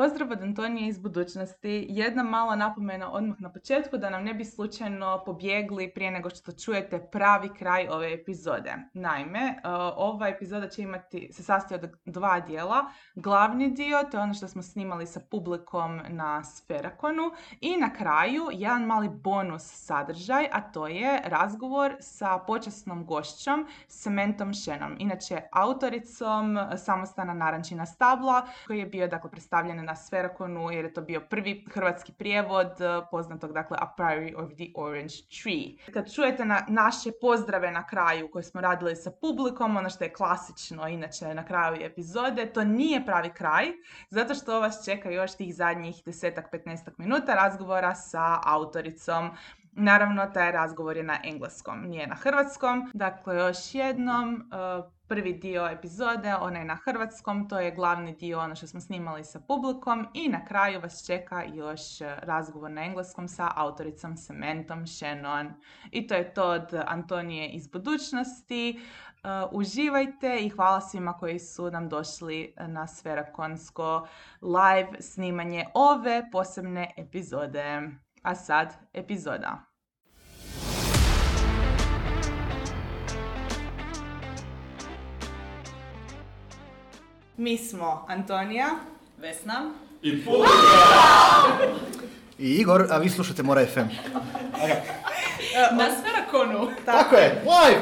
Pozdrav od Antonije iz budućnosti. Jedna mala napomena odmah na početku da nam ne bi slučajno pobjegli prije nego što čujete pravi kraj ove epizode. Naime, e, ova epizoda će imati, se sastoji od dva dijela. Glavni dio, to je ono što smo snimali sa publikom na Sferakonu i na kraju jedan mali bonus sadržaj, a to je razgovor sa počasnom gošćom Sementom Šenom, inače autoricom samostana Narančina stabla, koji je bio dakle predstavljen Sferakonu jer je to bio prvi hrvatski prijevod eh, poznatog dakle A Priory of the Orange Tree. Kad čujete na naše pozdrave na kraju koje smo radili sa publikom, ono što je klasično inače na kraju epizode, to nije pravi kraj, zato što vas čeka još tih zadnjih desetak, 15 minuta razgovora sa autoricom Naravno, taj razgovor je na engleskom, nije na hrvatskom. Dakle, još jednom, eh, prvi dio epizode, onaj na hrvatskom, to je glavni dio ono što smo snimali sa publikom i na kraju vas čeka još eh, razgovor na engleskom sa autoricom Sementom Shannon. I to je to od Antonije iz budućnosti. Eh, uživajte i hvala svima koji su nam došli na Sferakonsko live snimanje ove posebne epizode. A sad epizoda. Mi smo Antonija, Vesna. I! I Igor, a vi slušate Mora FM. Na Sferakonu. Tako je, live!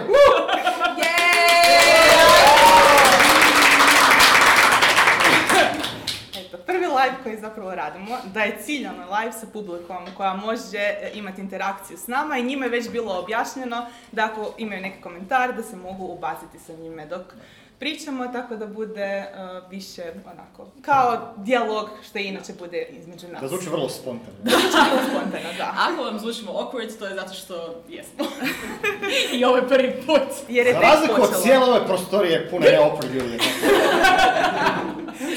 Eto, prvi live koji zapravo radimo, da je ciljano live sa publikom koja može imati interakciju s nama i njima je već bilo objašnjeno da ako imaju neki komentar da se mogu ubaciti sa njime dok pričamo, tako da bude e, više onako, kao dijalog što inače bude između nas. Da zvuči vrlo spontano. Vrlo spontano, da. Ako vam zvučimo awkward, to je zato što jesmo. I ovo je prvi put. Jer je Za razliku od cijele ove prostorije pune neopred ljudi.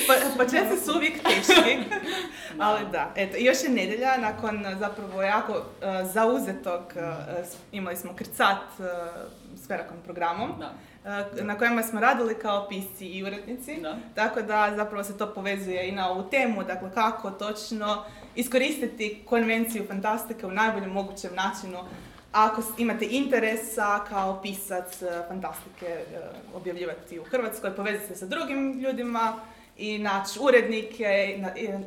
Pa, početci su uvijek teški, ali da. Eto, još je nedjelja, nakon uh, zapravo jako uh, zauzetog, uh, imali smo krcat uh, s Verakom programom, Da. Na kojima smo radili kao pisci i urednici. Da. Tako da zapravo se to povezuje i na ovu temu, dakle kako točno iskoristiti konvenciju fantastike u najboljem mogućem načinu ako imate interesa kao pisac uh, fantastike uh, objavljivati u Hrvatskoj, povezati se sa drugim ljudima i naći urednike,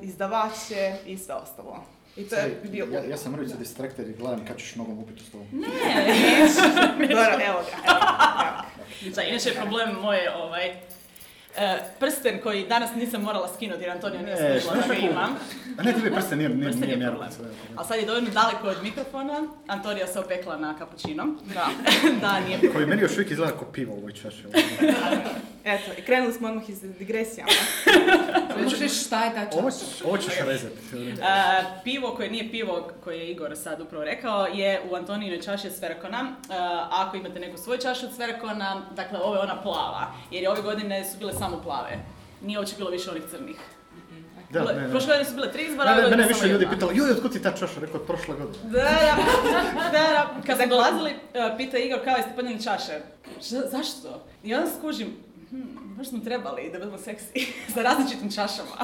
izdavače i sve ostalo. I to je bio... Ja, ja sam mrvica distraktor i gledam kad ćeš nogom upiti u stolu. Dobro, evo ga. Evo, ga, evo ga. Da, inače je problem moje ovaj, e, prsten koji danas nisam morala skinuti jer Antonija nije Ne, skušala da ga imam. A ne, tebi prsten nije, nije, Prsten nije je mjerilica. problem. Ali sad je dovoljno daleko od mikrofona. Antonija se opekla na kapućino. Da. da, nije problem. Koji meni još uvijek izgleda kao pivo u ovoj čaši. Eto, i krenuli smo odmah iz digresijama. Možeš šta je ta Ovo, čaša? ovo ćeš rezati. Pivo koje nije pivo koje je Igor sad upravo rekao je u Antonijinoj čaši od Sverakona. E, ako imate neku svoju čašu od Sverakona, dakle ovo je ona plava. Jer je ove godine su bile samo plave. Nije uopće bilo više onih crnih. Da, Bile- ne, ne. Prošle godine su bile tri izbora, Ne, ne, mene više ljudi pitalo, joj, otkud ti ta čaša? Rekao, od prošle godine. Da, da, da, da. Kad smo dolazili, e, pita Igor kao jeste podnijeli čaše. Zašto? I onda skužim, hm, baš smo trebali da budemo seksi sa različitim čašama.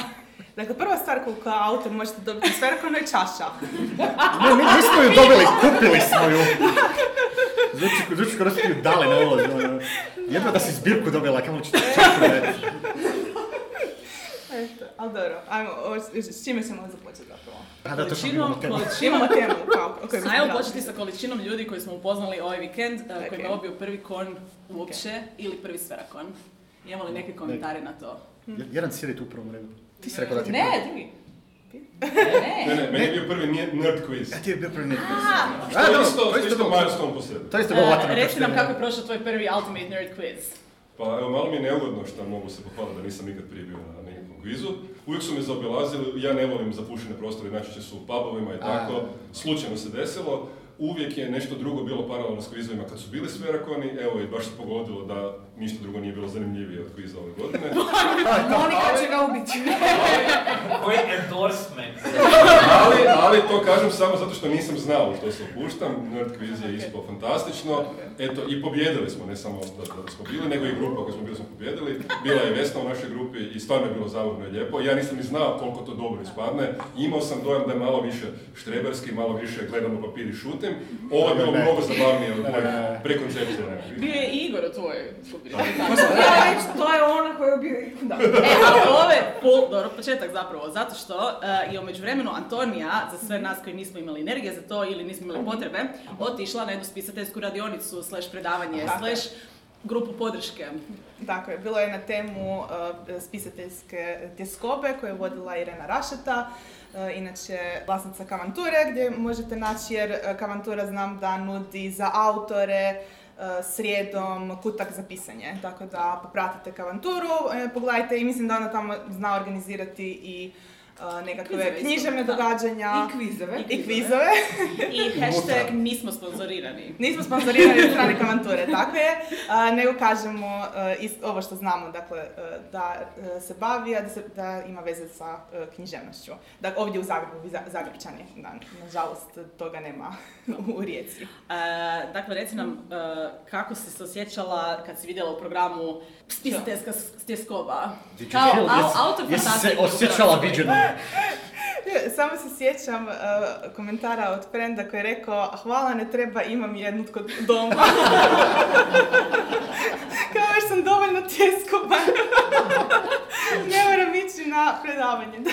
Dakle, prva stvar koju kao autor možete dobiti s Verakom je čaša. Ne, mi nismo ju dobili, kupili smo ju. Zvuči, zvuči kao da ste ju dali na ulaz. ono. Jedva da si zbirku dobila, kamo ću ti čašu reći. Eto, ali dobro, ajmo, ovo, s- čime ćemo započeti zapravo? A da, to što Količinom, imamo temu. Imamo količinom, temu kao, o Ajmo trebali. početi sa količinom ljudi koji smo upoznali ovaj vikend, e, koji je ovo bio prvi kon uopće ili prvi sverakon. Imamo li neke komentare na to? Jedan sjedi tu u prvom redu. Ti si rekao da ti Ne, drugi. Ne, Ne, ne, meni je bio prvi nerd quiz. Ja ti je bio prvi. To je isto, to je isto milestone po sebi. To je isto bilo vatreno Reci nam kako je prošao tvoj prvi Ultimate Nerd Quiz. Pa evo, malo mi je neugodno što mogu se pohvaliti da nisam nikad prije bio na nekakvom kvizu. Uvijek su me zaobilazili, ja ne volim zapušene prostore, najčešće su u pubovima i tako. Slučajno se desilo. uvijek je nešto drugo bilo paralelno s kvizovima kad su bili sverakoni, evo i baš se pogodilo da ništa drugo nije bilo zanimljivije od kviza ove godine. Monika će ga ubiti. Koji endorsement. ali, ali to kažem samo zato što nisam znao što se opuštam, Nerd Quiz je ispao fantastično, eto i pobjedili smo, ne samo da, da smo bili, nego i grupa koju smo bili smo pobjedili, bila je Vesna u našoj grupi i stvarno je bilo zabavno i lijepo, ja nisam ni znao koliko to dobro ispadne, imao sam dojam da je malo više štreberski, malo više gledam u papir i šutim, ovo je bilo mnogo zabavnije od mojeg Ne. prekoncepcije. Bio je Igor skupini. Ja reći, to je ona koja je bio... Da. E, ali ovo je full, dobro, početak zapravo, zato što uh, je u međuvremenu Antonija, za sve nas koji nismo imali energije za to ili nismo imali potrebe, otišla na jednu spisateljsku radionicu, slash predavanje, slash grupu podrške. Tako je, bilo je na temu uh, spisateljske tjeskobe koju je vodila Irena Rašeta, uh, inače vlasnica Kavanture gdje možete naći jer Kavantura znam da nudi za autore srijedom kutak za pisanje, tako da popratite Kavanturu, e, pogledajte i mislim da ona tamo zna organizirati i uh, nekakve književne događanja I kvizove. i kvizove. I hashtag nismo sponzorirani. Nismo sponzorirani od strane Kavanture, tako je, a, nego kažemo ovo što znamo, dakle, da se bavi, a da, se, da ima veze sa književnošću. Dakle, ovdje u Zagrebu, Zagrebčani, da, nažalost, toga nema u Rijeci. Dakle, reci nam kako si se osjećala kad si vidjela u programu stjeskoba. Kao au, autor Jesi se osjećala Hrvatskoj. Samo se sjećam e, komentara od frenda koji je rekao hvala ne treba, imam jednu kod doma. Kao još sam dovoljno tjeskoban. ne moram ići na predavanje. Da.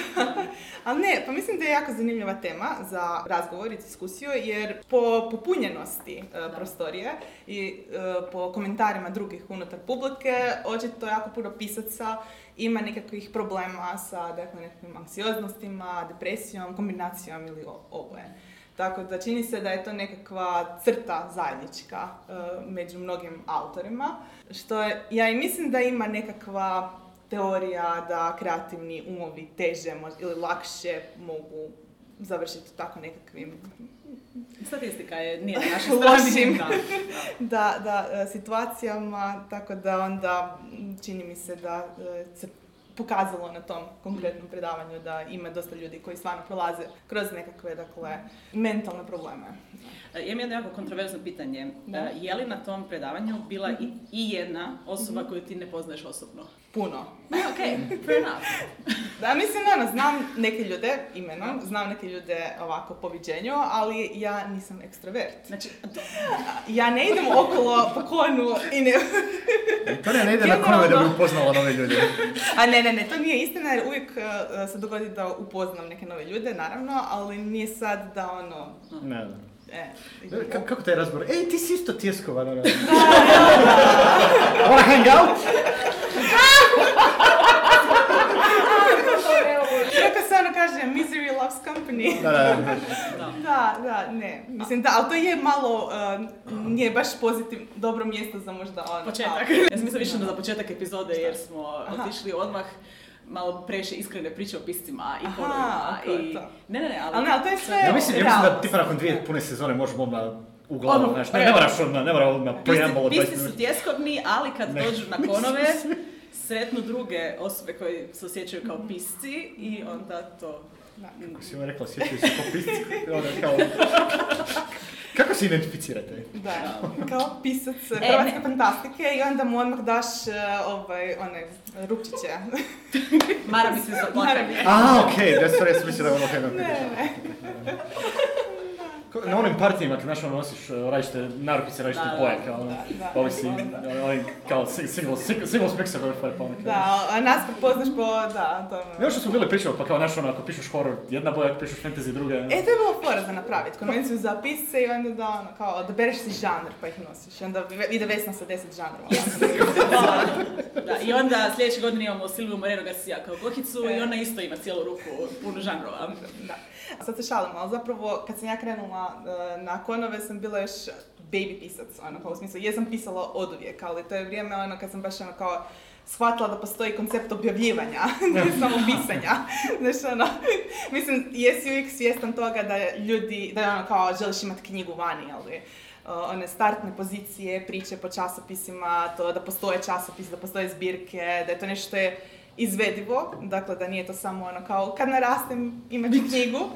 Ali ne, pa mislim da je jako zanimljiva tema za razgovor i diskusiju jer po popunjenosti e, prostorije i e, po komentarima drugih unutar publike očito jako puno pisaca ima nekakvih problema sa dakle, nekakvim anksioznostima, depresijom, kombinacijom ili oboje. Tako da čini se da je to nekakva crta zajednička e, među mnogim autorima, što je, ja i mislim da ima nekakva teorija da kreativni umovi teže ili lakše mogu završiti tako nekakvim Statistika je, nije na našoj strani. Lošim. Da, da, e, situacijama, tako da onda čini mi se da e, se pokazalo na tom konkretnom predavanju da ima dosta ljudi koji stvarno prolaze kroz nekakve, dakle, mentalne probleme. E, Imam jedno jako kontroverzno pitanje. Da. Je li na tom predavanju bila i, i jedna osoba koju ti ne poznaješ osobno? Puno. ok, fair enough. Da, mislim, ono, znam neke ljude imenom, znam neke ljude ovako po viđenju, ali ja nisam ekstrovert. Znači, to- Ja ne idem okolo po konu i ne... Viktorija ne ide na konove da bi upoznala nove ljude. A ne, ne, ne, to nije istina jer uvijek uh, se dogodi da upoznam neke nove ljude, naravno, ali nije sad da ono, Ne, ne. E, Ka- kako taj razgovor? Ej, ti si isto tjeskovan, ono. Wanna hang out? kako se ono kaže, misery loves company. Da, da, da. Da, da, ne. Mislim da, ali to je malo, uh, nije baš pozitivno, dobro mjesto za možda ono. početak. Ja sam mislila više na za početak epizode jer smo Aha. otišli odmah malo preše iskrene priče o piscima i Aha, polovima. i... to. Ne, ne, ne, ali... Ali ne, ali to je sve Ja mislim, ja mislim da tipa nakon dvije pune sezone možemo odmah u glavu, Odmah, znaš, ne, ne moraš odmah, ne mora odmah preambul od 20 Pisti su tjeskobni, ali kad Ne. dođu na konove, sretnu druge osobe koje se osjećaju kao pisci i onda to... Kako si vam rekla, sjećaju se pisci, ono, kao... Kako se identificirate? Da, kao pisac E, hrvatske fantastike i onda mu odmah daš uh, ovaj, one rupčiće. Mara mi se za plakanje. A, okej, da sorry, ja sam mislio da je ono kaj ne, ne. Na onim partijima kad znaš ono nosiš uh, različite narupice, različite boje, kao ono, da. ovisi, oni kao sing- single, single, singles mixer for pa ono kao. Da, a nas prepoznaš po, da, tome. Ne, što smo bili pričali, pa kao znaš ono, ako pišeš horror, jedna boja, ako pišeš fantasy, druga... E, to je bilo fora za napraviti, konvenciju za pisce i onda da, ono, kao, odabereš si žanr pa ih nosiš. I onda ide Vesna sa deset žanrova. Da, I onda sljedeće godine imamo Silviju Moreno Garcia kao gohicu E. i ona isto ima cijelu ruku puno žanrova. Da. Sad se šalimo, ali zapravo kad sam ja krenula e, na konove sam bila još baby pisac, ono, kao u smislu, jesam pisala od uvijek, ali to je vrijeme ono kad sam baš ono kao shvatila da postoji koncept objavljivanja, ne samo pisanja. Znaš, ono, mislim, jesi uvijek svjestan toga da ljudi, da ono kao želiš imati knjigu vani, ali uh, one startne pozicije, priče po časopisima, to da postoje časopis, da postoje zbirke, da je to nešto što je izvedivo, dakle da nije to samo ono kao kad narastem imati knjigu,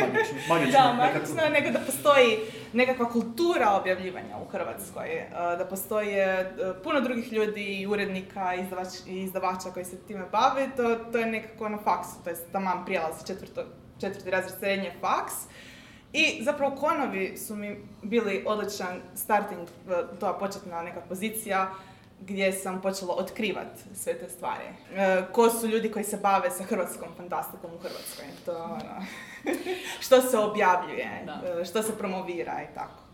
Magično, magično. da, nekako. magično, nego da postoji nekakva kultura objavljivanja u Hrvatskoj, uh, da postoje uh, puno drugih ljudi i urednika i izdavač- i izdavača koji se time bave, to, to je nekako na faksu, to je taman prijelaz četvrto, četvrti razred srednje faks. I zapravo konovi su mi bili odličan starting, uh, to početna neka pozicija gdje sam počela otkrivati sve te stvari. E, ko su ljudi koji se bave sa hrvatskom fantastikom u Hrvatskoj. To, ono, što se objavljuje, Da. e, što se promovira i tako.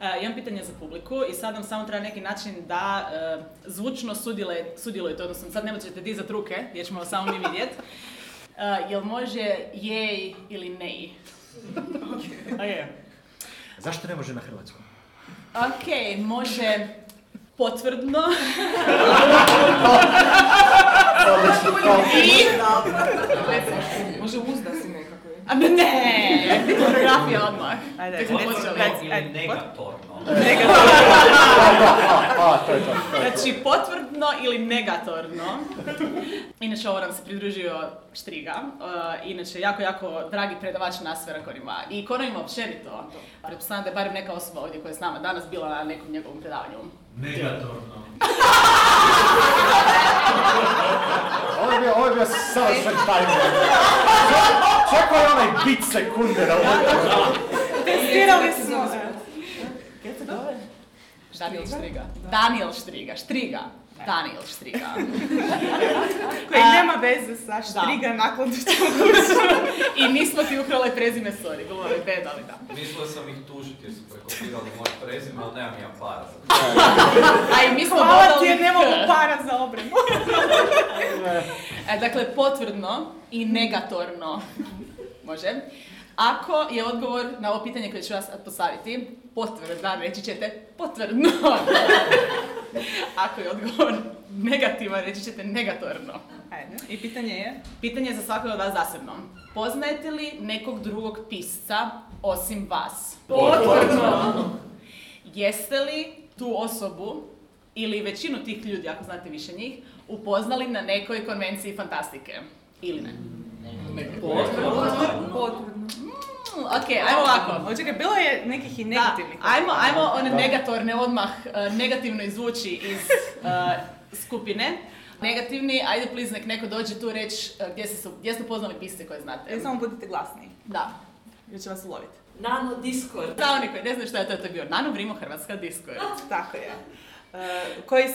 Uh, imam pitanje za publiku i sad nam samo treba neki način da uh, zvučno sudjeluje, sudjelujete, odnosno sad ne možete dizat ruke jer ćemo samo mi vidjet. Uh, jel može jej ili nej? Ok. Zašto ne može na hrvatskom? Ok, može potvrdno i... Može uzda si nekako. A ne, ne, fotografija odmah. Ajde, ajde, negatorno. To. Znači, potvrdno ili negatorno. Inače, ovo nam se pridružio Štriga. Uh, inače, jako, jako dragi predavač na sverakonima. I konovima općenito. Pretpostavljam da je barem neka osoba ovdje koja je s nama danas bila na nekom njegovom predavanju. Negatorno. Ovo je bio, ovo je bio savršen timer. Čekao je onaj bit sekunde da ovo... Testirali smo. Daniel Štriga. Daniel Štriga. Štriga. Daniel Štriga. Koji A- nema veze sa štriga nakon što I nismo ti ukrale prezime, sorry. Bilo je bed, ali da. Mislio sam ih tužiti jer su prekopirali moj prezime, ali nemam ja para za A i mi smo Hvala ti jer nemamo para za obranu. E, dakle, potvrdno i negatorno. Može. Ako je odgovor na ovo pitanje koje ću vas postaviti, potvrdan, reći ćete potvrdno. Ako je odgovor negativan, reći ćete negatorno. Ajde. I pitanje je? Pitanje je za svakog od vas zasebno. Poznajete li nekog drugog pisca osim vas? Potvrdno. Jeste li tu osobu ili većinu tih ljudi, ako znate više njih, upoznali na nekoj konvenciji fantastike? Ili ne? Potvrdno. Mm, ok, ajmo ovako. Očekaj, bilo je nekih i Da, negativnih. ajmo, ajmo one negatorne odmah uh, negativno izvući iz uh, skupine. Negativni, ajde please nek neko dođe tu reći uh, gdje, ste, gdje ste upoznali pisce koje znate. E, samo budite glasni, Da. jer će vas uloviti. Nano Discord. Za oni koji ne znaju što je to, to je bio Nano Vrimo Hrvatska Discord. Tako je. E, koji, e,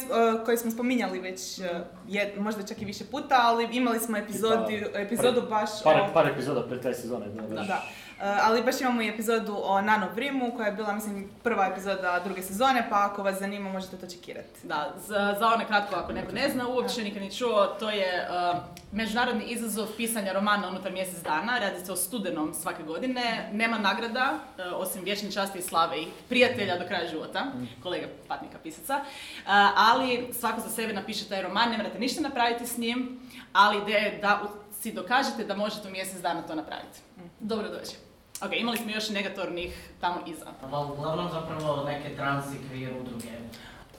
koji smo spominjali već, e, je, možda čak i više puta, ali imali smo epizodu, epizodu baš Par, o... par epizoda pred te sezone. Da, da. Da. E, ali baš imamo i epizodu o Nano Vrimu, koja je bila, mislim, prva epizoda druge sezone, pa ako vas zanima možete to čekirati. Da, za, za one kratko, ako neko ne zna, uopće nikad ni čuo, to je uh, međunarodni izazov pisanja romana unutar mjesec dana, radi se o studenom svake godine, nema nagrada, uh, osim vječne časti i slave i prijatelja do kraja života, kolega patnika pisaca, Uh, ali svako za sebe napiše taj roman, ne morate ništa napraviti s njim, ali ideja je da u- si dokažete da možete u mjesec dana to napraviti. Dobro dođe. Ok, imali smo još negatornih tamo iza. Pa uglavnom zapravo neke trans i queer udruge.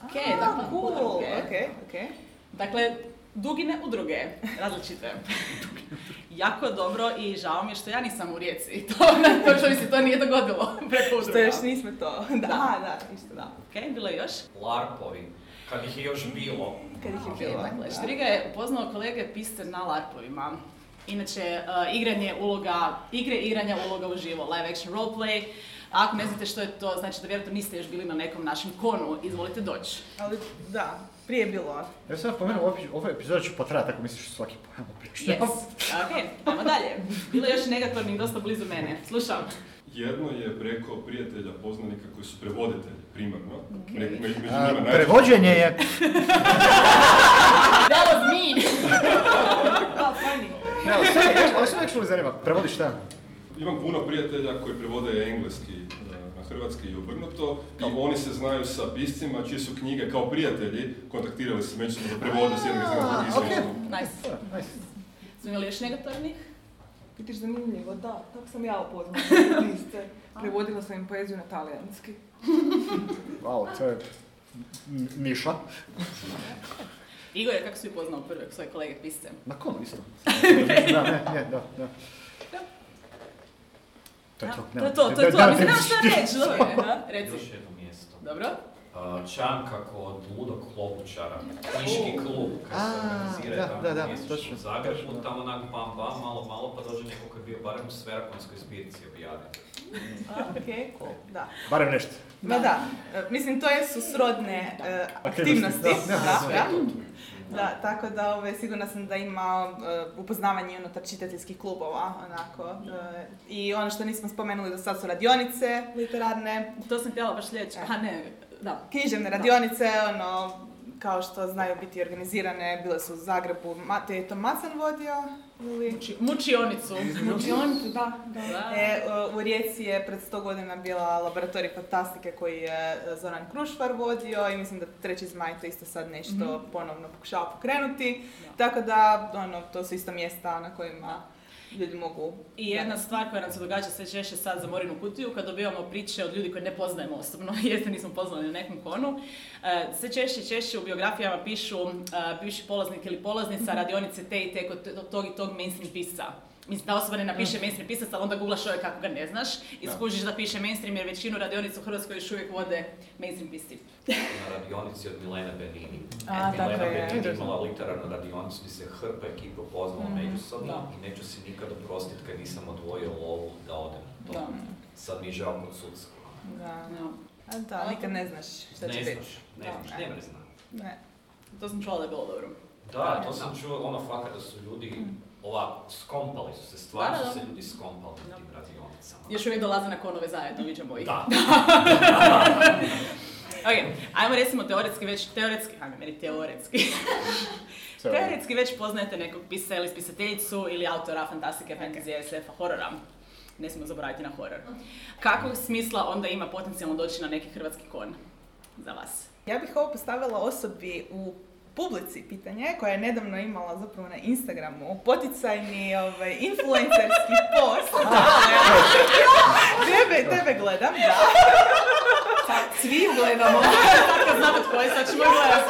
Ok, dakle, cool, udruge. ok, ok. Dakle, dugine udruge, različite. jako dobro i žao mi je što ja nisam u Rijeci. To, to što mi se to nije dogodilo preko udruga. Što još nismo to. Da, Da. da, isto da. Ok, bilo je još? Larpovi. Kad ih je još bilo. Kad ih je bilo. dakle, Štriga je upoznao kolege pisce na larpovima. Inače, uh, igranje uloga, igre igranja uloga uživo, live action roleplay. A ako ne znate što je to, znači da vjerojatno niste još bili na nekom našem konu, izvolite doći. Ali da, prije je bilo. Ja sam pomenuo, ovo, ovo epizoda ću potrajati ako misliš svaki pojam pričam. Yes. Ok, ajmo dalje. Bilo je još negatornih dosta blizu mene. Slušam. Jedno je preko prijatelja, poznanika koji su prevoditelji, primarno. Me- me- među njima A, najčešće- Prevođenje je... That was mean! Ne, ali sve, ovo se uvijek što li zanima. Prevodiš šta? Imam puno prijatelja koji prevode engleski e, na hrvatski i obrnuto, i oni se znaju sa piscima čije su knjige kao prijatelji kontaktirali se međusobno da prevode s jednog iz drugog i slično. Nice. Nice. Smo imali još negatornih? Vidiš zanimljivo, da, tako sam ja upoznala pisce. Prevodila sam im poeziju na talijanski. Wow, to je niša. Igor je kako si upoznao prve svoje kolege pisce? Na kom isto? da, ne, ne, da, da. To je to. To je to, to je to. Mislim, nemaš šta reći, dobro je, ha? Reci. Još jedno mjesto. Dobro? Čanka kod ludog klobučara, knjiški klub, kad se organizira da, tamo da, da, u Zagrebu, tamo onak bam bam, malo malo pa dođe neko koji je bio barem u sverakonskoj zbirci objaviti. Ok, cool, da. Barem nešto. Ma da, e, mislim to je su srodne e, aktivnosti, Aktivnosti, da, da, tako da ove, sigurna sam da ima e, upoznavanje unutar čitateljskih klubova, onako. e, I ono što nismo spomenuli do sad su radionice literarne, To sam htjela baš sljedeći. E. A ne, da. književne radionice, ono, kao što znaju biti organizirane, bile su u Zagrebu, Ma, te je to Macan vodio? Muči- Mučionicu. Mučionicu, da, da. Da. E, u- Rijeci je pred 100 godina bila laboratorij fantastike koji je e, Zoran Krušvar vodio i mislim da treći zmaj to isto sad nešto ponovno pokušava pokrenuti. Tako da, ono, to su isto mjesta na kojima ljudi mogu... I jedna stvar koja nam se događa sve češće sad za Morinu kutiju, kad dobivamo priče od ljudi koje ne poznajemo osobno, jeste nismo poznali na nekom konu, e, sve češće i češće u biografijama pišu e, bivši polaznik ili polaznica radionice te i te kod tog i tog mainstream pisca. Mislim, ta osoba ne napiše mainstream pisac, ali onda googlaš čovjek kako ga ne znaš i skužiš da piše mainstream jer većinu radionica u Hrvatskoj još uvijek vode mainstream pisci. Na radionici od Milene Benini. A, Milena tako je. Benini imala literarnu radionicu gdje se hrpa ekipa upoznala međusobno i neću si nikad oprostiti kad nisam odvojio lovu da odem to. Da. Sad mi je žao kod sudskog. Da, Ja. A da, nikad ne znaš šta će Ne biti. znaš, ne Da, znaš, ne. ne. Ne. To sam čula da je bilo dobro. Da, to sam čuo, ono fakat da su ljudi ovako, skompali su se, stvarno su se ljudi skompali Da. tim radionicama. Još uvijek dolaze na konove zajedno, viđamo ih. Da, Ok, ajmo recimo teoretski već, teoretski, ajme meni teoretski. teoretski već poznajete nekog pisa ili spisateljicu ili autora fantastike, fantazije, SF-a, horora. Ne smijemo zaboraviti na horor. Kakvog smisla onda ima potencijalno doći na neki hrvatski kon za vas? Ja bih ovo postavila osobi u publici pitanje koja je nedavno imala zapravo na Instagramu poticajni ovaj, influencerski post. Da, tebe, tebe gledam, da. Svi gledamo. Kad znate tko je, sad ćemo gledati.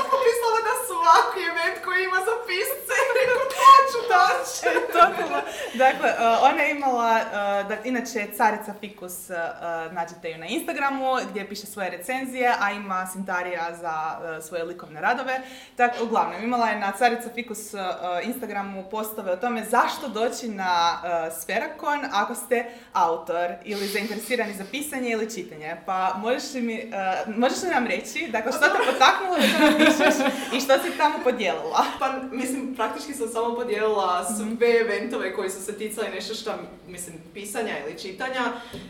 Svaki event koji ima za pisce, rekao hoću doći. E, totalno. Dakle, uh, ona je imala, uh, da, inače Carica Fikus, uh, nađete ju na Instagramu gdje piše svoje recenzije, a ima Sintarija za svoje likovne radove. Tako, uglavnom, imala je na Carica Fikus Instagramu postove o tome zašto doći na Sferakon ako ste autor ili zainteresirani za pisanje ili čitanje. Pa možeš li, mi, možeš li nam reći, dakle, što te potaknulo da to napišeš i što si tamo podijelila? Pa, mislim, praktički sam samo podijelila sve eventove koji su se ticali nešto što, mislim, pisanja ili čitanja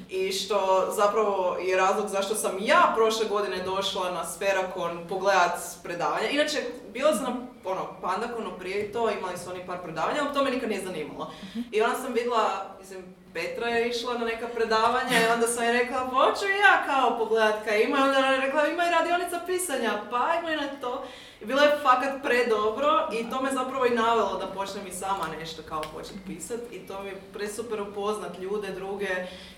i što zapravo je razlog zašto sam ja prošle godine došla na Sferakon pogledat predavanja. Inače, bila sam na ono, Pandakonu prije to, imali su oni par predavanja, ali to me nikad nije zanimalo. I onda sam vidjela, mislim, Petra je išla na neka predavanja i onda sam je rekla, pa hoću ja kao pogledat kaj ima. I onda je rekla, ima i radionica pisanja, pa ajmo i na to. Bilo je fakat predobro i to me zapravo i navelo da počnem i sama nešto kao početi pisat i to mi je presuper upoznat ljude, druge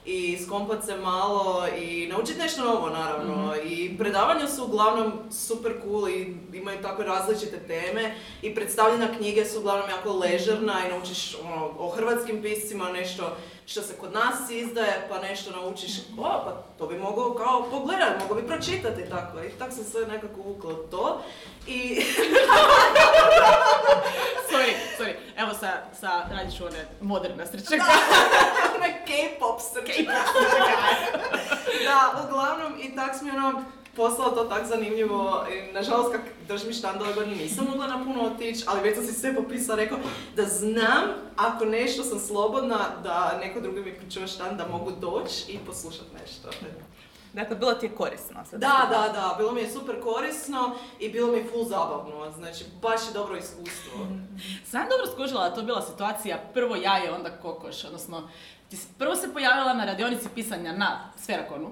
i skompat se malo i naučiti nešto novo naravno. I predavanja su uglavnom super cool i imaju tako različite teme i predstavljena knjige su uglavnom jako ležerna i naučiš ono, o hrvatskim piscima nešto što se kod nas izdaje, pa nešto naučiš, o, pa to bi mogao kao pogledat, mogao bi pročitati tako. I tako sam sve nekako uvukla to. I Sorry, sorry. Evo sa, sa radit ću one moderne srčeka. onaj K-pop srčka. da, uglavnom, i tak mi ono poslalo to tak zanimljivo. I, nažalost, kak držim štand ove godine nisam mogla na puno otići, ali već sam si sve popisala, rekao da znam, ako nešto sam slobodna, da neko drugi mi pričuje štand, da mogu doći i poslušat nešto. Dakle, bilo ti je korisno. Sad Da, da, da, bilo mi je super korisno i bilo mi je full zabavno, znači baš je dobro iskustvo. Sam dobro skužila da je to bila situacija prvo jaje, onda kokoš, odnosno ti prvo se pojavila na radionici pisanja na Sferakonu,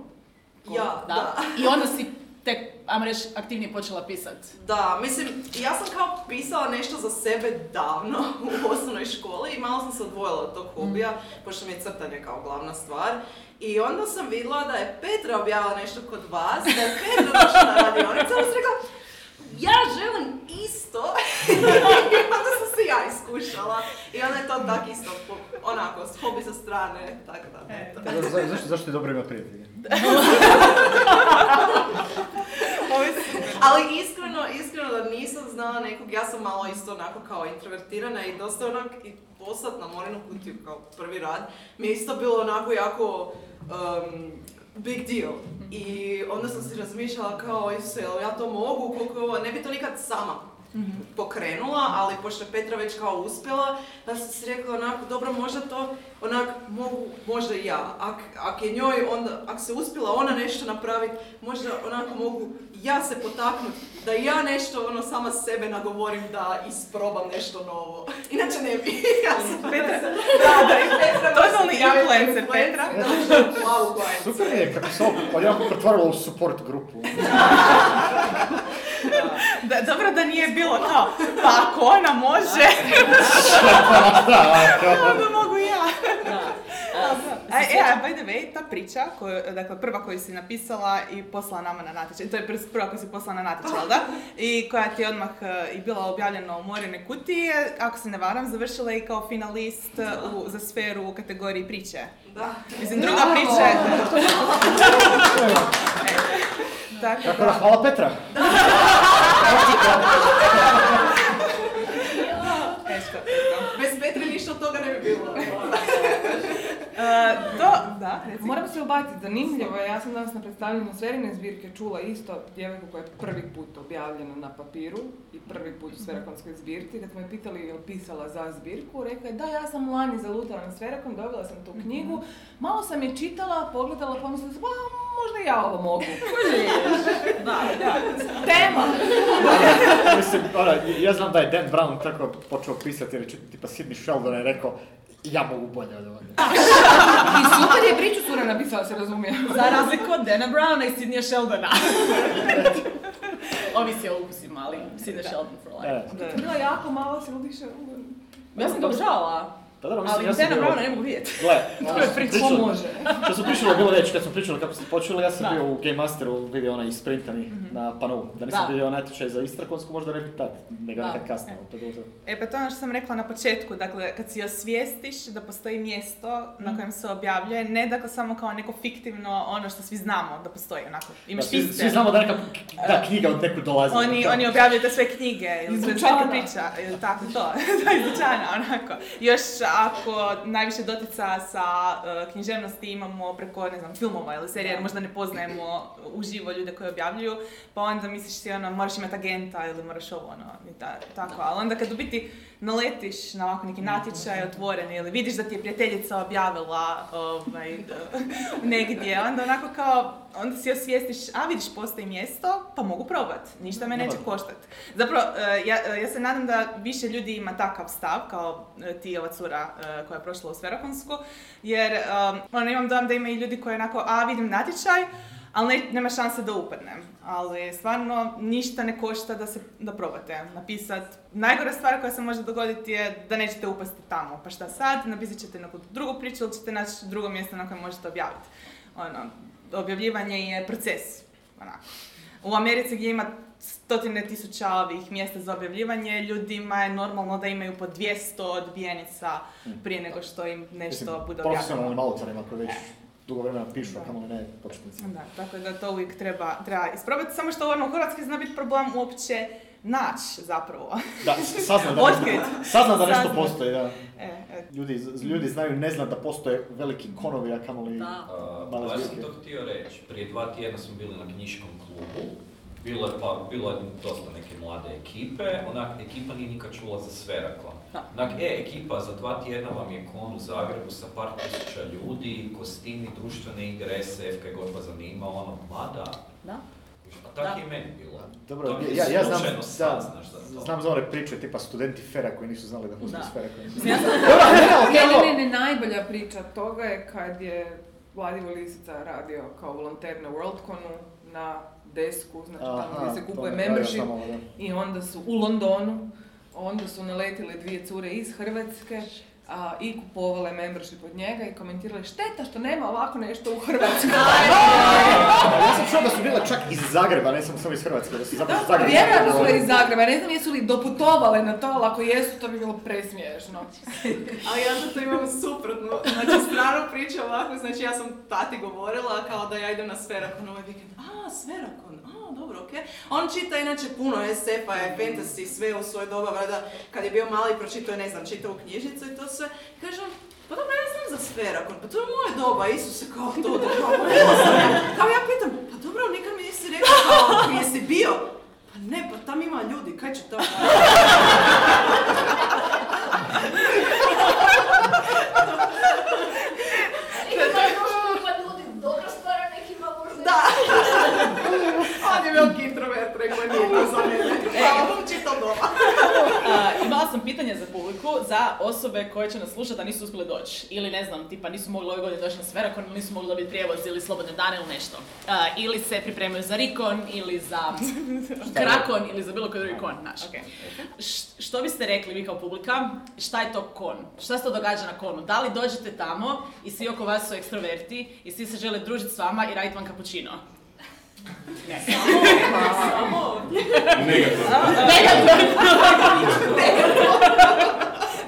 Ja, da. I onda si tek, ajmo reći, aktivnije počela pisat. Da, mislim, ja sam kao pisala nešto za sebe davno u osnovnoj školi i malo sam se odvojila od tog hobija, pošto mi je crtanje kao glavna stvar. I onda sam vidjela da je Petra objavila nešto kod vas, da je Petra došla na radionicu, sam rekla, ja želim isto. ja iskušala. I onda je to tak isto, onako, s hobi sa strane, tako da. eto. Za- za- Zašto, zašto je dobro ima prijatelje? Ali iskreno, iskreno da nisam znala nekog, ja sam malo isto onako kao introvertirana i dosta onak i poslat na Morinu kutiju kao prvi rad mi je isto bilo onako jako um, big deal. I onda sam si razmišljala kao, Isuse, jel ja to mogu, koliko je ovo, ne bi to nikad sama pokrenula, ali pošto je Petra već kao uspjela, da sam si rekla onako, dobro, možda to onak mogu, možda i ja. Ak, ak je njoj onda, ak se uspjela ona nešto napraviti, možda onako mogu ja se potaknut, da i ja nešto ono sama sebe nagovorim da isprobam nešto novo. Inače ne bi. ja sam Petra. Da, da, i Petra. Totalni ja, influencer, Petra. Da, kojicu. Super je kako se ovo odjedanput pretvaralo u support grupu. Da, dobro da nije bilo kao, pa ako ona može, onda mogu i ja. A, e, a, by the way, ta priča, koju, dakle prva koju si napisala i poslala nama na natječaj, to je pr- prva koju si poslala na natječaj, jel da? I koja ti je odmah e, i bila objavljena u Morine kutije, ako se ne varam, završila je i kao finalist e, u, za sferu u kategoriji priče. Da. Mislim, druga priča je... Tako Tako da, da, hvala Petra. teško, teško. Bez Petre ništa od toga ne bi bilo. E, to, da, reci. Moram se ubaciti, zanimljivo je, ja sam danas na predstavljanju Sverine zbirke čula isto djevojku koja je prvi put objavljena na papiru i prvi put u Sverakonskoj zbirci. Kad smo je pitali je li pisala za zbirku, rekla je da, ja sam lani zalutala na Sverakon, dobila sam tu knjigu, malo sam je čitala, pogledala, pomislila sam, pa možda i ja ovo mogu. Da, da. Tema! Mislim, ona, ja znam da je Dan Brown tako počeo pisati, jer je tipa Sidney Sheldon je rekao ja mogu bolje od ovoga. I super je priču cura napisala, se razumije. Za razliku od Dana Browna i Sidnija Sheldona. Ovisi o ukusima, ali Sidney Sheldon for life. To je bila jako malo, se udiše. Ja sam ga obožavala, pa dobro, mislim, ali ja sam bio... Ne mogu vidjeti. Gle, To ono je što priča, pričali- može. Što smo pričali, bilo reći, kad smo pričali kako ste počeli, ja sam Da. bio u Game Masteru, vidio onaj isprintani na panu. Da nisam Da. vidio natječaj za Istrakonsku, možda ne bi tad, nego Da. nekad kasnije. To. E pa to je ono što sam rekla na početku, dakle kad si osvijestiš da postoji mjesto na kojem se objavljuje, ne dakle samo kao neko fiktivno ono što svi znamo da postoji, onako, Da, imaš svi, pisce. svi znamo da neka da, knjiga od nekud dolazi. Oni, Da. oni objavljuju te sve knjige ili sve priča, ili tako to, to je iz dućana, onako. Još ako najviše dotica sa uh, književnosti imamo preko, ne znam, filmova ili serija, jer možda ne poznajemo uživo ljude koji objavljuju, pa onda misliš si ono, moraš imati agenta ili moraš ovo, ono, i ta, tako. Ali onda kad u biti naletiš na ovako neki natječaj otvoren ili vidiš da ti je prijateljica objavila ovaj, negdje, onda onako kao, onda si osvijestiš, a vidiš postoji mjesto, pa mogu probat, ništa me neće koštat. Zapravo, e, ja, e, ja se nadam da više ljudi ima takav stav, kao e, ti ova cura koja je prošla u Sverakonsku, jer um, ono, imam dojam da ima i ljudi koji onako, a vidim natječaj, ali ne- nema šanse da upadnem. Ali stvarno ništa ne košta da se da probate napisat. Najgora stvar koja se može dogoditi je da nećete upasti tamo. Pa šta sad? Napisat ćete neku drugu priču ili ćete naći drugo mjesto na kojem možete objaviti. Ono, objavljivanje je proces. Onako. U Americi gdje ima stotine tisuća ovih mjesta za objavljivanje, ljudima je normalno da imaju po 200 odbijenica prije nego što im nešto Mislim, bude profesionalnim objavljeno. autorima koji već dugo vremena pišu, a kamoli ne početnici. Da, tako da to uvijek treba, treba isprobati, samo što ono u Hrvatskoj zna biti problem uopće naći zapravo. Da, sazna da, da nešto postoji, da. E, e, Ljudi, ljudi znaju, ne zna da postoje veliki konovi, a kamoli... Da. Uh, Male pa ja sam to htio reći. Prije dva tjedna smo bili na knjiškom klubu. Bilo je, pa, bilo je dosta neke mlade ekipe. Onak, ekipa nije nikad čula za Sverakon. Da. Onak, e, ekipa, za dva tjedna vam je kon u Zagrebu sa par tisuća ljudi, kostimi, društvene igre, SF, kaj god vas zanima, ono, ma da. Tako je i meni bilo. Dobro, To ja, ja znam, da, znam za one priče, tipa studenti Fera koji nisu znali da postoji. Fera. koji- ja sam Dobro, ne, ne, Ne, najbolja priča toga je kad je Vladivo Lisica radio kao volonter na Worldconu na desku, znači tamo gdje se kupuje membership i onda su u Londonu, onda su naletile dvije cure iz Hrvatske a, i kupovale membership od njega i komentirale šteta što nema ovako nešto u Hrvatskoj. Ja sam čuo da su bile čak iz Zagreba, ne samo samo iz Hrvatske, da su zapravo iz Da, Zagreba. vjerojatno su iz Zagreba, ne znam jesu li doputovale na to, ali ako jesu, to bi bilo presmiješno. Ali ja za to imam suprotno, znači stranu priču ovako, znači ja sam tati govorila kao da ja idem na Sferakon ovaj vikend. A, Sferakon, a, dobro, okej. On čita inače puno SF-a, je fantasy, sve u svoje doba, valjda kad je bio mali pročitao je, ne znam, čitao knjižnicu i to sve. I kaže on, pa dobro, ja znam za Sferakon, pa to je moje doba, Isuse, kao to, da kao, kao ja pitam, pa dobro, nikad mi nisi rekao kao, jesi bio? Pa ne, pa tam ima ljudi, kaj će tamo? Da. On je veliki introvert, rekao je, nije to za mene. Hvala vam, čitam doma. Imala sam pitanje za publiku, za osobe koje će nas slušati, a nisu uspjele doći. Ili ne znam, tipa nisu mogli ove godine doći na Sferakon, ili nisu mogli dobiti prijevoz ili slobodne dane ili nešto. A, ili se pripremaju za Rikon, ili za Krakon, ili za bilo koji drugi kon, znaš. Š- što biste rekli vi kao publika, šta je to kon? Šta se to događa na konu? Da li dođete tamo i svi oko vas su ekstroverti i svi se žele družiti s vama i raditi vam kapućino? Ne. Samo Negativno.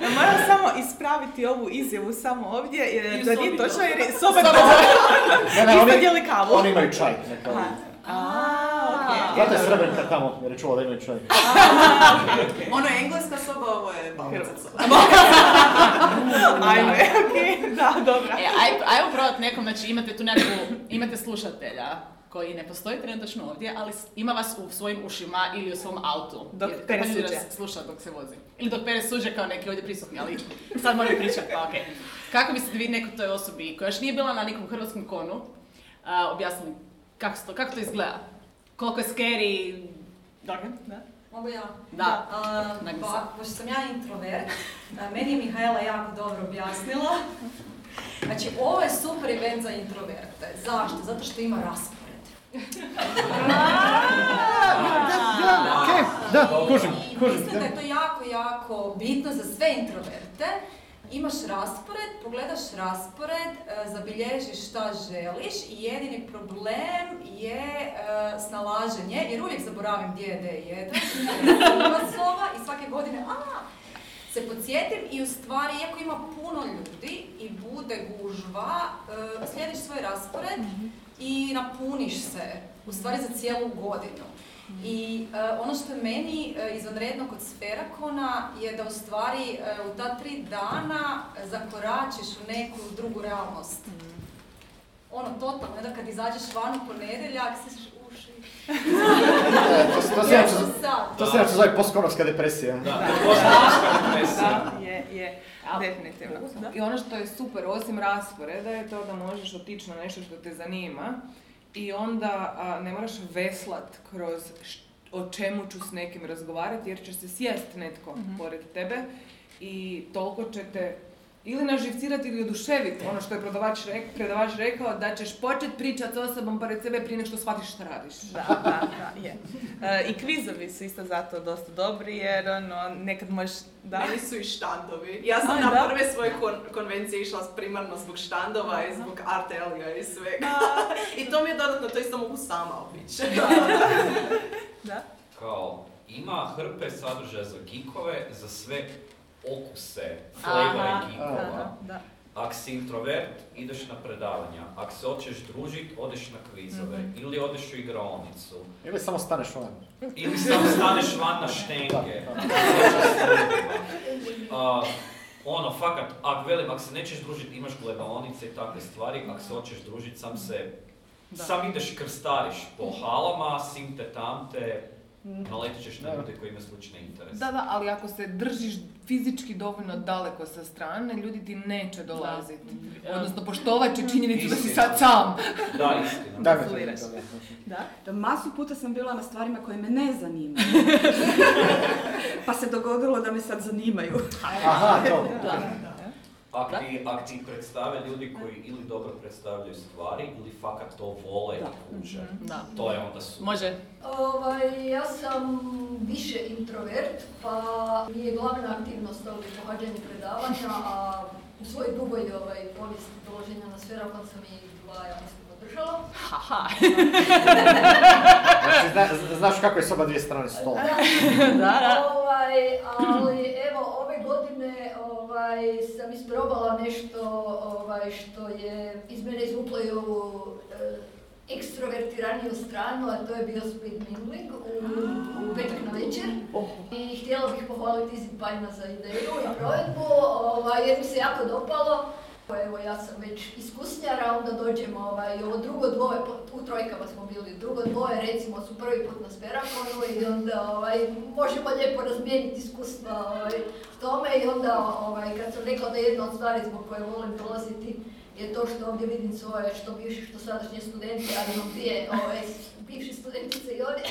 Ja moram samo ispraviti ovu izjavu samo ovdje, I jer sobi nije točno, to. jer je soba Ne, ne, oni, kavu? oni imaju čaj. Zato je Srebrnka tamo, jer je čuo da imaju čaj. Ono je engleska soba, ovo je balkanska soba. Ajme, okej, da, dobro. E, aj, ajmo probat nekom, znači imate tu nekakvu, imate slušatelja koji ne postoji trenutačno ovdje, ali ima vas u svojim ušima ili u svom autu. Dok Jer pere suđe. Sluša dok se vozi. Ili dok pere suđe kao neki ovdje prisutni, ali sad moraju pričati, pa okej. Kako biste vi nekoj toj osobi koja još nije bila na nekom hrvatskom konu, a, objasnili kako, to, kako to izgleda? Koliko je scary? Dobro, da? Mogu ja? Da. A, Nagli pa, se. pošto sam ja introvert, meni je Mihajla jako dobro objasnila. Znači, ovo je super event za introverte. Zašto? Zato što ima raspored. Da, okej, da, kužim, I kužim. Mislim da je to jako, jako bitno za sve introverte. Imaš raspored, pogledaš raspored, e, zabilježiš šta želiš i jedini problem je e, snalaženje, jer uvijek zaboravim gdje je D1, ima slova i svake godine, a, se podsjetim i u stvari, iako ima puno ljudi i bude gužva, e, slijediš svoj raspored i napuniš se, u stvari za cijelu godinu. I e, ono što je meni e, izvanredno kod Sferakona je da u stvari e, u ta tri dana zakoračiš u neku drugu realnost. Ono, totalno, da kad izađeš van u ponedjeljak, si uši. To, to se Ja to se inače zove postkonovska depresija. Da, postkonovska depresija. Da, je, je, definitivno. Da. I ono što je super, osim rasporeda, je to da možeš otići na nešto što te zanima i onda a, ne moraš veslat kroz o čemu ću s nekim razgovarati, jer će se sjest netko pored tebe i toliko će te ili naživcirati ili oduševiti. Ono što je prodavač, rek- predavač rekao, da ćeš početi pričati s osobom pored sebe prije nego što shvatiš šta radiš. Da, da, da, je. E, I kvizovi su isto zato dosta dobri jer ono, nekad možeš, da, Meni su i štandovi. Ja sam A, na da? prve svoje kon- konvencije išla primarno zbog štandova i zbog art elija i svega. I to mi je dodatno, to isto mogu sama obići. da. Kao, ima hrpe sadržaja za geekove, za sve okuse, aha, da. Ako si introvert, ideš na predavanja. Ako se hoćeš družit, odeš na kvizove. Ili odeš u igraonicu. Ili samo staneš van. Ili samo staneš van na štenge. A, ono, fakat, ako velim, ako se nećeš družiti, imaš gledaonice i takve stvari, ako se hoćeš družiti, sam se, sam ideš krstariš po halama, simte tamte, naletit ćeš na Da. ljude koji imaju slične interese. Da, da, ali ako se držiš fizički dovoljno daleko sa strane, ljudi ti neće dolaziti. Odnosno, poštovat će činjenicu da si sad sam. Da, istina. Da, da, masu puta sam bila na stvarima koje me ne zanimaju. pa se dogodilo da me sad zanimaju. Aha, to. Da. Ak ti, ak ti predstave ljudi koji ili dobro predstavljaju stvari ili fakat to vole i kuže, Da. to je onda su. Može. Ovaj, ja sam više introvert, pa mi je glavna aktivnost ovdje pohađanje predavanja, a u svojoj dugoj ovaj, povijesti dolaženja na Sferakon sam i dva, ja mislim, održala. Haha. Znači, zna- znaš kako je soba dvije strane stola. da, da. Ovaj, ali evo, ove godine ovaj, sam isprobala nešto ovaj, što je iz mene izvuklo i ovu eh, ekstrovertiraniju stranu, a to je bio speed mingling u, u petak na večer. I htjela bih pohvaliti Izid Pajna za ideju i provedbu, ovaj, jer mi se jako dopalo. Evo, ja sam već iskusnjara, onda dođemo ovaj, ovo drugo dvoje, u trojkama smo bili, drugo dvoje recimo su prvi put na Sperakonu i onda ovaj, možemo lijepo razmijeniti iskustva ovaj, tome i onda ovaj, kad sam rekla da je jedna od stvari zbog koje volim dolaziti je to što ovdje vidim svoje što bivši, što sadašnje studente, ali imam dvije ovaj, bivše studentice i ovdje.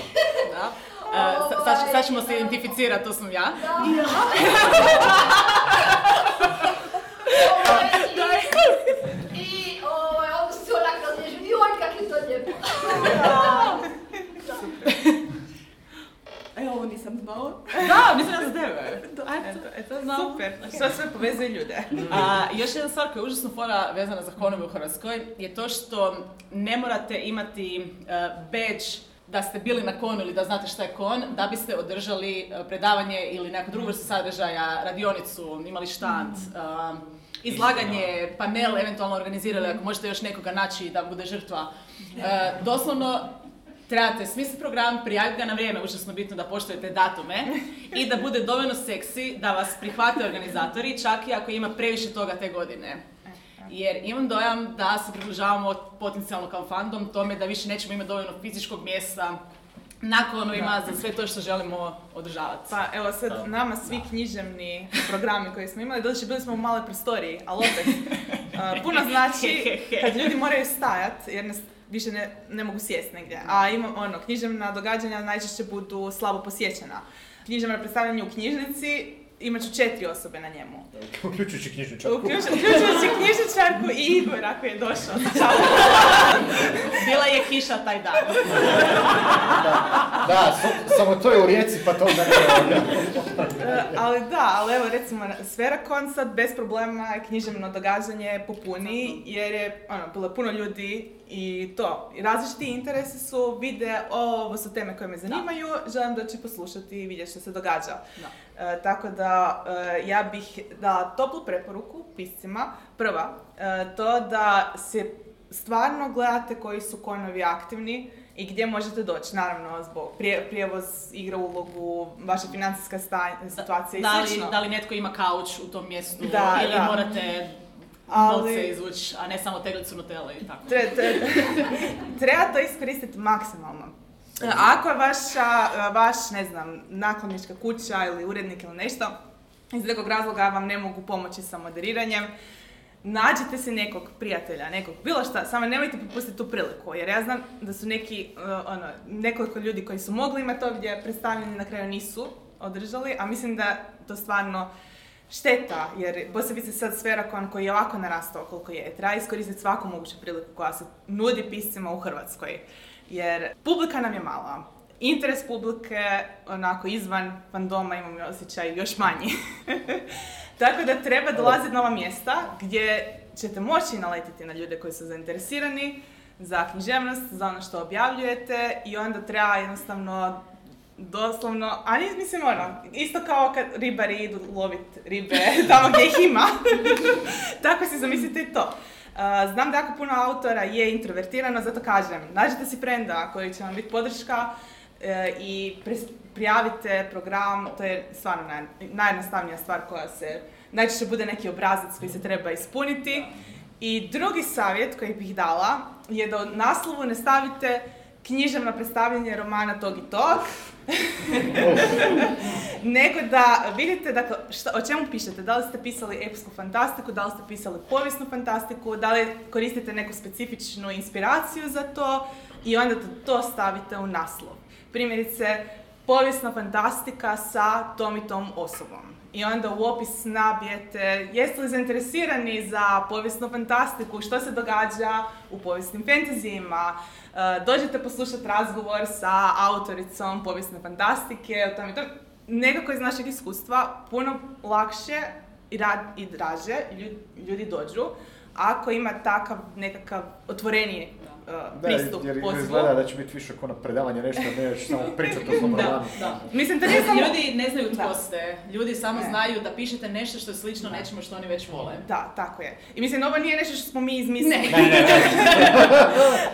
da. E, sa- sad, sad ćemo se identificirati, to sam ja. Da. Ovaj, I, i ovaj, onda su se onak razliježili, joj kak je to lijepo. E, ovo nisam znala. Da, mislim da se tebe. Eto, eto, super. Što sve povezuje ljude. A, još jedna stvar koja je užasno fora vezana za konove u Hrvatskoj je to što ne morate imati uh, badge da ste bili na konu ili da znate šta je kon, da biste održali uh, predavanje ili neku drugu vrstu sadržaja, radionicu, imali štand, uh, izlaganje, panel eventualno organizirali ako možete još nekoga naći da bude žrtva. Uh, doslovno trebate smisliti program, prijaviti ga na vrijeme, užasno bitno da poštujete datume i da bude dovoljno seksi da vas prihvate organizatori, čak i ako ima previše toga te godine. Jer imam dojam da se približavamo potencijalno kao fandom tome da više nećemo imati dovoljno fizičkog mjesta na konovima za sve to što želimo održavati. Pa evo sad nama svi književni programi koje smo imali, doduše bili smo u maloj prostoriji, ali opet uh, puno znači kad ljudi moraju stajat jer ne, više ne, ne mogu sjest negdje. A imam ono, književna događanja najčešće budu slabo posjećena. Književno predstavljanje u knjižnici imat ću četiri osobe na njemu. Uključujući knjižničarku. Uključ- Uključujući knjižničarku i Igor ako je došao. Bila je kiša taj dan. Da, sa- samo to je u rijeci pa to onda ne E, ali da, ali evo recimo Sferakon sad bez problema je književno događanje popuni jer je ono, bilo puno ljudi i to, različiti interesi su, vide "O, ovo su teme koje me zanimaju, želim doći poslušati i vidjeti što se događa. E, tako da e, ja bih dala toplu preporuku piscima. Prva, e, to da se stvarno gledate koji su konovi aktivni i gdje možete doći. Naravno, zbog prije, prijevoz igra ulogu, vaša financijska situacija Da i li, slično. da li netko ima kauč u tom mjestu Da, ili da. morate Ali- novce izvući, a ne samo teglicu Nutelle i tako. Tre- tre- treba to iskoristiti maksimalno. E, Ako je vaša, e, vaš, ne znam, naklonička kuća ili urednik ili nešto, iz nekog razloga vam ne mogu pomoći sa moderiranjem, nađite se nekog prijatelja, nekog, bilo šta, samo nemojte propustiti tu priliku, jer ja znam da su neki, e, ono, nekoliko ljudi koji su mogli imati ovdje predstavljeni na kraju nisu održali, a mislim da to stvarno šteta, jer posebice sad Sferakon koji je ovako narastao koliko je, treba iskoristiti svaku moguću priliku koja se nudi piscima u Hrvatskoj. Jer publika nam je mala. Interes publike, onako izvan fandoma imam osjećaj još manji. Tako da treba dolaziti na ova mjesta gdje ćete moći naletiti na ljude koji su zainteresirani za književnost, za ono što objavljujete i onda treba jednostavno doslovno, a ni- mislim ono, isto kao kad ribari idu lovit ribe tamo gdje ih ima, tako si zamislite i to. Uh, znam da jako puno autora je introvertirano, zato kažem, nađite si frenda koji će vam biti podrška e, i prijavite program, to je stvarno naj, najjednostavnija stvar koja se, najčešće bude neki obrazac koji se treba ispuniti. I drugi savjet koji bih dala je da u naslovu ne stavite književno predstavljanje romana tog i tog, nego da vidite dakle, šta, o čemu pišete. Da li ste pisali epsku fantastiku, da li ste pisali povijesnu fantastiku, da li koristite neku specifičnu inspiraciju za to i onda to- stavite u naslov. Primjerice, povijesna fantastika sa tom i tom osobom. I onda u opis nabijete jeste li zainteresirani za povijesnu fantastiku, što se događa u povijesnim fantazijima, E, dođete poslušati razgovor sa autoricom povijesne fantastike, o tom i to. Nekako iz našeg iskustva puno lakše i, rad, i draže lju- ljudi dođu ako ima takav nekakav otvoreniji uh, Da, pristup jer pozivu. izgleda da će biti više ono predavanje nešto, ne još samo pričati o svom Da. Da. Mislim, to nije samo... Ljudi ne znaju tko Da. ste. Ljudi samo Ne. znaju da pišete nešto što je slično nečemu što oni već vole. Da, tako je. I mislim, ovo nije nešto što smo mi izmislili. Ne. Ne, ne, ne.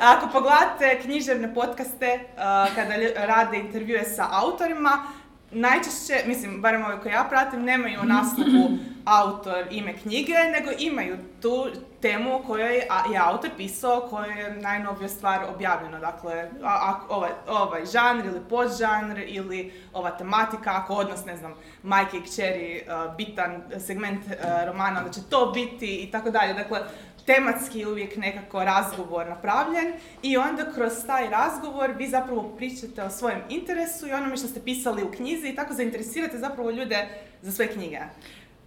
Ako pogledate književne podcaste, uh, kada rade intervjue sa autorima, najčešće, mislim, barem ove koje ja pratim, nemaju naslovu autor ime knjige, nego imaju tu temu o kojoj je autor pisao, koja je najnovija stvar objavljena. Dakle, a, a- ovaj, ovaj žanr ili podžanr ili ova tematika, ako odnos, ne znam, majke i kćeri, uh, bitan segment uh, romana, onda će to biti i tako dalje. Dakle, tematski je uvijek nekako razgovor napravljen i onda kroz taj razgovor vi zapravo pričate o svojem interesu i onome što ste pisali u knjizi i tako zainteresirate zapravo ljude za sve knjige.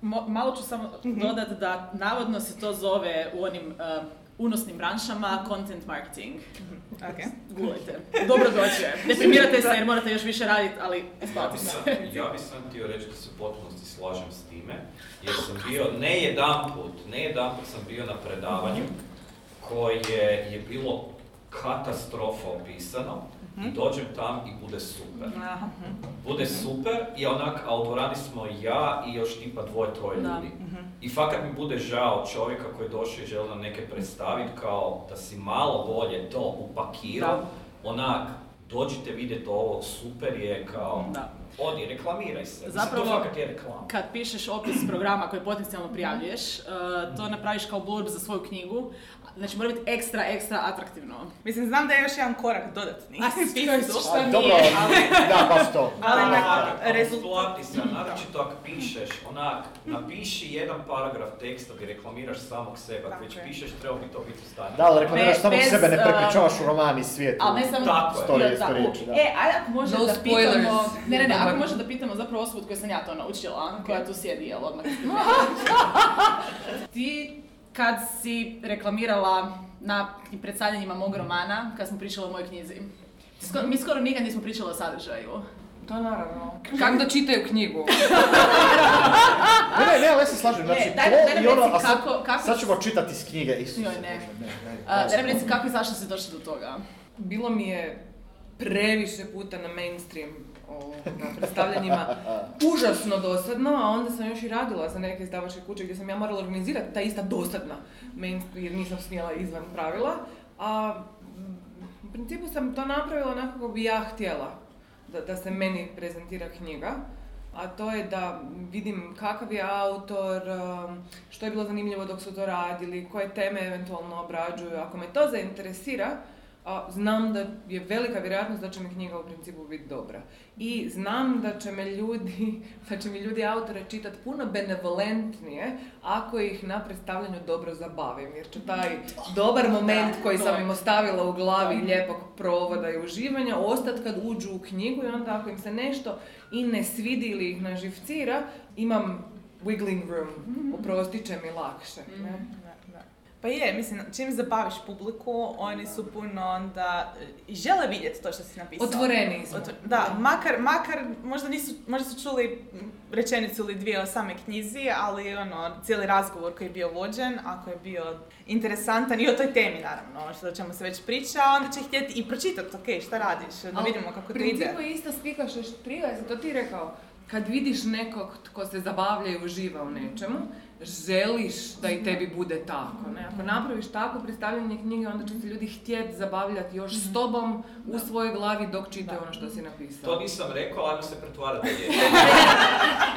Mo- malo ću samo Mhm. dodati da navodno se to zove u onim uh, unosnim branšama content marketing. Okay. Googlajte. Dobro dođe. Deprimirate se jer morate još više raditi, ali sam, ja bi sam htio reći da se u potpunosti slažem s time, jer sam bio, ne jedanput, ne jedanput sam bio na predavanju koje je bilo katastrofa opisano i dođem tam i bude super. Aha. Bude super i onak, a u dvorani smo ja i još tipa dvoje, troje Da. ljudi. I fakat mi bude žao čovjeka koji je došao i želi nam neke predstaviti kao da si malo bolje to upakirao, onak, dođite vidjeti ovo, super je kao, Da. Odi, reklamiraj se. Zapravo- to fakat je reklama. Kad pišeš opis programa koji potencijalno prijavljuješ, uh, to napraviš kao blurb za svoju knjigu. Znači mora biti ekstra, ekstra atraktivno. Mislim, znam da je još jedan korak dodatni. A, što nije, dobro, da, baš to. Ali Ali na na rezult- Plati se, naročito ako pišeš, onak, napiši jedan paragraf teksta gdje reklamiraš samog sebe, ako već pišeš, treba bi to biti u stanju. Da, ali reklamiraš Be- samo bez, sebe, ne uh, prepričavaš u roman i svijetu. Ali ne samo Tako je. Story, da, story, da. E, ajde ako može No da spoilers. pitamo... Ne, ne, ne, ako može da pitamo zapravo osobu od koje sam ja to naučila, koja tu sjedi, jel odmah. Ti kad si reklamirala na predstavljanjima mog romana, kad smo pričali o mojoj knjizi, sko- mi skoro nikad nismo pričali o sadržaju. To naravno. Kako da čitaju knjigu? Ne, ne, ne, ali ja se slažem, znači Ne, daj- daj ono, a sad, kako- kako- sad ćemo čitati iz knjige, Isuse Joj, ne. Bože, ne, ne, A, ne, da nam reci kako i zašto si došla do toga? Bilo mi je previše puta na mainstream ovoga, predstavljanjima užasno dosadno, a onda sam još i radila za neke izdavačke kuće gdje sam ja morala organizirati ta ista dosadna jer nisam smjela izvan pravila. A u principu sam to napravila onako kako bi ja htjela da, da se meni prezentira knjiga. A to je da vidim kakav je autor, um, što je bilo zanimljivo dok su to radili, koje teme eventualno obrađuju. Ako me to zainteresira, a, znam da je velika vjerojatnost da će mi knjiga u principu biti dobra. I znam da će me ljudi, da će mi ljudi autore čitati puno benevolentnije ako ih na predstavljanju dobro zabavim. Jer će taj dobar moment koji sam im ostavila u glavi lijepog provoda i uživanja ostati kad uđu u knjigu i onda ako im se nešto i ne svidi ili ih naživcira, imam wiggling room, oprostit će mi lakše. Ne? Da, da. Pa je, mislim, čim zabaviš publiku, oni su puno onda i žele vidjeti to što si napisao. Otvoreniji smo. Otvor- da, makar, makar možda, nisu, možda su čuli rečenicu ili dvije o same knjizi, ali ono, cijeli razgovor koji je bio vođen, ako je bio interesantan i o toj temi naravno, što ćemo se već priča, onda će htjeti i pročitati, ok, šta radiš, da Ali vidimo kako to ide. principu je ista spika šeštrija, jesi to ti rekao? Kad vidiš nekog tko se zabavlja i uživa u nečemu, želiš da i tebi bude tako. Ne? Ako napraviš tako predstavljanje knjige, onda će se ljudi htjeti zabavljati još s tobom u svojoj glavi dok čitaju ono što si napisao. To nisam rekao, ajmo se pretvarati da je.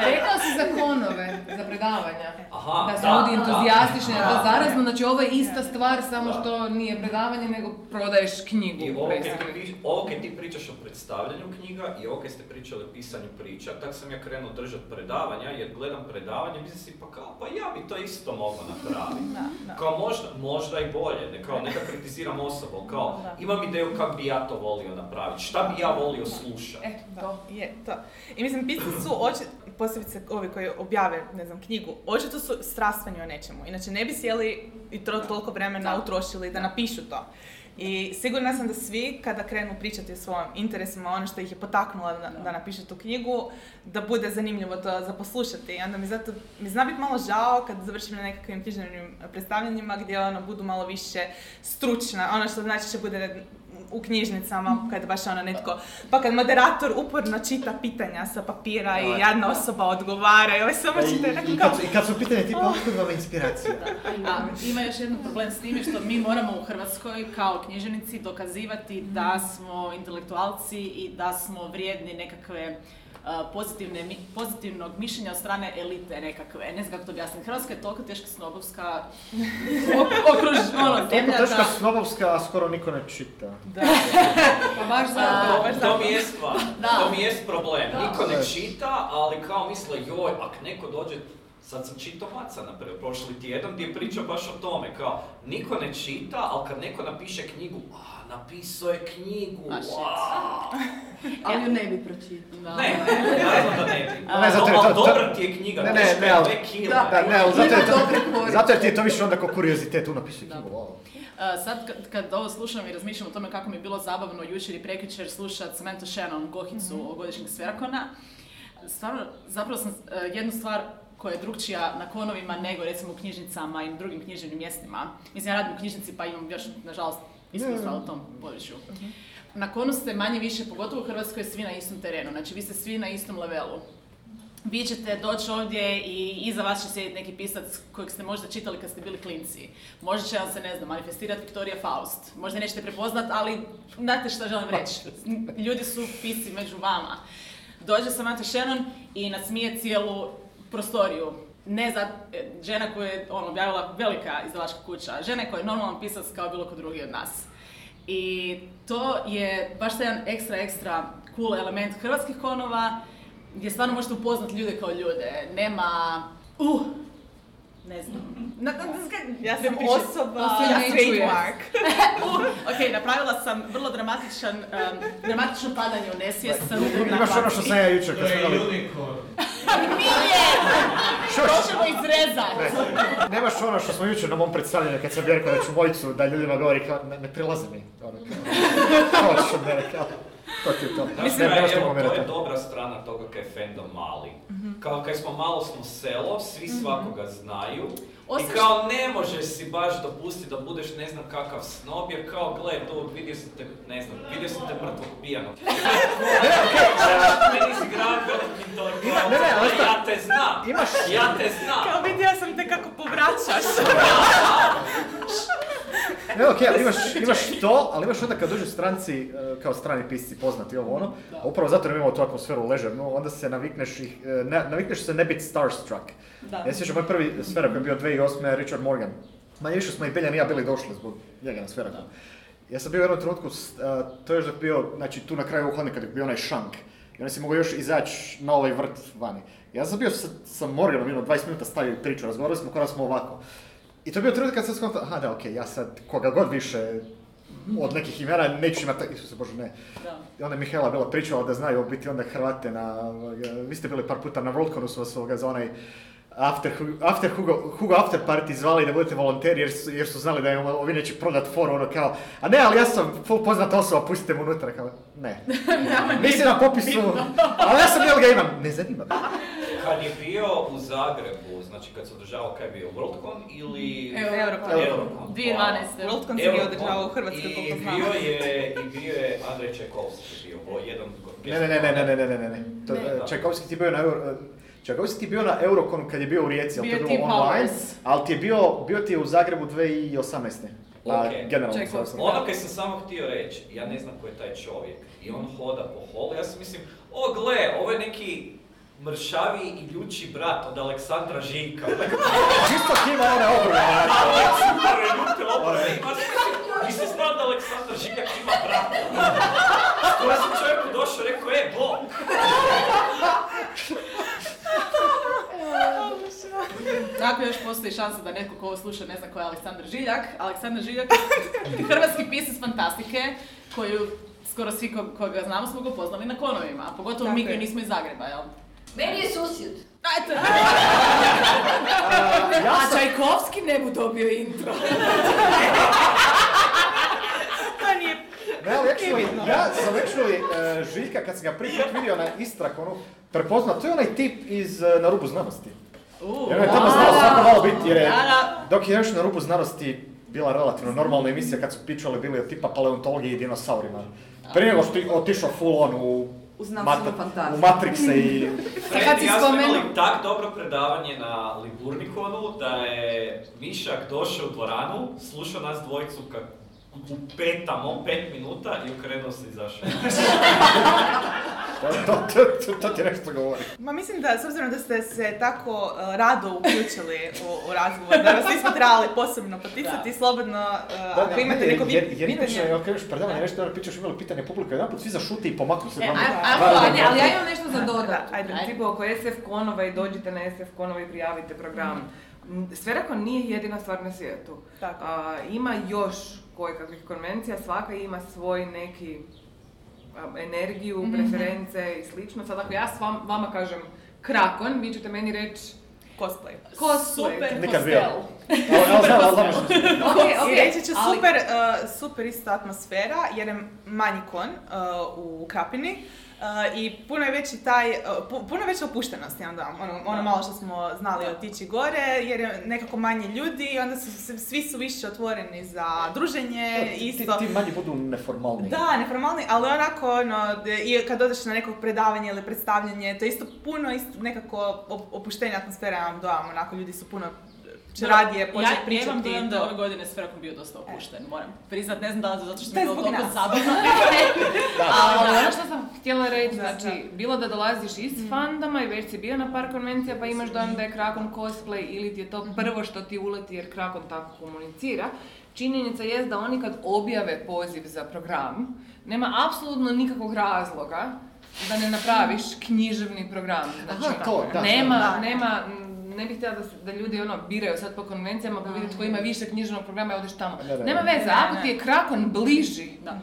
Rekao si za konove, za predavanja. Aha, Da su ljudi entuzijastični, da, to da. zarazno, znači ovo je ista stvar, samo Da. što nije predavanje, nego prodaješ knjigu. I ovo kad, ti, pri- ovo kad ti pričaš o predstavljanju knjiga i ovo kad ste pričali o pisanju priča, tak sam ja krenuo držati predavanja, jer gledam predavanje, mislim si pa kao, pa ja bi to isto mogao napraviti. Da, da. Kao možda, možda i bolje, ne, kao neka kritiziram osobu, kao Da. imam ideju kako bi ja to volio napraviti, šta bi ja volio slušati. E, to je to. I mislim, pisci su, oči, posebice ovi koji objave, ne znam, knjigu, očito su strastveni o nečemu. Inače, ne bi sjeli i tro- toliko vremena utrošili da napišu to. I sigurna sam da svi, kada krenu pričati o svojim interesima, ono što ih je potaknulo da, da napišu tu knjigu, da bude zanimljivo to za poslušati. I onda mi zato, mi zna biti malo žao kad završim na nekakvim književnim predstavljanjima gdje ono budu malo više stručna, ono što znači će bude u knjižnicama, kad baš ono netko, pa kad moderator uporno čita pitanja sa papira i jadna osoba odgovara i ovaj samo čita I, i, kao, kad, su- I kad su pitanje tipa, otkud vam inspiracija? A ima još jedan problem s time što mi moramo u Hrvatskoj kao književnici dokazivati da smo intelektualci i da smo vrijedni nekakve pozitivne, mi- pozitivnog mišljenja od strane elite nekakve. Ne znam kako to objasniti. Hrvatska je toliko teška snobovska ok- okruž, ono, Toliko teška da... snobovska, a skoro niko ne čita. da. Pa baš zato. baš To mi je stvar, Da. to mi je problem. Niko ne Da. čita, ali kao misle, joj, ak neko dođe, sad sam čitao Maca, naprijed, prošli tjedan, gdje je priča baš o tome, kao, niko ne čita, ali kad neko napiše knjigu, a, napisao je knjigu, A, shit. wow. Ali ju ne bi pročitao. Da. Ne, naravno da ne bi. Ne, zato to- dobra ti je knjiga, Ne, ne, ne, je ali- kile. Da, ne, ali zato je to, zato jer ti je to više onda kao kuriozitet, tu napiše Da. knjigu, wow. A, sad kad, kad ovo slušam i razmišljam o tome kako mi je bilo zabavno jučer i prekjučer slušat Samantha Shannon, Gohicu o godišnjeg Sverakona, stvarno, zapravo sam e, jednu stvar koja je drugčija na konovima nego recimo u knjižnicama i drugim književnim mjestima. Mislim, ja radim u knjižnici pa imam još, nažalost, iskustva u tom području. Na konu ste manje više, pogotovo u Hrvatskoj, svi na istom terenu. Znači, vi ste svi na istom levelu. Vi ćete doći ovdje i iza vas će sjediti neki pisac kojeg ste možda čitali kad ste bili klinci. Možda će vam se, ne znam, manifestirati Victoria Faust. Možda nećete prepoznat, ali znate što želim reći. Ljudi su pisci među vama. Dođe Samantha Shannon i nasmije cijelu prostoriju. Ne za e, žena koja je on, objavila velika izdavačka kuća, žena koja je normalan pisac kao bilo ko drugi od nas. I to je baš jedan ekstra, ekstra cool element hrvatskih konova, gdje stvarno možete upoznati ljude kao ljude. Nema, uh, ne znam. Na, na, na, Ja sam osoba, ja trademark. Uh, ok, napravila sam vrlo dramatičan, um, dramatično padanje u nesvijest. Imaš ono što sam ja jučer kad smo imali... Nije! Možemo izrezati. Ne, nemaš ono što smo jučer na mom predstavljanju kad sam rekao da ću mojicu da ljudima govori kao ne, ne prilazi mi. Ono, kao, hoćeš od mene, kao, to ti je to. Mislim, ne, evo, to je dobra strana toga kaj je fandom mali. Mhm. Kao kad smo malo smo selo, svi svakoga znaju. Osim I kao ne možeš si baš dopustiti da budeš ne znam kakav snob, jer kao gle, to vidio sam te, ne znam, vidio sam te mrtvog pijanog. Meni si grad velikih intelektualaca, ne, ne, gle, ja te znam, Imaš, ja te znam. Kao vidio sam te kako povraćaš. Ne, okej, ali imaš, imaš to, ali imaš onda kad dođu stranci, e, kao strani pisci, poznati ovo ono, a upravo zato jer imamo tu atmosferu ležernu, onda se navikneš ih, e, ne, navikneš se ne biti starstruck. Da. Ja sjećam, moj prvi sfera koji je bio 2008. Richard Morgan. Manje više smo i Beljan i ja bili došli zbog njega na sferaku. Ja sam bio u jednom trenutku, a, to je još dok bio, znači tu na kraju uhodnika dok je bio onaj šank. I onda si mogao još izaći na ovaj vrt vani. Ja sam bio sa, sa Morganom, jedno 20 minuta stavio priču, razgovarali smo kada smo ovako. I to je bio trenutak kad sam skontao, aha da, okej, ja sad koga god više od nekih imena neću imati, Isuse Bože, ne. Da. I onda je Mihaela bila pričala da znaju biti onda Hrvate na, ovoga, vi ste bili par puta na Worldconu su vas ovoga za onaj after, after Hugo, Hugo after party zvali da budete volonteri jer su, jer su znali da je ovo- ovi neće prodat foru, ono kao, a ne, ali ja sam full poznata osoba, pustite me unutra, kao, ne. Nisi na popisu, ali ja sam jel ga imam, ne zanima me. Kad je bio u Zagrebu, znači kad se održavao kaj je bio Worldcon ili... Eurocon. Eurocon. 2012. Worldcon se Eurocon. bio održavao u Hrvatskoj, I koliko znam. bio je, i bio je Andrej Čajkovski bio, jedan... Ne, ne, ne, ne, ne, ne, ne, ne, ne, ne. To, Ne. Čajkovski ti je bio na Euro, Čajkovski ti je bio na Euroconu kad je bio u Rijeci, ali to je bilo online, Powers. ali ti je bio, bio ti je u Zagrebu 2018. A, Ok. generalno. Ono kaj sam samo htio reći, ja ne znam ko je taj čovjek i on hoda po holu, ja sam mislim, o gle, ovo je neki mršavi i ljuči brat od Aleksandra Žinka. Čisto kima one obrve, znači. A ovo je super, ljute obrve, ima Nisam znao da Aleksandar Žinjak ima brata. To ja sam čovjeku došao i rekao, e, bok. Tako, postoji šansa da netko ko ovo sluša ne zna ko je Aleksandar Žiljak. Aleksandar Žiljak je hrvatski pisac fantastike koju skoro svi ko- koga znamo smo ga upoznali na konovima, a pogotovo Tako mi je. koji nismo iz Zagreba, jel? Meni je susjed. Eto, Ja A sam, Čajkovski ne bu dobio intro. To nije... actually, ja sam actually uh, Žiljka, kad sam ga prvi put vidio na Istrakonu, prepoznao, to je onaj tip iz uh, Na rubu znanosti. u, Jer on je tamo znao svako malo biti, jer je, Da, da. dok je još na rubu znanosti bila relativno normalna emisija kad su pričali bili o tipa paleontologiji i dinosaurima. Prije nego što je otišao full on u, U znanstvenu Mat- fantastiju. u Matrixe i... Fred i ja smo imali tak dobro predavanje na Liburnikonu da je Mišak došao u dvoranu, slušao nas dvojicu kak u petamo, pet minuta i okrenuo se i izašao. To, to, to, to, ti nešto govori. Ma mislim da, s obzirom da ste se tako uh, rado uključili u, u razgovor, da vas nismo trebali posebno poticati, slobodno, uh, ako imate neko jer, jer pitanje... ako kreneš predavanje, nešto ono pričaš, imali pitanje publika, jedan put svi zašuti i pomaknu se E, Da, da, ajde, da. ali ja imam nešto za Da, dodat. ajde. Principu oko SF konova i dođite na SF konova i prijavite program. M, Sferakon nije jedina stvar na svijetu. Tako. A, ima još koje kakvih konvencija, svaka ima svoj neki a, energiju, preference i slično. Sad ako ja s vam- vama kažem krakon, vi ćete meni reći Cosplay. cosplay. Super Nikad I reći ću super, uh, super isto atmosfera jer je manji kon uh, u Krapini. uh, I puno je veći taj, uh, pu- puno je veća opuštenost, ja onda, ono, ono malo što smo znali otići gore, jer je nekako manje ljudi i onda su, svi su više otvoreni za druženje, Ti, isto. ti manji budu neformalni. Da, neformalni, ali onako, ono, i kad odeš na nekog predavanja ili predstavljanje, to je isto puno, isto nekako op- opuštenja atmosfera, ja vam dojam, onako, ljudi su puno će radije početi ja, ja pričati. imam dojam da ove godine s Ferakom bio dosta opušten, moram priznat, ne znam da li zato što To mi je je bilo toliko zabavno. Ali ono što sam htjela reći, Da, znači, bilo da dolaziš iz fandama i već si bio na par konvencija pa imaš dojam da je Krakon cosplay ili ti je to prvo što ti uleti jer Krakon tako komunicira, činjenica jest da oni kad objave poziv za program, nema apsolutno nikakvog razloga da ne napraviš književni program. Znači, Aha, to, da, nema, da. nema, m, ne bih htjela da, se- da ljudi ono biraju sad po konvencijama pa vidjeti tko ima više književnog programa i odeš tamo. Ne, ne, Nema ne. veze, ako ti je Krakon bliži, Da.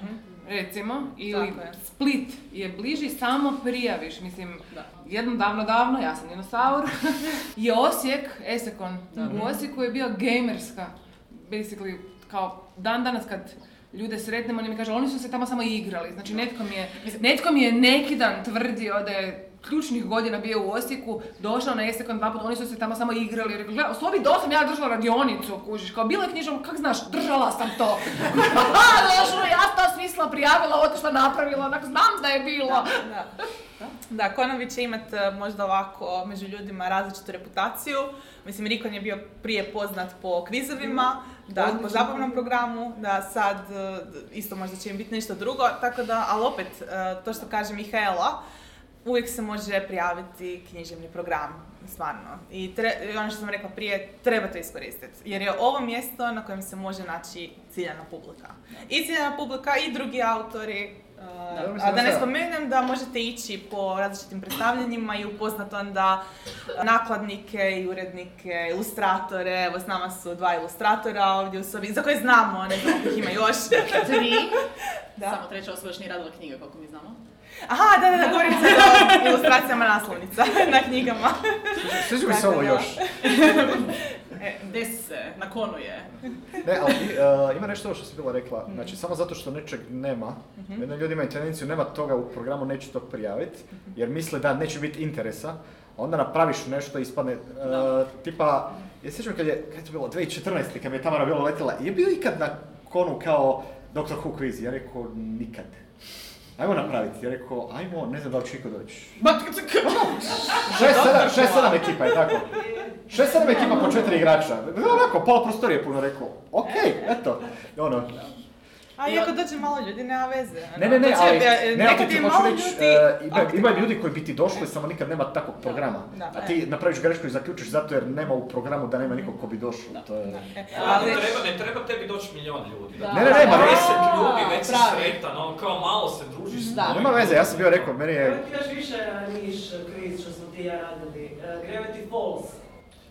recimo, ili je. Split je bliži, samo prijaviš. Mislim, Da. jednom davno davno, ja sam dinosaur, je Osijek, Esekon, u Osijeku je bio gamerska, basically, kao dan danas kad ljude sretnemo, oni mi kažu, oni su se tamo samo igrali. Znači, netko mi je, netko mi je neki dan tvrdio da je ključnih godina bio u Osijeku, došao na Esekon dva puta, oni su se tamo samo igrali. Rekao, gledaj, u sobi do sam ja držala radionicu, kužiš, kao bila je knjižom, kak znaš, držala sam to. A, došlo, ja to smisla prijavila, otišla, napravila, onak, znam da je bilo. Da. Da, Konovi će imat e, možda ovako među ljudima različitu reputaciju. Mislim, Rikon je bio prije poznat po kvizovima, da, po Odlično. zabavnom programu, da sad e, isto možda će im biti nešto drugo, tako da, ali opet, e, to što kaže Mihaela, uvijek se može prijaviti književni program, stvarno. I, tre- ono što sam rekla prije, treba to iskoristiti. Jer je ovo mjesto na kojem se može naći ciljana publika. I ciljana publika i drugi autori. uh, Da, a da ne spomenem da možete ići po različitim predstavljanjima i upoznat onda nakladnike i urednike, ilustratore. Evo s nama su dva ilustratora ovdje u sobi, za koje znamo, ne znam ih ima još. Tri. Da. Samo treća osoba još nije radila knjige, koliko mi znamo. Aha, da, da, da, govorim sad o ilustracijama naslovnica na knjigama. Sviđa mi se ovo još. E, desi se, na konu je. Ne, ali uh, ima nešto što si bila rekla, znači samo zato što nečeg nema, jedno ljudi imaju tendenciju nema toga u programu, neće to prijaviti, jer misle da neće biti interesa, onda napraviš nešto i ispadne, uh, tipa, ja se sjećam kad je, kad je to bilo, 2014. kad mi je Tamara bilo letjela, je bio ikad na konu kao Dr. Who quiz? Ja rekao, nikad. Ajmo napraviti, ja rekao, ajmo, ne znam da li će iko doći. Šest, sedam, šest, sedam ekipa je tako. Šest, sedam ekipa po četiri igrača. Bilo onako, pola prostorije puno rekao, okej, eto. Ono, A iako dođe malo ljudi, nema veze. ono, ne, ne, ne, to će- ali, e, ne, ali nekad ti hoću malo reći, ljudi e, ima, ljudi koji bi ti došli, samo nikad nema takvog programa. da, A ti napraviš grešku i zaključiš zato jer nema u programu da nema nikog ko bi došao. To je... E, Ali ne treba, ne treba tebi doći milion ljudi. Da. Ne, ne, ne, ma ne, Deset ljudi, već si sretan, ono, kao malo se družiš s Da. Nema veze, ja sam bio rekao, meni je... ti još više niš kviz što smo ti i ja radili. Uh, Gravity Falls.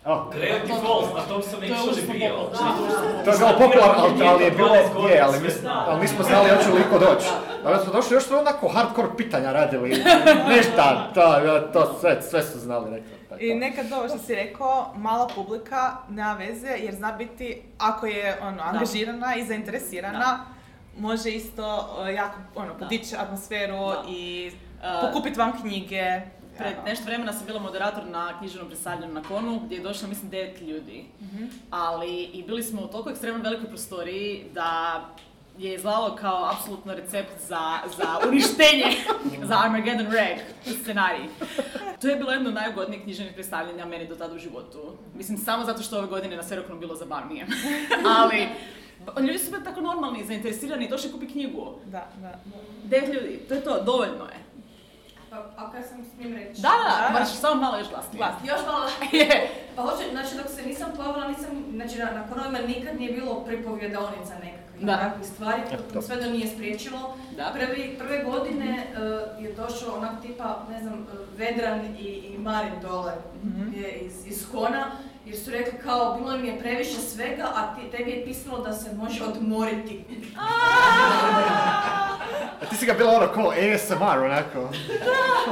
Oh. Gravity Falls, na tom sam To je bio. popularno. To je bilo popularno, ali, je bilo, je, ali, mi, ali nismo znali hoće li iko doći. Ali smo došli, još smo onako hardcore pitanja radili, ništa, to, to sve, sve su znali, rekao. Tako. I nekad ovo što si rekao, mala publika nema veze jer zna biti, ako je ono, angažirana i zainteresirana, može isto uh, jako ono, podići atmosferu Da. i Uh, pokupiti vam knjige. Pred nešto vremena sam bila moderator na književnom predstavljanju na Konu gdje je došlo mislim devet ljudi. Ali i bili smo u toliko ekstremno velikoj prostoriji da je izgledalo kao apsolutno recept za, za uništenje, za Armageddon Reg scenarij. To je bilo jedno od najugodnijih književnih predstavljanja meni do tada u životu. Mislim, samo zato što ove godine na Serokonu bilo zabavnije. Ali, ba- ljudi su bili tako normalni, zainteresirani, došli kupi knjigu. Da, da. Devet ljudi, to je to, dovoljno je. Pa, a kaj sam smijem reći? Da, da, moraš samo malo još glasnije. Još malo. Je. Pa hoće, znači dok se nisam pojavila, nisam, znači na, na konovima nikad nije bilo pripovjedonica nekakvih Da. takvih stvari, to. sve da nije spriječilo. Da. Prvi, prve godine eh, je došao onak tipa, ne znam, eh, Vedran i, i Marin dole je iz, iz Kona, jer su rekli kao, bilo im je previše svega, a ti, tebi je pisalo da se može odmoriti. A ti si ga bila ono ko ASMR, onako.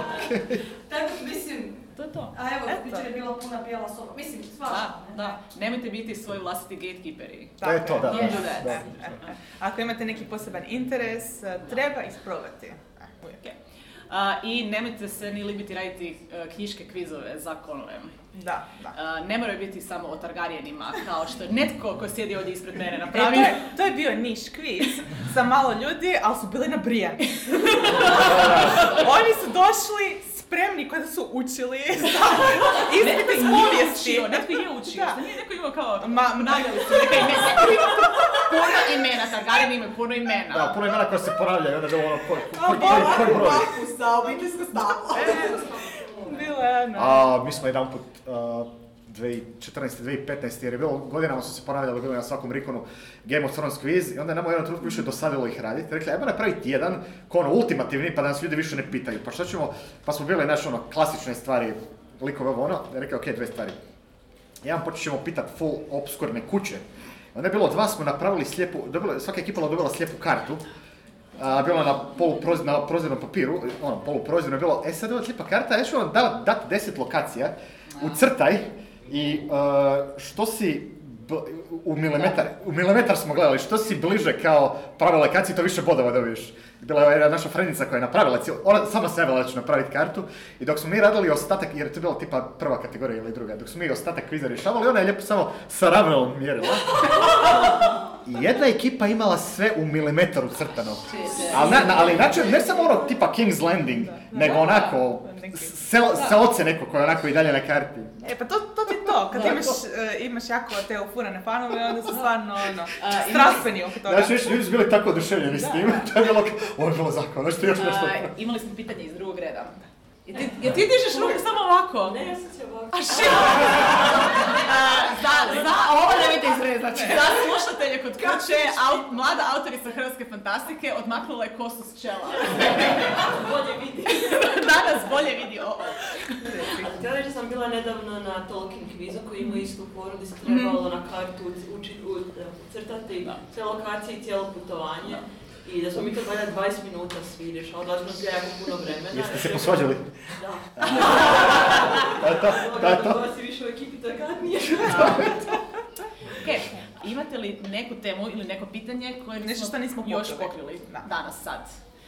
Tako, mislim, To je to. a evo, Eto. jučer je bila puna bijela soba. Mislim, svašta. Da, ne? da. Nemojte biti svoji vlastiti gatekeeperi. To je to, da. That. Da. E, e. Ako imate neki poseban interes, e, treba isprobati. E, uvijek. Ok. A, I nemojte se ni libiti raditi e, knjiške kvizove za konove. Da, da. A, ne moraju biti samo o Targaryenima, kao što je netko ko sjedi ovdje ispred mene E, to, napravio. je, to je bio niš kviz sa malo ljudi, ali su bili nabrijani. Oni su došli spremni kao da su učili ispit iz povijesti. Netko je učio. Da. Što nije neko imao kao, Ma- naveli su neka imena. puno imena, Targaryen imaju puno imena. Da, puno imena koja se ponavljaju, onda je ono, ko, ko, A ko, koji, koji broj. sa obiteljsko stablo. Bilo je ono. A, mi smo jedan put, uh, 2014. 2015. jer je bilo, godinama su se ponavljali, bilo je na svakom Rikonu Game of Thrones quiz i onda je nama u jednom trenutku više dosadilo ih raditi. Rekli, ajmo napraviti jedan, ko ono ultimativni, pa da nas ljudi više ne pitaju. Pa što ćemo, pa smo bili naš ono klasične stvari, likove ovo ono, rekao, ok, dve stvari. Jedan počet ćemo pitat full obskurne kuće. Onda je bilo dva, smo napravili slijepu, dobila, svaka ekipa je dobila slijepu kartu. A, bilo je na poluproz, na prozirnom papiru, ono, poluprozirno je bilo, e sad ova slijepa karta, ja ću vam da, dati deset lokacija, ucrtaj i uh, što si u milimetar, u milimetar smo gledali, što si bliže kao prave to više bodova dobiješ. Bila je jedna naša frendica koja je napravila cijelu, ona sama se javila da će napraviti kartu i dok smo mi radili ostatak, jer je to bila tipa prva kategorija ili druga, dok smo mi ostatak kviza rješavali, ona je lijepo samo sa ravelom mjerila. I jedna ekipa imala sve u milimetar ucrtano. Ali, na, ali znači, ne samo ono tipa King's Landing, nego onako sel, selce neko koje je onako i dalje na karti. E pa to, to ti je to, kad imaš, e, imaš jako te ufurane fanove, onda su stvarno ono, strastveni oko toga. Znači, još ljudi su bili tako oduševljeni s tim, to je bilo ovo je bilo zakon, znači još nešto. Imali smo pitanje iz drugog reda. I ti, jel ti dižeš ruku samo ovako? Ne, ja sam se ovako. A za, za, ovo nemojte izrezati. Za slušatelje kod kuće, au- mlada autorica hrvatske fantastike odmaknula je kosu s čela. Bolje vidi. Danas bolje vidi ovo. Htjela reći da sam bila nedavno na Tolkien kvizu koji ima istu foru gdje se trebalo na kartu uči- u- ucrtati sve lokacije i cijelo putovanje. I da smo mi to valjda 20 minuta svi rješali, da smo bilo jako puno vremena. Jeste se posvađali? Da. To je to, to je to. Ovo si više u ekipi Targaryen. Ok, imate li neku temu ili neko pitanje koje nismo, Nešto što nismo još pokrili. Da. danas sad?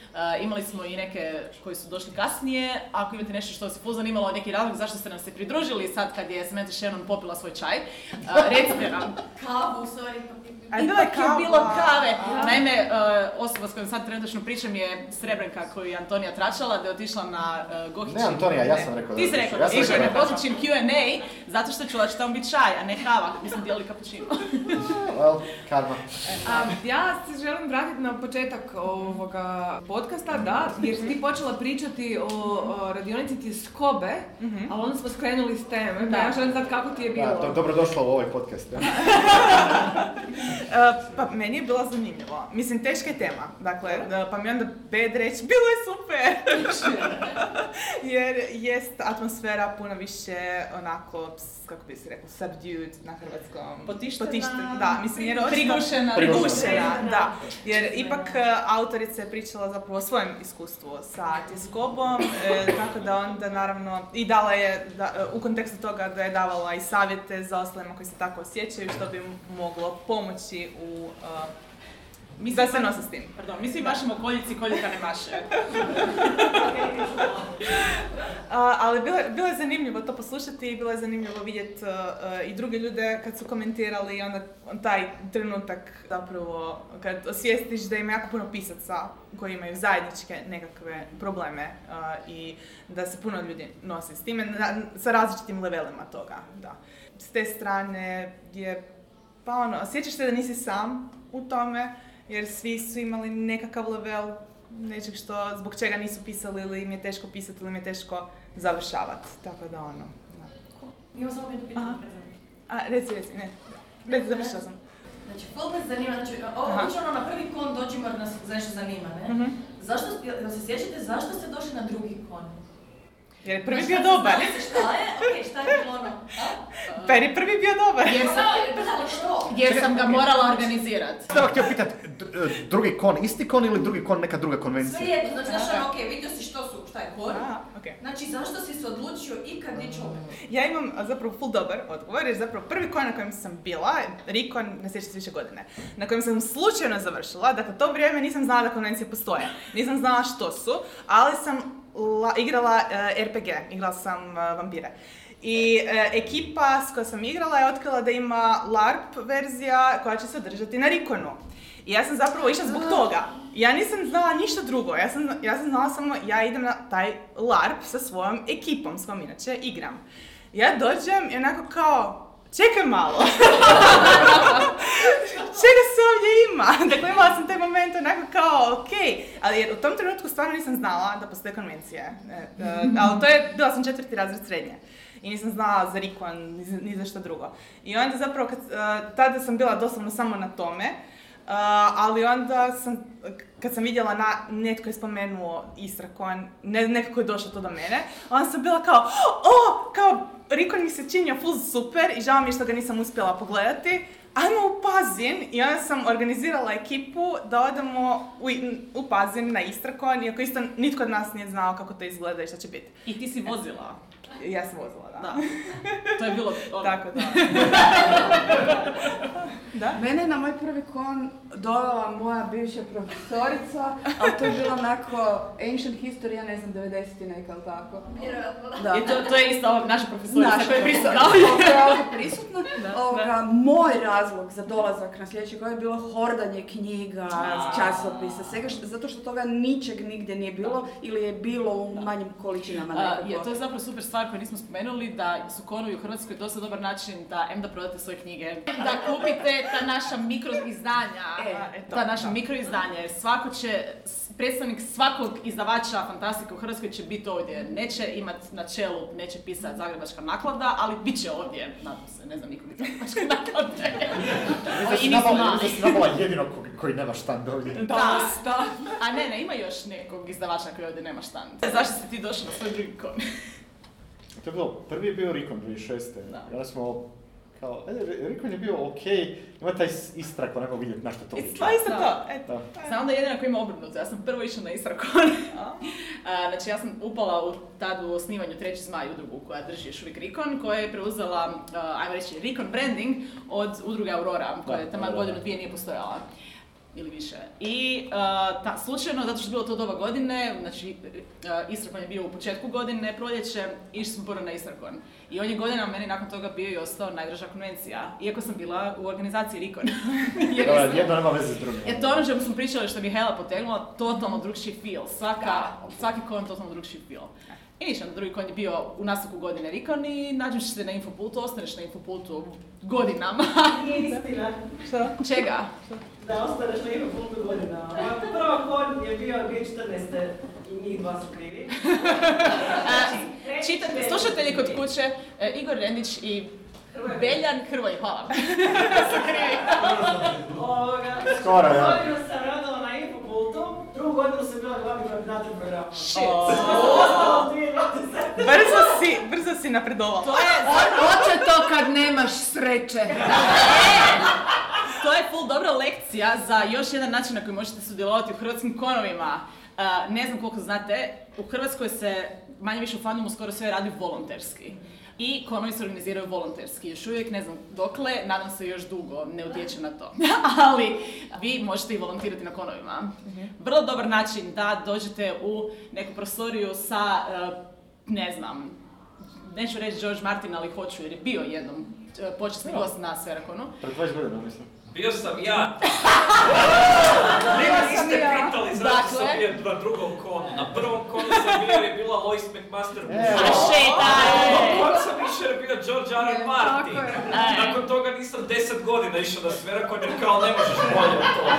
Uh, imali smo i neke koji su došli kasnije. Ako imate nešto što vas je full zanimalo, neki razlog zašto ste nam se pridružili sad kad je Samantha Shannon popila svoj čaj, uh, recite nam. Kavu, sorry. Ipak je kava. bilo kave. A. Naime, uh, osoba s kojom sad trenutačno pričam je Srebrenka koju je Antonija tračala da je otišla na uh, Gohićin. Ne, Antonija, ja sam rekao da Ti si rekao. Ja sam na rekao je Gohićin Q&A zato što čula će tamo biti čaj, a ne kava. Mi smo dijeli kapućino. Well, karma. A, ja se želim vratiti na početak ovoga podcasta, da, jer si ti počela pričati o, o radionici tjeskobe, ali onda smo skrenuli s teme, pa Da. ja želim znati kako ti je bilo. Da, do, dobrodošla u ovaj podcast. Ja. E, pa meni je bilo zanimljivo. Mislim, teška je tema. Dakle, da, pa mi onda bed reći, bilo je super! Jer jest atmosfera puno više onako, kako bi se rekao, subdued na hrvatskom. Potištena, da, mislim, jer očito- prigušena. Prigušena, Da. da. Jer ipak e, autorica je pričala zapravo o svojem iskustvu sa tjeskobom, e, tako da onda naravno i dala je, da, u kontekstu toga da je davala i savjete za ostalima koji se tako osjećaju, što bi im moglo pomoći u uh, da se nose s tim. Pardon, mi svi mašemo koljici, koljika ne maše. A, ali bilo, je- bilo je zanimljivo to poslušati i bilo je zanimljivo vidjeti i druge ljude kad su komentirali i onda taj trenutak zapravo kad osvijestiš da ima jako puno pisaca koji imaju zajedničke nekakve probleme i da se puno ljudi nosi s time na- sa različitim levelima toga. Da. S te strane je pa ono, osjećaš se da nisi sam u tome jer svi su imali nekakav level nečeg što, zbog čega nisu pisali ili im je teško pisati ili im je teško završavati. Tako da ono, da. Imam samo jedno pitanje. A, reci, reci, ne. Reci, završila sam. Znači, ful me zanima, znači, ovo ono na prvi kon dođemo jer nas nešto zanima, ne? Mhm. Zašto, jel se sjećate zašto ste došli na drugi kon? Jer je prvi bio dobar. Šta je? Okej, šta je bilo ono? Pa jer je prvi bio dobar. Jer sam, Ali što? jer sam ga morala organizirati. Samo htio pitat, e, drugi kon isti kon ili drugi kon neka druga konvencija? Sve jedno, znači, znaš ono, okej, vidio si što su, šta je kon? Znači, zašto si se odlučio i kad ići opet? Ja imam zapravo full dobar odgovor, jer zapravo prvi kon na kojem sam bila, Rikon, ne sjećam se više godine, na kojem sam slučajno završila, dakle to vrijeme nisam znala da konvencije postoje, nisam znala što su, ali sam la- igrala e, RPG, igrala sam e, vampire. I e, ekipa s kojom sam igrala je otkrila da ima LARP verzija koja će se održati na Rikonu. I ja sam zapravo išla zbog toga. Ja nisam znala ništa drugo. Ja sam, ja sam znala samo, ja idem na taj LARP sa svojom ekipom s kojom inače igram. Ja dođem i onako kao, čekaj malo. Čega se ovdje ima? Dakle, imala sam taj moment onako kao, ok, ali u tom trenutku stvarno nisam znala da postoje konvencije. E, e, ali to je, bila sam četvrti razred srednje. I nisam znala za Rikon, ni za, ni za što drugo. I onda zapravo, kad, e, tada sam bila doslovno samo na tome, ali onda sam, kad sam vidjela na, netko je spomenuo Istrakon, ne, nekako je došlo to do mene, onda sam bila kao, o, kao, Rikon mi se činio full super i žao mi je što ga nisam uspjela pogledati, ajmo u Pazin i onda sam organizirala ekipu da odemo u, u Pazin na Istrakon, iako isto nitko od nas nije znao kako to izgleda i šta će biti. I ti si vozila. Ja sam vozila, da. Da. To je bilo ono. Tako da. da? Mene je na moj prvi kon dovela moja bivša profesorica, ali to je bilo onako ancient history, ja ne znam, 90 neka ili tako. Vjerojatno. Da. I to, to je isto ova naša profesorica Naša koja je prisutna koja je ovdje prisutna. Da, Ovoga, Moj razlog za dolazak na sljedeći godin je bilo hordanje knjiga, A. časopisa, svega, što- zato što toga ničeg nigdje nije bilo ili je bilo u manjim količinama A, nekako. je, to je zapravo super stvar koju nismo spomenuli, da su konovi u Hrvatskoj dosta dobar način da em da prodate svoje knjige, da kupite ta naša mikro izdanja, E, ta naša mikro izdanja, jer svako će, predstavnik svakog izdavača Fantastika u Hrvatskoj će biti ovdje. Neće imat na čelu, neće pisati Zagrebačka naklada, ali bit će ovdje, nadam se, ne znam nikog iz Zagrebačke naklade. Mislim da si I nisu nabala- mali. da nabala jedino ko- koji nema štand ovdje. Da, da. A ne, ne, ima još nekog izdavača koji ovdje nema štand. Zašto si ti došao na svoj drugi kon? To je bilo, prvi je bio Rikon 2006. Da. I onda smo, kao, ajde, Rikon je bio okej, ima taj istrak, onako vidjeti na što to liči. Pa isto to, eto. Znam da je jedina koja ima obrnuto, ja sam prvo išla na Istrakon. A, znači ja sam upala u, tad u osnivanju Treći zmaj udrugu koja drži još uvijek Rikon, koja je preuzela, ajmo reći, Rikon branding od udruge Aurora, koja je tamo godinu dvije nije postojala. Ili više. I a, ta, slučajno, zato što je bilo to doba godine, znači a, Istrakon je bio u početku godine, proljeće, išli smo prvo na Istrakon. I on je godinama meni nakon toga bio i ostao najdraža konvencija, iako sam bila u organizaciji Rikon. Jer Da, jedno nema veze s drugim. E to ono što smo pričali što je Mihaela potegnula, totalno drugčiji feel. Svaka, svaki kon totalno drugčiji feel. I ništa, drugi kon je bio u nastavku godine Rikon i nađeš se na infopultu, ostaneš na infopultu godinama. Nije istina. Što? Čega? Da ostaneš na Infopultu godina. Ovako, prvo kon je bio 2014. i njih dva su krivi. A, Čitate, slušatelji kod kuće, e, Igor Rendić i Beljan Hrvoj, hvala. Su krivi. Ovoga, Skoro, ja. Godinu sam radila na Infopultu, drugu godinu sam bila glavni koordinator programa. Shit. Ostalo 2020. Brzo si, brzo si napredovala. To je, Hoće to kad nemaš sreće. to je full dobra lekcija za još jedan način na koji možete sudjelovati u hrvatskim konovima. A, ne znam koliko znate, u Hrvatskoj se manje više u fandomu skoro sve radi volonterski. I konovi se organiziraju volonterski. Još uvijek ne znam dokle, nadam se još dugo, ne utječe na to. Ali vi možete i volontirati na konovima. Vrlo dobar način da dođete u neku prostoriju sa, e, ne znam, neću reći George Martin, ali hoću jer je bio jednom e, počasni gost na Sverakonu. Pred 20 godina, mislim. Bio sam ja. Sam niste ja. pitali zašto sam Dakle? bio na drugom konu. Na prvom konu sam bio je bila Lois McMaster. A šetaj! Na drugom konu sam išao jer je bio George R. R. Martin. Nakon toga nisam 10 godina išao na Sverakon jer kao ne možeš bolje od toga.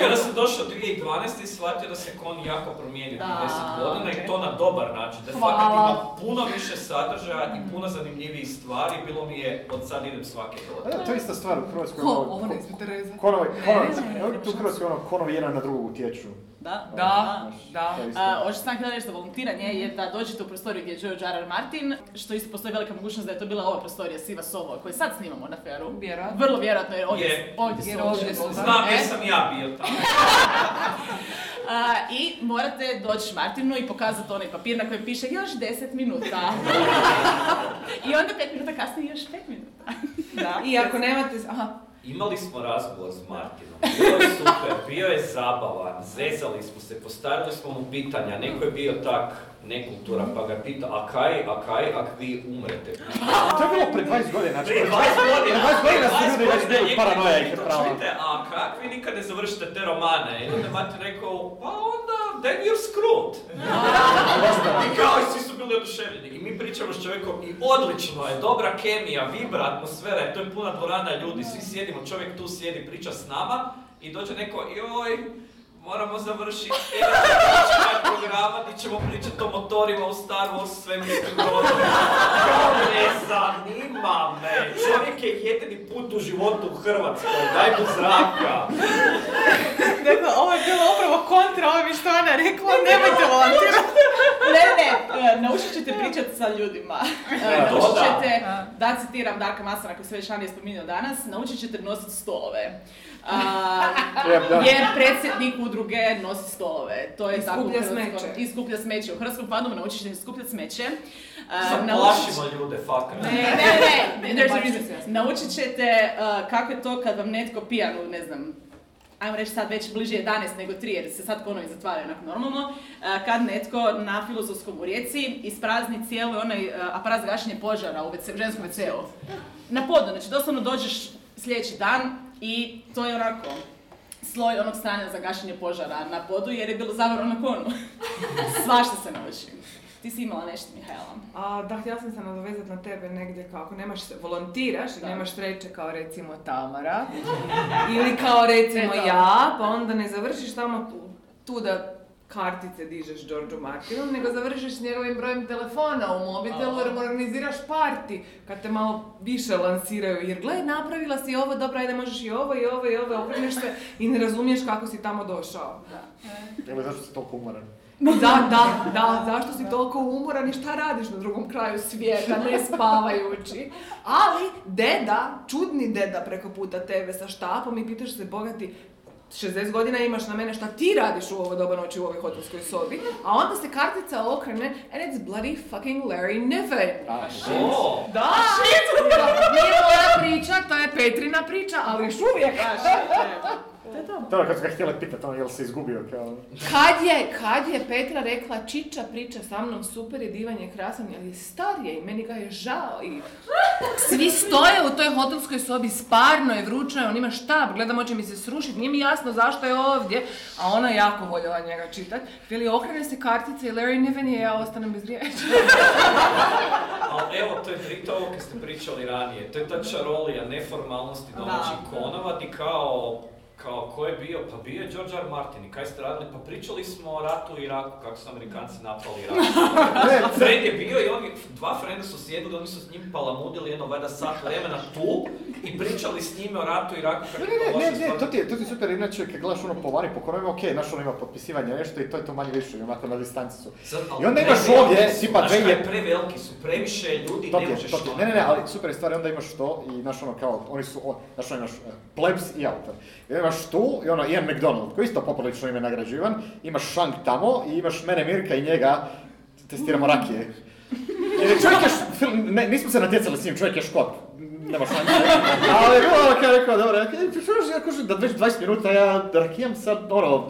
I onda sam došao 2012. i shvatio da se kon jako promijenio Da, 10 godina i to na dobar način. Da fakat ima puno više sadržaja i puno zanimljivih stvari. Bilo mi je od sad idem svake godine. to je ista stvar u Hrvatskoj. Ono, Ovo rezati. Konovi, evo tu Hrvatskoj ono, konovi jedan na drugog utječu. Da, Da, da. To je isto. A, ovo što sam htjela reći za volontiranje je da dođete u prostoriju gdje je George R. R. Martin, što isto postoji velika mogućnost da je to bila ova prostorija Siva Sovo, koju sad snimamo na feru. Vjerojatno. Vrlo vjerojatno jer ovdje, Je. ovdje su ovdje da. Znam jer E, sam ja bio tamo. a, I morate doći Martinu i pokazati onaj papir na kojem piše još 10 minuta. I onda 5 minuta kasnije još 5 minuta. Da. I ako nemate... Aha. Imali smo razgovor s Martinom, bilo je super, bio je zabavan, zezali smo se, postavili smo mu pitanja, neko je bio tak nekulturan pa ga pita, a kaj, a kaj, ak vi umrete? A to je bilo pred 20 godina, znači pred 20 godina, Pred 20 godina su ljudi 20 već bili paranoja i to prava. čujte, a kak vi nikad ne završite te romane? I onda je Martin rekao, pa onda, then you're screwed. I kao i svi su bili oduševljeni. I mi pričamo s čovjekom i odlično je, dobra kemija, vibra, atmosfera, to je puna dvorana ljudi, svi sjedimo, čovjek tu sjedi, priča s nama i dođe neko, joj, moramo završiti programa gdje ćemo pričati o motorima u Star Wars svemirskim brodovima. Kao ne zanima me, čovjek je jedini put u životu u Hrvatskoj, daj mu zraka. Dakle, ovo je bilo upravo kontra ovome što je ona rekla, nemojte volontirati. Ne, ne, naučit ćete pričati sa ljudima. E, Naučit ćete, da citiram Darka Masana koji se već ranije spominjao danas, naučit ćete nositi stolove. A, da. jer predsjednik udruge nosi stolove. To je tako skuplja smeće. I skuplja smeće. U hrvatskom fandomu naučit ćete skupljati smeće. A, naučit Zaplašimo ljude, fakat. ne, ne, ne. Naučit ćete uh, kako je to kad vam netko pijan u, ne znam, ajmo reći sad već bliže 11 nego 3 jer se sad konovi zatvaraju onako normalno, uh, kad netko na filozofskom u Rijeci isprazni cijeli onaj uh, aparat za gašenje požara u ženskom WC-u. Na podu, znači doslovno dođeš sljedeći dan i to je onako sloj onog stanja za gašenje požara na podu jer je bilo zavarano na konu. Svašta se naučim. Ti si imala nešto, Mihajla. A, da, htjela sam se nadovezati na tebe negdje kao ako nemaš, volontiraš i Da. nemaš sreće kao recimo Tamara ili kao recimo Eto. ja, pa onda ne završiš tamo tu, tu da kartice dižeš Georgeu Martinu, nego završiš s njegovim brojem telefona u mobitelu jer mu organiziraš parti kad te malo više lansiraju jer gle, napravila si ovo, dobro, ajde možeš i ovo i ovo i ovo, okreneš se i ne razumiješ kako si tamo došao. Evo zašto si toliko umoran? Da, da, da, zašto si toliko umoran i šta radiš na drugom kraju svijeta, ne spavajući. Ali, deda, čudni deda preko puta tebe sa štapom i pitaš se, bogati, 60 godina imaš na mene, šta ti radiš u ovo doba noći u ovoj hotelskoj sobi, a onda se kartica okrene and it's bloody fucking Larry Niven. O, Da, nije moja priča, to je Petrina priča, ali još uvijek. To kad su ga htjeli pitati, ono, jel se izgubio kao... Kad je, kad je Petra rekla Čiča priča sa mnom, super je, divan je, krasan, je, ali je starije i meni ga je žao i svi stoje u toj hotelskoj sobi, sparno je, vrućno je, on ima štab, gledam hoće mi se srušiti, nije mi jasno zašto je ovdje, a ona je jako voljela njega čitat. Veli, okrene se kartice i Larry Niven je, ja ostanem bez riječi. Ali evo, to je drito ovo kad ste pričali ranije. To je ta čarolija neformalnosti domaćih konova di kao, kao, ko je bio? Pa bio je George R. Martin i kaj ste radili? Pa pričali smo o ratu u Iraku, kako su Amerikanci napali Irak. Fred je bio i oni, dva frenda su sjedili, oni su s njim palamudili jedno valjda sat vremena tu i pričali s njime o ratu u Iraku, kako je Ne, ne, ne, stvar. to ti je, to ti je super, inače kad gledaš ono po vani, po korovima, ok, znaš ono ima potpisivanje nešto i to je to manje više, onako na distanci su. I onda imaš ovdje, tipa znaš kaj, dvije... preveliki su, previše ljudi, ne je, možeš to je. ono. Ne, ne, ne, ali super je stvar, onda imaš to i znaš ono kao, oni su, znaš ono imaš eh, plebs i autor. I onda imaš tu i ono Ian McDonald, koji isto poprilično ime nagrađivan, imaš Shank tamo i imaš mene Mirka i njega, testiramo rakije. Jer je čovjek je, š- film, ne, nismo se natjecali s njim, čovjek je škot, nema šanse. Ali je bilo ono kao rekao, dobro, rekao, "E, što još, ja kažem da već 20 minuta ja rakijam sad, ono,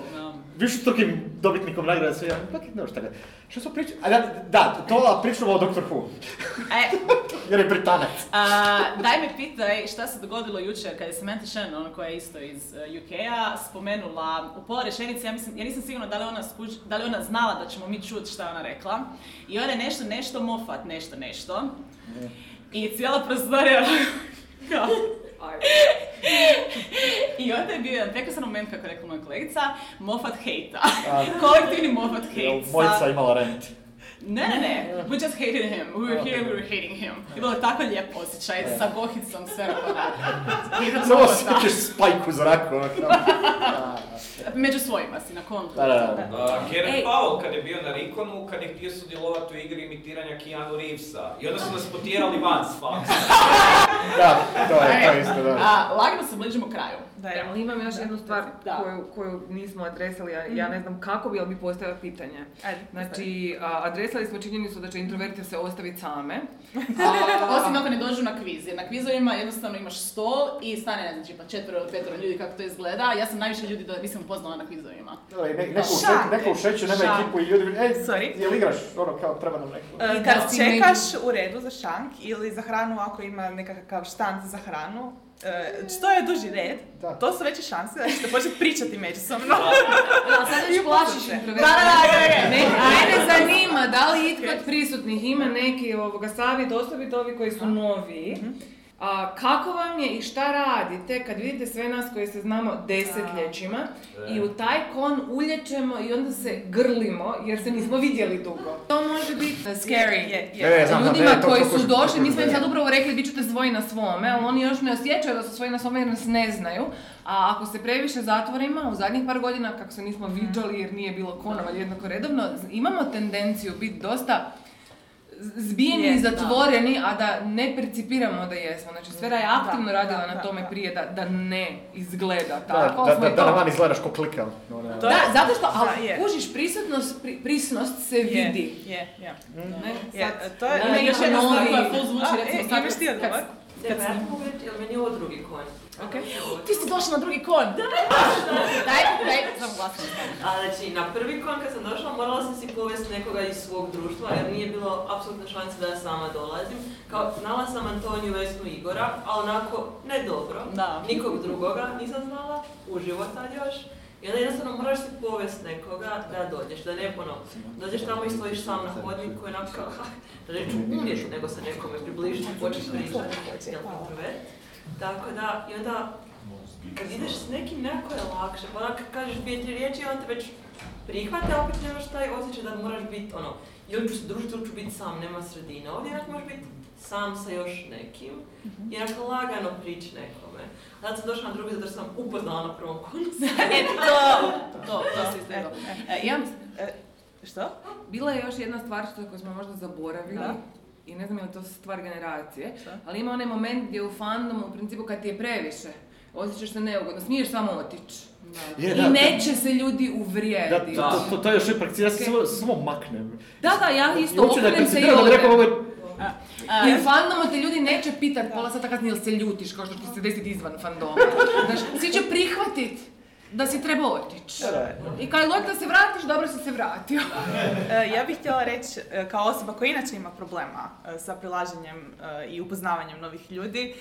više trkim dobitnikom nagrade sve, ja, pak, ne možeš tako. Što smo pričali? A da, da, to pričamo o Doctor Who, E, jer je Britanac. a, daj me pitaj šta se dogodilo jučer kad je Samantha Shannon, ona koja je isto iz uh, UK-a, spomenula u pola rečenice, ja, mislim, ja nisam sigurna da li, je ona skuž, da li je ona znala da ćemo mi čuti šta je ona rekla. I ona je nešto, nešto mofat, nešto, nešto. I cijela prostorija kao... I onda je bio jedan prekrasan moment, kako je rekla moja kolegica, mofat hejta. Kolektivni mofat Jel hejt. sa- Mojica imala rent. Ne, ne, ne, we just hated him. We were here, we were hating him. I bilo je tako lijep osjećaj sa bohicom sve onako. Samo osjećaš spajk u zraku, ono. Među svojima si na kontu. Da, da, da. Ej. Powell kad je bio na Rikonu, kad je htio sudjelovati u igri imitiranja Keanu Reevesa. I onda su nas potjerali van s. Da, to je, to je isto, da. A, lagano se bližimo kraju. Da, ali imam još jednu stvar Da. koju, koju nismo adresali, ja, ja ne znam kako bi, ali bi postavila pitanje. Ajde, Znači, a, adresali smo činjenicu da će introverti se ostaviti same. Osim ako ne dođu na kviz, jer na kvizovima jednostavno imaš stol i stane, ne znam, tipa četvero ili petero ljudi kako to izgleda. Ja sam najviše ljudi da nisam upoznala na kvizovima. Ne- neko, u šeću, neko u šeću nema ekipu i ljudi, ej, Sorry. jel igraš, ono kao treba nam neko. E, I Kad da čekaš u redu za šank ili za hranu ako ima nekakav štand za hranu, e, što je duži red, Da. to su veće šanse da ćete početi pričati međusobno. Da, sad već plašiš. Da, da, da, da, da. Ne, zanima da li itko od prisutnih ima neki ovoga savjet, osobito ovi koji su noviji. A kako vam je i šta radite kad vidite sve nas koji se znamo desetljećima i u taj kon ulječemo i onda se grlimo jer se nismo vidjeli dugo. To može biti scary. Je, znam, znam, Ljudima ne, to- koji su došli, mi smo im sad upravo rekli bit ćete svoji na svome, ali oni još ne osjećaju da su svoji na svome jer nas ne znaju. A ako se previše zatvorima, u zadnjih par godina, kako se nismo viđali jer nije bilo konova jednako redovno, imamo tendenciju biti dosta zbijeni Je, i da. zatvoreni, a da ne percipiramo da jesmo. Znači, Sfera je aktivno Da, radila da, na da, tome da. prije da, da ne izgleda Da, tako. da, da, da na van izgledaš ko klika. ne. To je- Da, zato što, Da, ali je. kužiš, prisutnost, pri- prisnost se Je, vidi. Je, je. Ne, Je, to je, Da, Ima još jedna stvar koja full zvuči, recimo e, sad imaš ti kad- odgovor? Ne, pa ja mogu reći, jer meni je ovo drugi konj. Ok. Ti si došla na drugi kon. Daj, daj, sam glasno. A znači, na prvi kon kad sam došla, morala sam si povesti nekoga iz svog društva, jer nije bilo apsolutno šanse da ja sama dolazim. Kao, znala sam Antoniju, Vesnu, Igora, a onako, ne dobro. Da. Nikog drugoga nisam znala, uživo tad još. I onda jednostavno moraš si povest nekoga da dođeš, da ne ono, dođeš tamo i stojiš sam na hodniku i onako kao, ha, da neću umrijeti, nego se nekome približiti, počeš pričati. Tako da, i onda kad ideš s nekim nekako je lakše, pa onak kad kažeš dvije, tri riječi, on te već prihvate, a opet nemaš taj osjećaj da moraš biti ono, ili ću se družiti ili ću biti sam, nema sredine. Ovdje onak možeš biti sam sa još nekim i onak lagano prići nekome. Zato sam došla na drugi zato sam upoznala na prvom koncu. E, to, to, to se izgledalo. E, imam, Što? Bila je još jedna stvar što koju smo možda zaboravili. Da. I ne znam je li to stvar generacije, Šta? ali ima onaj moment gdje u fandomu, u principu kad ti je previše, osjećaš se neugodno, smiješ samo otići. Je, I da, neće se ljudi Da, uvrijediti. to, to, to, to je još uvijek prakcija, ja se samo, samo maknem. Da, da, ja isto da okrenem se i da je I u fandomu te ljudi neće pitat pola sata kasnije jel se ljutiš kao što će se desiti izvan fandoma. Znaš, svi će prihvatit da si treba otići. I kad je da se vratiš, dobro si se vratio. E, ja bih htjela reći, e, kao osoba koja inače ima problema e, sa prilaženjem i upoznavanjem novih ljudi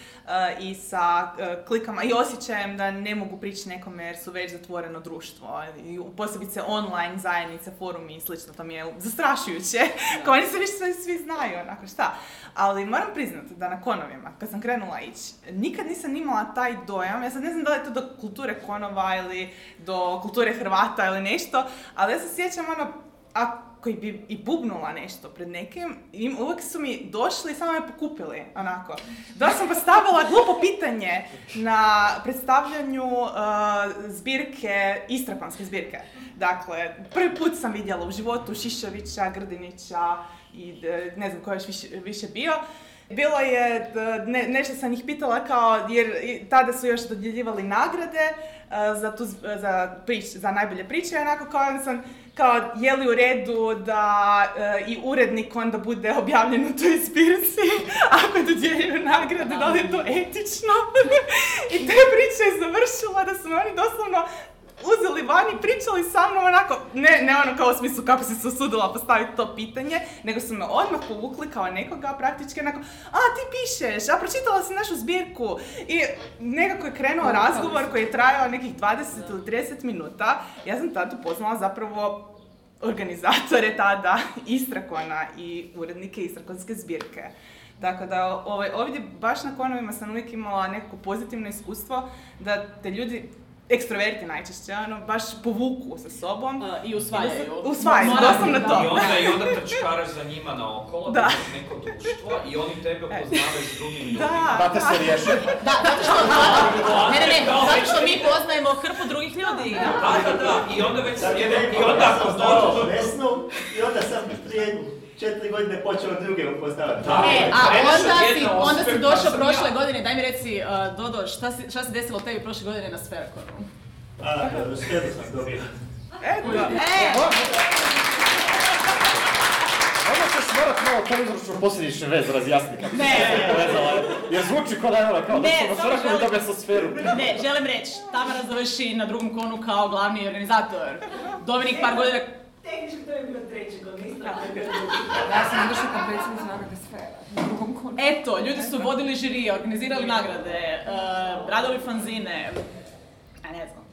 i sa klikama i osjećajem da ne mogu prići nekome jer su već zatvoreno društvo. I posebice online zajednice, forumi i slično, to mi je zastrašujuće. kao oni se sve svi znaju, onako šta. Ali moram priznati da na konovima, kad sam krenula ići, nikad nisam imala taj dojam, ja sad ne znam da li je to do kulture konova ili do kulture Hrvata ili nešto, ali ja se sjećam ono, ako bi i bubnula nešto pred nekim, im, uvijek su mi došli i samo me pokupili, onako. Da sam postavila glupo pitanje na predstavljanju uh, zbirke, istrakonske zbirke. Dakle, prvi put sam vidjela u životu Šišovića, Grdinića i e, ne znam ko je još više, više bio. Bilo je, d- ne, nešto sam ih pitala kao, jer tada su još dodjeljivali nagrade za, tu, za, prič, za najbolje priče, onako kao sam, kao je li u redu da e, i urednik onda bude objavljen u toj zbirci ako dodjeljuju nagrade, da li je to etično? I te priče je završila da su oni doslovno uzeli van i pričali sa mnom onako, ne, ne ono kao u smislu kako si se usudila postaviti to pitanje, nego su me odmah povukli kao nekoga praktički onako, a ti pišeš, a pročitala si našu zbirku. I nekako je krenuo razgovor koji je trajao nekih 20 ili 30 minuta. Ja sam tada upoznala zapravo organizatore tada Istrakona i urednike Istrakonske zbirke. Tako da ovaj, ovdje baš na konovima sam uvijek imala nekako pozitivno iskustvo da te ljudi ekstroverti najčešće, ono, baš povuku sa sobom. I usvajaju. Usvajaju, Mora- doslovno to. I onda, i onda trčkaraš za njima na okolo, Da. da. neko društvo i oni tebe upoznavaju s drugim ljudima. Da, Date se riješi. Da, zato što, ne, ne, ne, zato što mi poznajemo hrpu drugih ljudi. Da, da, da, i onda već Sad sjede, je i onda ako sam dođu... I onda sam prije četiri godine počeo druge upoznavati. Da. E, a onda si, onda si došao prošle ja. godine, daj mi reci, uh, Dodo, šta, si, šta se desilo tebi prošle godine na Sferakonu? A, sredu sam dobio. Eto. E! Onda ćeš morat malo to uzročno vezu razjasniti kako Ne. se povezala. Jer zvuči kao da je ono, kao da smo na samo svrhu želim- dobio sa sferu. Ne, želim reći, Tamara završi na drugom konu kao glavni organizator. Dominik par godina... Tehnički to je bilo treći. Ja sam došla kao predsjednica nagrade Sfera. Eto, ljudi su vodili žirije, organizirali nagrade, uh, radili fanzine, a ne znam.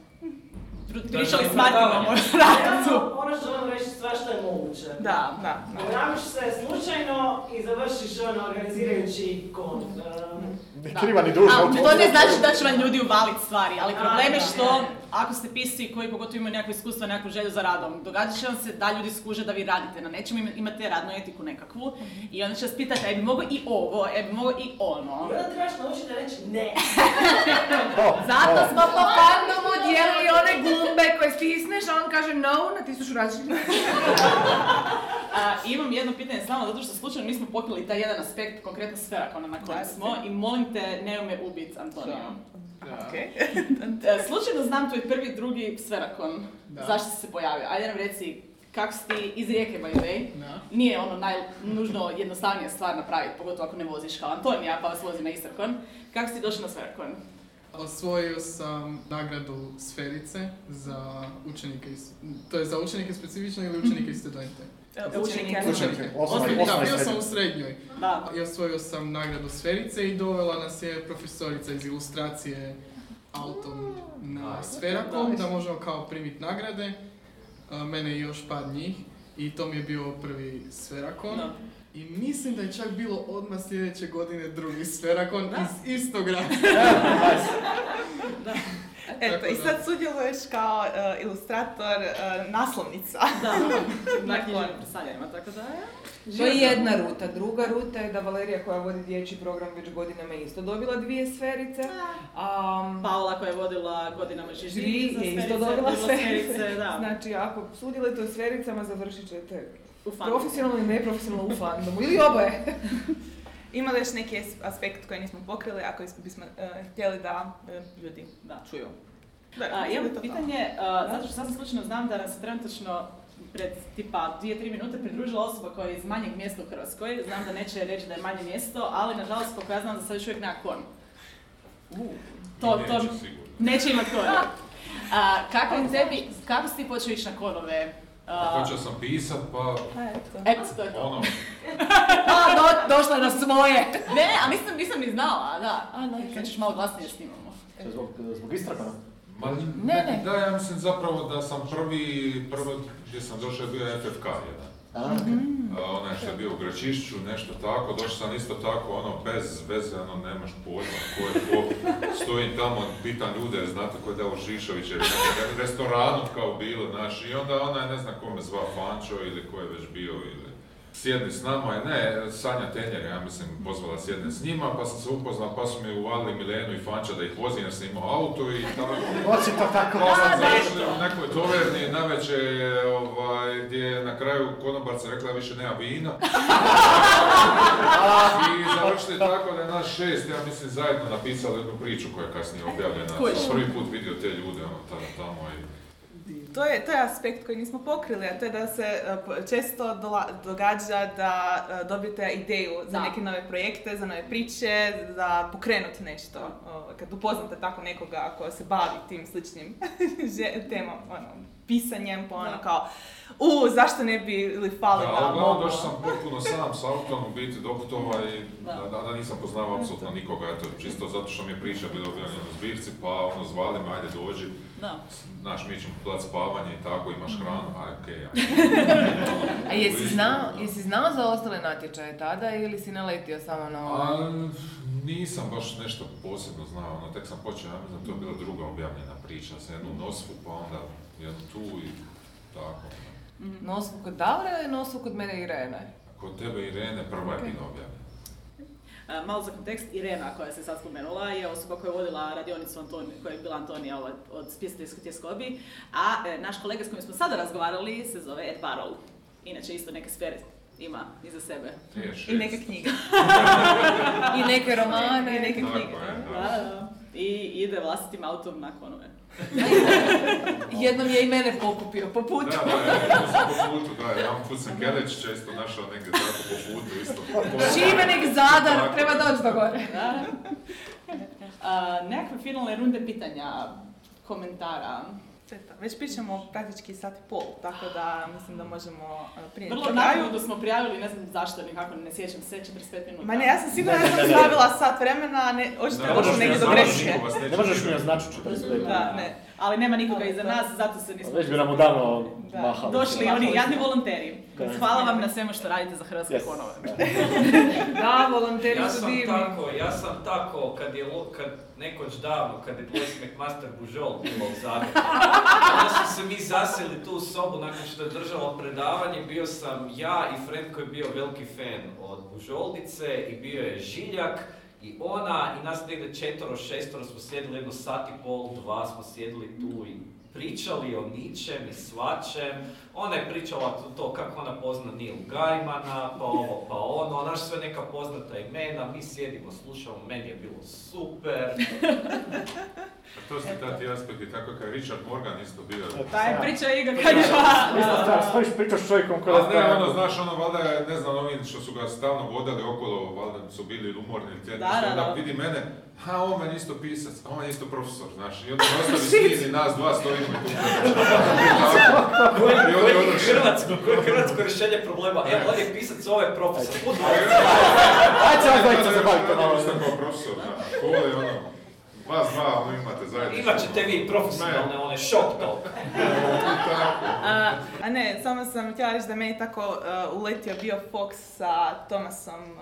Pr- Pričali s Martinom o ratu. Ono što želim reći, svašta je moguće. Da, da. Programiš se slučajno i završiš ono organizirajući kon. Um, Ni kriva ni dužna. A, u to ne znači da će vam ljudi uvaliti stvari, ali problem je što. Ako ste pisci koji pogotovo imaju nekakvo iskustvo, nekakvu želju za radom, događat će vam se da ljudi skuže da vi radite na nečemu, ima- imate radnu etiku nekakvu i onda će vas pitati, e bi mogo i ovo, e bi mogo i ono. I onda trebaš naučiti da reći ne. Zato Smo po fandomu dijelili one gumbe koje stisneš, a on kaže no na tisuću različitih. A, imam jedno pitanje samo zato što slučajno nismo pokrili taj jedan aspekt, konkretno Sferakona na kojem smo i molim te nemoj me ubit, Antonio. E, Slučajno znam tvoj prvi, drugi Sferakon. Zašto si se pojavio? Ajde nam reci, kako si ti iz Rijeke, by way? Nije ono naj, nužno jednostavnija stvar napraviti, pogotovo ako ne voziš kao Antonija pa vas vozi na Istarkon. Kako si došao na Sferakon? Osvojio sam nagradu Sferice za učenike, iz- to je za učenike specifično ili učenike i studente? Učenike. Učenike, da, bio sam u srednjoj. Da. I osvojio sam nagradu Sferice i dovela nas je profesorica iz ilustracije autom na Sferakom, da možemo kao primiti nagrade, mene i još par njih. I to mi je bio prvi Sferakon. Da. I mislim da je čak bilo odmah sljedeće godine drugi Sferakon iz istog grada. Eto, i sad sudjeluješ kao e, ilustrator e, naslovnica. Da, na knjižnim predstavljanjima, tako da je. To je jedna ruta. Druga ruta je da Valerija koja vodi dječji program već godinama isto dobila dvije sferice. A Paola koja je vodila godinama Žiži za je isto sferice, dobila sferice. sferice, da. Znači, ako sudjelujete u sfericama, završit ćete U profesionalno i neprofesionalno u fandomu. Ili oboje. Ima li još neki as- aspekt koji nismo pokrili, ako bismo e, htjeli da e, ljudi Da. čuju? A, imam pitanje, a, zato što sam slučajno znam da nas je trenutačno pred tipa 2-3 minute pridružila osoba koja je iz manjeg mjesta u Hrvatskoj. Znam da neće reći da je manje mjesto, ali nažalost koliko ja znam da sad još uvijek nema kon. To, to, Neće sigurno. neće imat kon. A, kako tebi, kako si ti počeo ići na konove? A, Počeo sam pisat, pa Eto, to je to. ono, A, do, došla je na svoje. Ne, a nisam, nisam ni znala, da. A, da, ćeš malo glasnije snimamo. Zbog, zbog Istrakona. ma, Ne, ne. Da, ja mislim zapravo da sam prvi, prvo gdje sam došao je bio FFK jedan. A, onaj što je bio u Gračišću, nešto tako, došao sam isto tako, ono, bez veze, ono, nemaš pojma ko je ko, stojim tamo, pitam ljude, znate ko je Davo Žišović, jer restoranu kao bilo, znaš, i onda onaj, ne znam ko me zva Fančo ili ko je već bio, ili sjedni s nama, i ne, Sanja Tenjer, ja mislim, pozvala sjedne s njima, pa sam se upoznao, pa su mi uvali Milenu i Fanča da ih vozim jer sam imao auto i tako. Očito tako. Pa sam završili u nekoj toverni, navečer, ovaj, gdje je na kraju konobarca rekla da više nema vina. I završili tako da je nas šest, ja mislim, zajedno napisali jednu priču koja je kasnije objavljena. Koji? Sam prvi put vidio te ljude, ono, tada tamo i... To je, to je aspekt koji nismo pokrili, a to je da se e, često dola- događa da e, dobijete ideju za Da. neke nove projekte, za nove priče, za pokrenuti nešto. Kad upoznate tako nekoga ko se bavi tim sličnim temom, ono, pisanjem, pa ono Da. kao, u, zašto ne bi ili fali Da, da došao sam potpuno sam s autom, u biti do i Da. da, da, da nisam poznavao apsolutno nikoga, eto, čisto zato što mi je priča bila objavljena u zbirci, pa ono, zvali me, ajde dođi, Da. znaš, mi ćemo dat spavanje i tako, imaš hranu, aj, okej, A jesi znao, jesi znao za ostale natječaje tada ili si naletio samo na ovo? A, nisam baš nešto posebno znao, ono, tek sam počeo, ja mislim, to je bila druga objavljena priča, sa jednu nosvu, pa onda jednu tu i tako. Nosvu kod Davora ili nosvu kod mene Irene? Kod tebe Irene prva je Ok. bila objavljena. Malo za kontekst, Irena koja se sad spomenula je osoba koja je vodila radionicu Antoni, koja je bila Antonija od, od spisateljskoj tjeskobi, a e, naš kolega s kojim smo sada razgovarali se zove Ed Barrow. Inače isto neke sfere ima iza sebe. I neke knjige. I neke romane. I neke Tako knjige. je, da. Da, da. I ide vlastitim autom na konove. Jednom je i mene pokupio po putu. Da, da, ja po putu, da, jedan put sam Keleć često našao negdje tako po putu isto. Šibenik, Zadar, Tako. treba doći do gore. Da. A, nekakve finalne runde pitanja, komentara. To. Već pričamo praktički sat i pol, tako da mislim da možemo e, prinijeti Vrlo kraju. naknadno smo prijavili, ne znam zašto, nikako ne sjećam se, 45 minuta. Ma ne, ja sam sigurna Ne, da sam stavila sat vremena, a ne, očito Da, je došlo negdje do greške. Ne možeš mi označiti 45. Da, ne. Ali nema nikoga iza nas, zato se nismo... Već bi nam odavno Da. mahali. Došli oni jadni volonteri. Hvala vam na svemu što radite za hrvatske Yes. konove. Da, volonteri Ja su sam divni. tako, ja sam tako, kad je, lo- kad nekoć davno, kad je Boris McMaster Bužol bilo u Zagrebu, onda smo se mi zasjeli tu u sobu nakon što je držalo predavanje, bio sam ja i Fred koji je bio veliki fan od Bužoldice i bio je Žiljak i ona i nas negdje četvoro, šestoro smo sjedili jedno sat i pol, dva smo sjedili tu i pričali o ničem i svačem. Ona je pričala to, kako ona pozna Neil Gaimana, pa ovo, pa ono, naš sve neka poznata imena, mi sjedimo, slušamo, meni je bilo super. A to su ta ti aspekti, tako kao je Richard Morgan isto bio. Pa je pričao Igor kad je stvar, stojiš pričaš s čovjekom koji Ali ne, ono, znaš, ono, valjda je, ne znam, ovi što su ga stalno vodali okolo, valjda su bili umorni ili tjedni, Da, što da, vidi mene, ha, on je isto pisac, a on je isto profesor, znaš, i onda me ostavi sin i nas dva stojimo i tu je ono je hrvatsko, koje je hrvatsko rješenje problema? Evo, on je pisac, ovo je profesor. Ajde se vas dvojica zabavite malo. malo. Isto kao profesor, znaš, ko je ono, vas dva, ono imate zajedno. Imat ćete vi profesionalne, one shop talk. A, a ne, samo sam htjela reći da je meni tako uh, uletio bio Fox sa Thomasom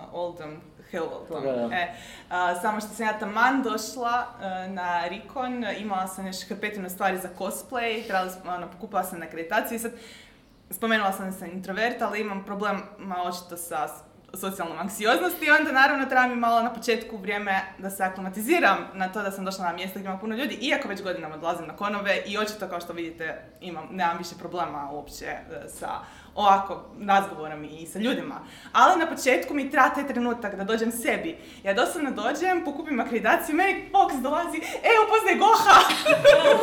da. E, a, samo što sam ja taman došla uh, na Rikon, imala sam još hrpetinu stvari za cosplay, trebala sam, ono, kupila sam na akreditaciji i sad spomenula sam da sam introvert, ali imam problem ma, očito sa socijalnom anksioznosti onda naravno treba mi malo na početku vrijeme da se aklimatiziram na to da sam došla na mjesto gdje ima puno ljudi, iako već godinama dolazim na konove i očito kao što vidite imam, nemam više problema uopće e, sa ovako razgovorom i sa ljudima. Ali na početku mi treba taj trenutak da dođem sebi. Ja doslovno dođem, pokupim akreditaciju, meni Fox dolazi, e, upoznaj Goha!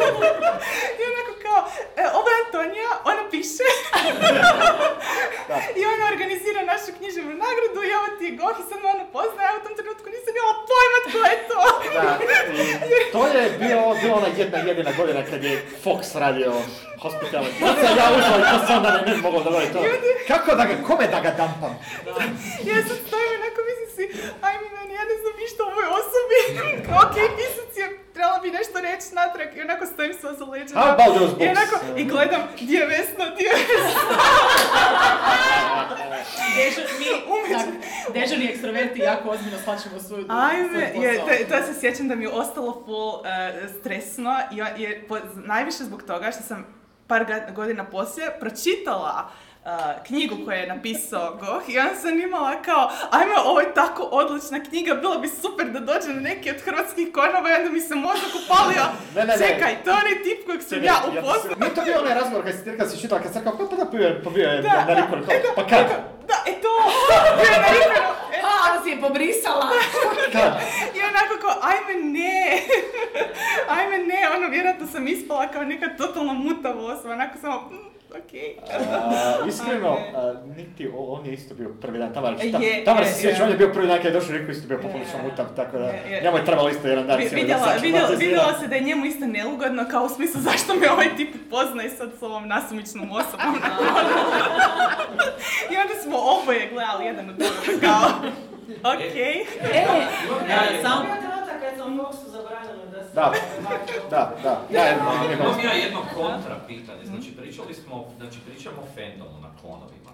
I onako kao, e, ovo je Antonija, ona piše. I ona organizira našu književnu nagradu i ovo ti je Goh i sad me ona poznaje, a u tom trenutku nisam imala pojma tko je to. Da, to je bio, bila ona jedna jedina godina kad je Fox radio hospitality. Sad sam ja ušao i to sam onda ne, ne bi mogao dogoditi to. Kako da ga, kome da ga dampam? Ja sad stojim onako mislim si, ajme meni, ja ne znam ništa o ovoj osobi. ok, pisac je, trebalo bi nešto reći natrag i onako stojim sva za leđima. How about those I books? onako, i gledam, di je Vesna, di je Vesna. Dežur, mi, tak, dežurni ekstroverti jako ozbiljno shvaćamo svoju Ajme, svoj je, to, to se sjećam da mi je ostalo full eh, stresno, jer po- najviše zbog toga što sam par godina poslije pročitala eh, knjigu koju je napisao Goh i onda sam imala kao, ajme, ovo je tako odlična knjiga, bilo bi super da dođe na neki od hrvatskih konova i onda mi se mozak upalio. Ne, ne, ne. Čekaj, to je onaj tip kojeg sam ja upoznala. Nije to bio onaj razgovor kad si ti rekla si čitala, kad sam pa da bio je, pa bio je Da, na Rikonu, kao, pa kad? Da, e to, bio je na Rikonu. E, A, si je pobrisala! Kad? I onako kao, ajme ne, ajme ne, ono, vjerojatno sam ispala kao neka totalna mutava osoba, onako samo, mm, okej. A, iskreno, a, niti o- on je isto bio prvi dan, Tamara, Je, ta, je, Tamara se je. sjeća, on je bio prvi dan kad je došao i rekao isto bio poprilično mutav, tako da Je, je. njemu je trebalo isto jedan dan Vi- cijeli da Vidjela, se vidjela, vidjela se da je njemu isto neugodno, kao u smislu zašto me ovaj tip poznaje sad s ovom nasumičnom osobom. I onda smo oboje gledali jedan od drugoga kao, okej. E, e, samo, Bio trenutak kad sam Foxu zabranila da. Da, da, da. Imam ja jedno kontra pitanje, znači pričali smo, znači pričamo o fandomu na konovima,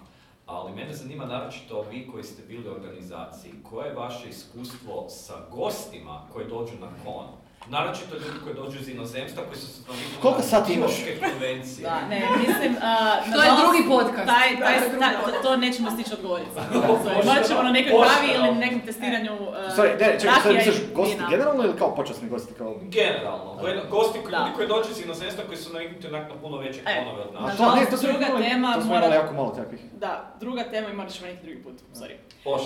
ali mene zanima naročito vi koji ste bili u organizaciji, koje je vaše iskustvo sa gostima koji dođu na kon? Naročito ljudi koji dođu iz inozemstva koji su se naviknuli Koliko na sati imaš? konvencije. Da, ne, mislim... a, To je drugi podcast. Taj, taj, To nećemo stići odgovoriti. Morat ćemo na nekoj kavi ili nekom testiranju uh, Sorry, ne, čekaj, sad misliš gosti vina. generalno ili kao počasni gosti? Kao... Generalno, gosti koji, ljudi koji dođu iz inozemstva koji su naviknuti onak na puno veće E, konove od nas. A to, ne, to smo druga tema to smo mora- imali jako malo takvih. Da, druga tema i morat ćemo neki drugi put, sorry.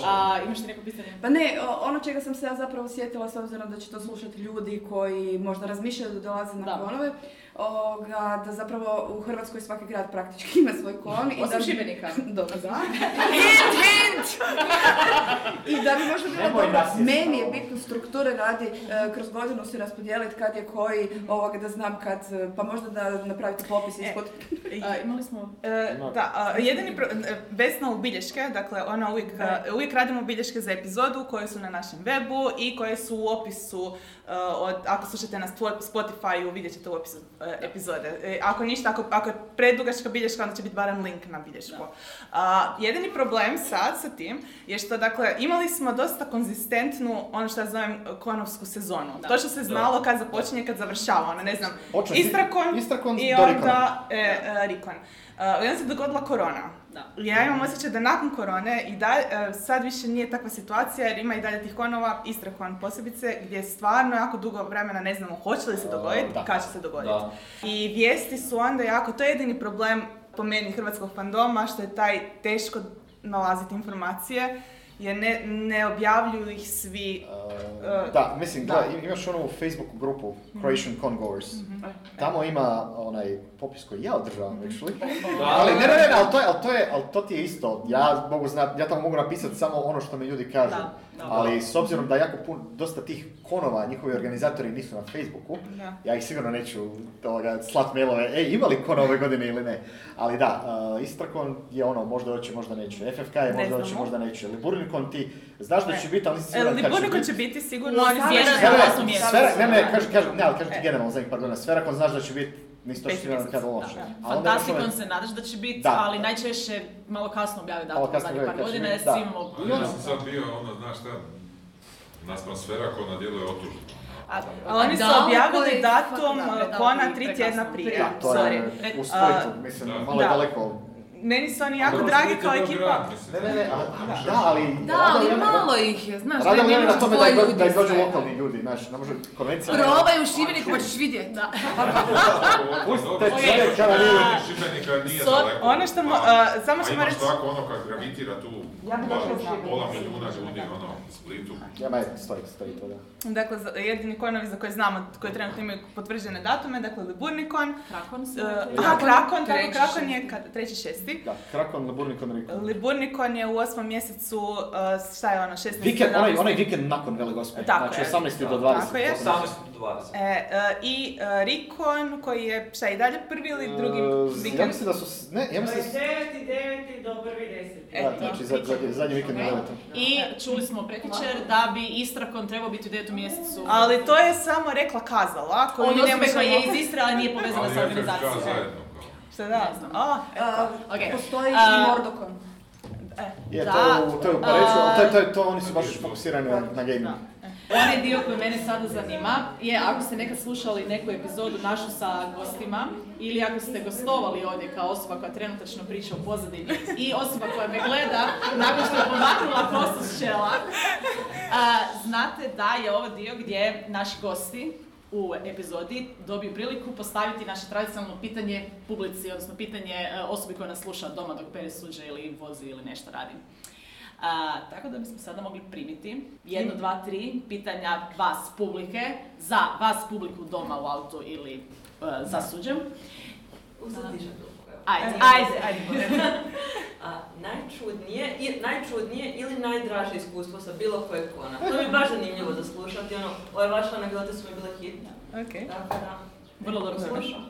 A, imaš ti neko pitanje? Pa ne, ono čega sam se ja zapravo sjetila s obzirom da će to slušati ljudi koji možda razmišljaju da dolaze na Da. konove, ovoga, da zapravo u Hrvatskoj svaki grad praktički ima svoj kon. i Osim da... Šibenika. Dobro, da. hint, hint! I da bi možda bilo dobro, meni je bitno strukture radi, e, kroz godinu se raspodijeliti kad je koji, ovoga, da znam kad, e, pa možda da napravite popis E, ispod. A, imali smo... E, da, a, jedini pro, e, Vesna u bilješke, dakle ona uvijek, e, uvijek radimo bilješke za epizodu koje su na našem webu i koje su u opisu, e, od, ako slušate na Spo- Spotify vidjet ćete u opisu e, epizode. E, ako ništa, ako, ako je predugačka bilješka, onda će biti barem link na bilješku. A, jedini problem sad sa tim je što, dakle, imali smo dosta konzistentnu, ono što ja zovem, konovsku sezonu. Da. To što se znalo kad započinje, kad završava, ono, ne znam, Istrakon, Istrakon i onda e, Rikon. Uh, onda se dogodila korona. Da. Ja imam osjećaj da nakon korone i da, e, sad više nije takva situacija jer ima i dalje tih konova, Istrakon posebice, gdje stvarno jako dugo vremena ne znamo hoće li se dogoditi i kad će se dogoditi. I vijesti su onda jako, to je jedini problem po meni hrvatskog fandoma, što je taj teško nalaziti informacije, jer ne, ne objavljuju ih svi. Uh, da, mislim, da. gledaj, im- imaš onu Facebook grupu Croatian Congoers. Tamo ima onaj popis koji ja održavam, actually. Da. Ali ne, ne, ne, ali to, je, ali, to je, ali to ti je isto. Ja, mogu znat, ja tamo mogu napisati samo ono što mi ljudi kažu. Da. Ali s obzirom da jako pun, dosta tih konova, njihovi organizatori nisu na Facebooku, Da. ja ih sigurno neću ovoga, slat mailove, ej, ima li kon ove godine ili ne. Ali da, uh, Istrakon je ono, možda hoće, možda neće. FFK je možda hoće, možda neće. Liburnikon ti, znaš da će biti, ali nisi E, siguran kad će biti. će biti sigurno, osmom mjestu. Sfera, ne, ne, kažem, kažem, ne, ali kažem ti E. generalno zadnjih par godina. Sferakon znaš da će biti, nisi točno siguran mjesec, kada da, loše. Fantastikon ovaj- se nadaš da će biti, ali najčešće malo kasno objave datum zadnjih par godina jer svi imamo... Ja sam sad bio, ono, znaš šta, naspram Sferakona djeluje otužno. A- Ali oni su objavili datum da, predali kona tri tjedna prije. Da, to Sorry. je u A, Splitu, mislim, malo je Da. daleko. Meni su oni jako dragi je kao ekipa. Ne, ne, ne, a- da, ali... Da, ali malo ih je, znaš, Radili ne oni na tome da, ljudi da dođu lokalni ljudi, znaš, ne može konvencija... Probaj u Šibeniku pa ćeš vidjeti. Da. Pustite čovjek kada nije... Šibenika nije So- daleko. ono što mo- Pa, a, samo a ćemo imaš reći- tako ono kad gravitira tu Ja bi došla baš znam. pola milijuna ljudi, ono, Splitu. Ja, ma, stoji, stoji to, da. Dakle, jedini konovi za koje znamo, koji trenutno imaju potvrđene datume, dakle, Liburnikon. Krakon. Uh, Krakon, tako, Krakon je kad, treći šesti. Da, Krakon, Liburnikon, Rikon. Liburnikon je u osmom mjesecu, uh, šta je ono, 16. Vikend, onaj, onaj vikend nakon Vele Gospode, znači 18. do 20. Tako je. 18. do 20. E, uh, I uh, Rikon, koji je, šta i dalje, prvi ili drugi vikend? Ja mislim da su, ne, ja mislim da su... 29. do 1. 10. Eto. Znači, zadnji za, za, za vikend na okay. I čuli smo prekjučer da bi Istrakon trebao biti u 9. mjesecu. Ali to je samo rekla kazala, koju Od osobe koja je iz Istra, ali nije povezana ali sa organizacijom. Šta da? Ne znam. A, uh, okay. Postoji uh, i Mordokon. E, je, da, to, to je u Parizu, ali to, je, to, to, oni su baš fokusirani na gaming. E. Onaj dio koji mene sada zanima je, ako ste nekad slušali neku epizodu našu sa gostima, ili ako ste gostovali ovdje kao osoba koja trenutačno priča u pozadini i osoba koja me gleda nakon što je pomaknula kostu s čela, znate da je ovo dio gdje naši gosti u epizodi dobiju priliku postaviti naše tradicionalno pitanje publici, odnosno pitanje e, osobi koja nas sluša doma dok pere suđe ili vozi ili nešto radi. A, tako da bismo sada mogli primiti jedno, dva, tri pitanja vas publike, za vas publiku doma u autu ili e, za suđem. Uzadižem Ajde, ajde, ajde. A, najčudnije, i, najčudnije ili najdraže iskustvo sa bilo kojeg kona. To mi je baš zanimljivo za slušati, ono, ove vaše anegdote su mi bile hitne. Ok. Tako da, Vrlo dobro slušam.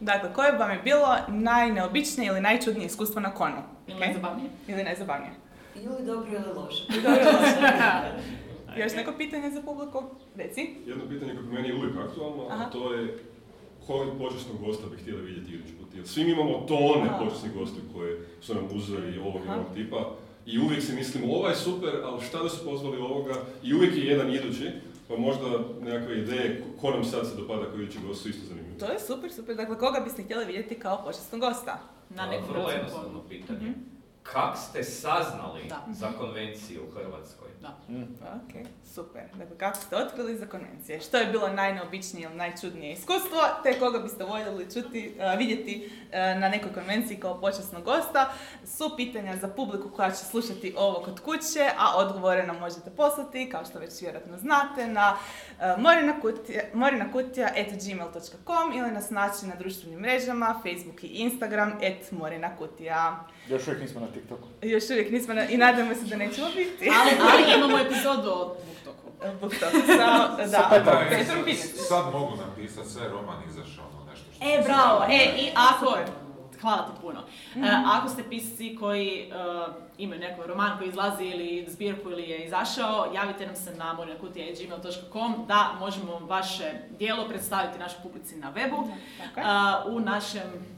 Dakle, koje vam je bilo najneobičnije ili najčudnije iskustvo na konu? Ili Ok? najzabavnije. Ili najzabavnije. Ili dobro ili loše. Još neko pitanje za publiku? Reci. Jedno pitanje koje po meni je uvijek aktualno, Aha. a to je kojeg počasnog gosta bi htjeli vidjeti idući put. Jer svi mi imamo tone počasnih gostiju koje su nam uzori ovog i onog tipa. I uvijek si mislimo, ovaj je super, ali šta da su pozvali ovoga? I uvijek je jedan idući, pa možda nekakve ideje ko- nam sad se dopada koji idući gost su isto zanimljivi. To je super, super. Dakle, koga biste htjeli vidjeti kao počasnog gosta? Na A, nekom Vrlo jednostavno pitanje. Mhm. Kak ste saznali Da. za konvenciju u Hrvatskoj? Da. Ok, super. Dakle, kako ste otkrili za konvencije? Što je bilo najneobičnije ili najčudnije iskustvo, te koga biste voljeli čuti, a, vidjeti a, na nekoj konvenciji kao počasnog gosta, su pitanja za publiku koja će slušati ovo kod kuće, a odgovore nam možete poslati, kao što već vjerojatno znate, na uh, morinakutija.gmail.com ili nas naći na društvenim mrežama, Facebook i Instagram, at morinakutija. Još uvijek nismo na TikToku. Još uvijek nismo na, i nadamo se da nećemo biti. Ali, ali imamo epizodu o BookToku. BookTok, sa, da, Da, Petrom e, sad- sad mogu napisati sve, roman izašao, ono nešto što E, bravo, e, i ako, hvala ti puno. Mhm. E, ako ste pisci koji e, imaju neki roman koji izlazi ili zbirku ili je izašao, javite nam se na morinakutija.gmail.com da možemo vaše dijelo predstaviti našoj publici na webu, je. a, u našem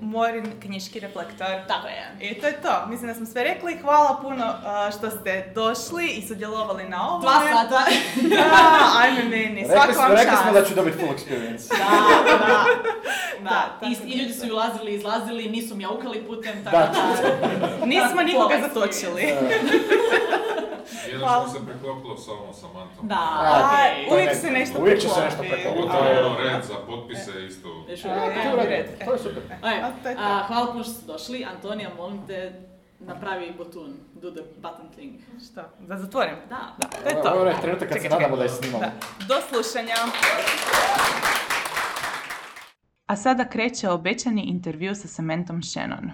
Morin knjiški reflektor. Tako je. I to je to. Mislim da smo sve rekli. Hvala puno a, što ste došli i sudjelovali na ovome. Dva sata. Da, ajme meni. Rekli, Svaka smo, vam rekli smo da ću dobiti full experience. Da, da, da. Da, I, I ljudi su i ulazili, izlazili, nisu mjaukali putem, Da. tako da... Nismo nikoga zatočili. Jedno Hvala. što se preklopilo sa ovom Samantom. Da, A, okej. uvijek se nešto Uvijek će se nešto preklopiti. Pogotovo ono red za potpise isto. Uvijek. to je je super. Ajde, A, je hvala puno što ste došli. Antonija, molim te, napravi button, do the button thing. Što? Da zatvorim? Da. Da, to je Ovo to. je onaj trenutak kad se Čekaj, nadamo čekaj. da je snimamo. Da. Do slušanja. A sada kreće obećani intervju sa Samantom Shannon.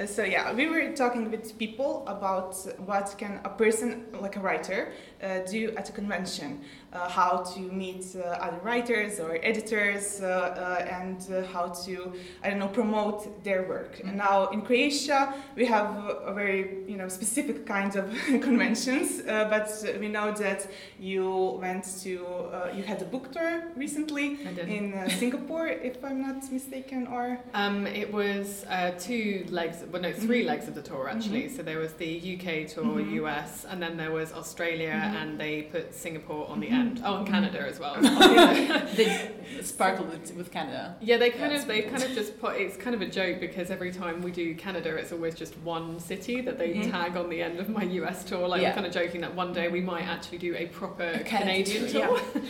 Uh, So yeah, we were talking with people about what can a person like a writer uh, do at a convention, uh, how to meet uh, other writers or editors, uh, uh, and how to I don't know promote their work. And now in Croatia we have a very you know specific kind of conventions, uh, but we know that you went to uh, you had a book tour recently in uh, Singapore, if I'm not mistaken, or? Um, it was uh, two legs, well, no, three Mhm. legs of the tour actually. Mhm. So there was the UK tour, Mhm. US, and then there was Australia, Mhm. and they put Singapore on the Mhm. end. Oh, and Canada as well. They sparkled with, with Canada. Yeah, they kind Yeah, of they kind of just put it's kind of a joke because every time we do Canada, it's always just one city that they tag on the end of my US tour. Like Yeah. we're kind of joking that one day we might actually do a proper A Canadian Canadian tour, tour.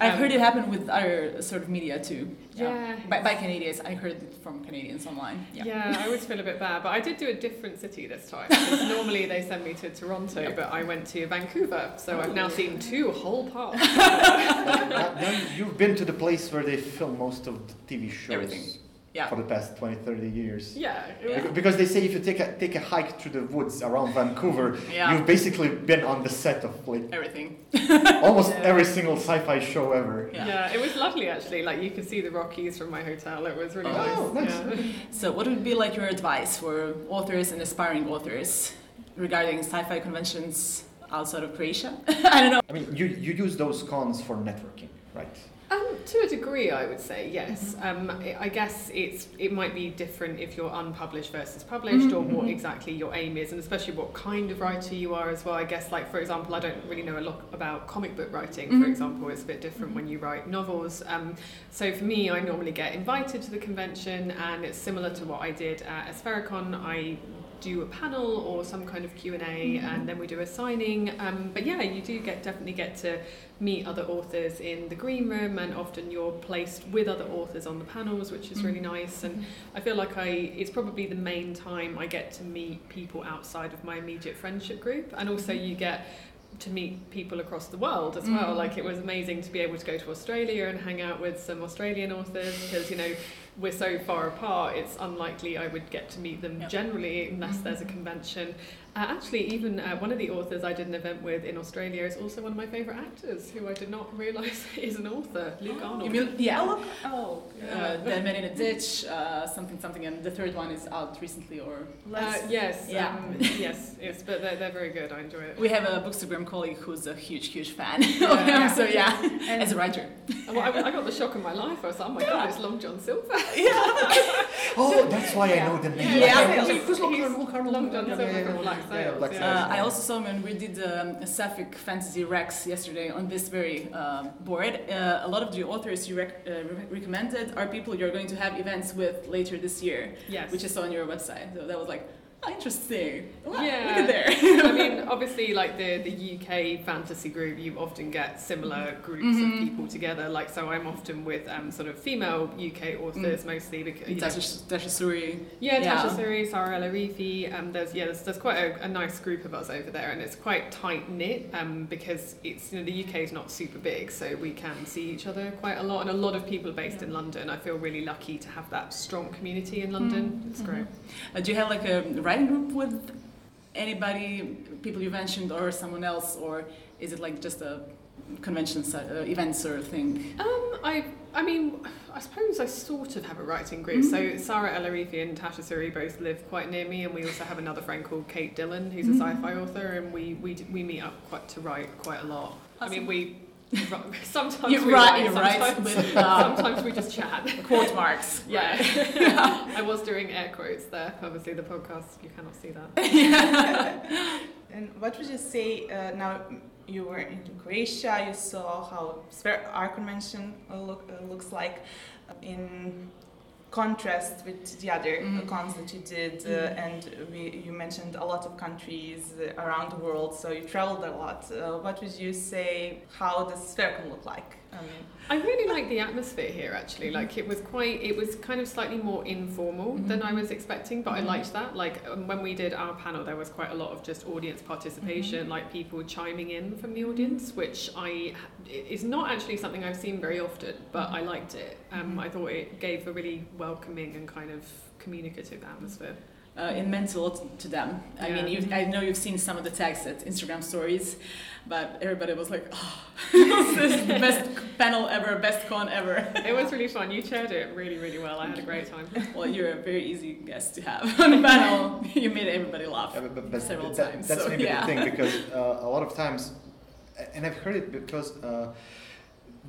I've Um, heard it happen with other sort of media too. Yeah. By, by Canadians, I heard it from Canadians online. Yeah. Yeah. I always feel a bit bad, but I did do a different city this time. Because normally they send me to Toronto, but I went to Vancouver, so I've now oh. seen two whole parts. Now- now you've been to the place where they film most of the TV shows Everything. Yeah. for the past 20, 30 years. Yeah, it was- Because they say if you take a, take a hike through the woods around Vancouver, Yeah. you've basically been on the set of like Everything. almost Yeah. every single sci-fi show ever. Yeah. it was lovely actually. Like you could see the Rockies from my hotel. It was really Oh, nice. nice. Yeah. So, what would be like your advice for authors and aspiring authors regarding sci-fi conventions outside of Croatia. I don't know. I mean, you, you use those cons for networking, right? Um, to a degree, I would say yes. Um, I guess it's it might be different if you're unpublished versus published, or what Mhm. exactly your aim is, and especially what kind of writer you are as well. I guess, like for example, I don't really know a lot about comic book writing. For Mhm. example, it's a bit different when you write novels. Um, so for me, I normally get invited to the convention, and it's similar to what I did at Asphericon. I do a panel or some kind of Q and A, Mhm. and then we do a signing. Um, but yeah, you do get definitely get to meet other authors in the green room, and often you're placed with other authors on the panels, which is really nice. And I feel like I it's probably the main time I get to meet people outside of my immediate friendship group, and also you get to meet people across the world as well. Mhm. Like it was amazing to be able to go to Australia and hang out with some Australian authors because you know we're so far apart. It's unlikely I would get to meet them generally unless mm-hmm. there's a convention. Uh, actually, even uh, one of the authors I did an event with in Australia is also one of my favourite actors, who I did not realise is an author, Luke Arnold. You mean, yeah. Oh, Yeah. uh, Dead Man in a Ditch, uh, something, something, and the third one is out recently, or Uh, yes, yeah, um, yes, yes, but they're, they're very good. I enjoy it. We have a Bookstagram colleague who's a huge, huge fan Yeah. of him. So yeah, And- as a writer. And well, I, I got the shock of my life. I was like, oh my god, it's Long John Silver. Oh, that's why I know the name. Yeah. He's- he's Long John Silver from Black Sails. Yeah. Uh, I also saw him when we did um, a Sapphic Fantasy Rex yesterday on this very um board. Uh, a lot of the authors you rec- uh, re- recommended are people you're going to have events with later this year, Yes. which I saw on your website. So that was like, oh, interesting. Wow, yeah, look at there. I mean, obviously, like the the UK fantasy group, you often get similar groups Mhm. of people together. Like, so I'm often with um, sort of female UK authors Mm. mostly because you know, Tasha, Suri. Yeah, Tasha Suri, Sarah El Arifi. Um, there's yeah, there's, there's quite a, a nice group of us over there, and it's quite tight knit. Um, because it's you know the UK is not super big, so we can see each other quite a lot, and a lot of people are based in London. I feel really lucky to have that strong community in London. Mm. It's great. Uh, do you have like a writing group with anybody, people you mentioned, or someone else, or is it like just a convention uh, event sort of thing? Um, I, I mean, I suppose I sort of have a writing group. So Sarah El and Tasha Suri both live quite near me, and we also have another friend called Kate Dillon, who's a Mhm. sci-fi author, and we we we meet up quite to write quite a lot. I mean, we. Sometimes You we write- you write sometimes, with, uh, sometimes we just chat. quote marks, Yeah. right. I was doing air quotes there. Obviously, the podcast you cannot see that. Yeah. And what would you say uh, now? You were in Croatia. You saw how Sphere Art Convention uh, look, uh, looks like uh, in contrast with the other Mhm. cons that you did. Uh, Mhm. and we, you mentioned a lot of countries uh, around the world. So you traveled a lot. Uh, what would you say? How does Sphere can look like? I I really like the atmosphere here actually. Like it was quite, it was kind of slightly more informal mm-hmm. than I was expecting, but I mm-hmm. liked that. Like um, when we did our panel, there was quite a lot of just audience participation, mm-hmm. like people chiming in from the audience, which I is not actually something I've seen very often, but I liked it. Um, I thought it gave a really welcoming and kind of communicative atmosphere. Uh, it meant a lot to them. I mean, Yeah. you, I know you've seen some of the tags at Instagram stories, but everybody was like, "Oh, this is the best panel ever, best con ever." It was really fun. You chaired it really, really well. I had a great time. Well, you're a very easy guest to have on the panel. You made everybody laugh Yeah, but- but- but several that- times. That's so, maybe yeah. the thing because uh, a lot of times, and I've heard it because uh,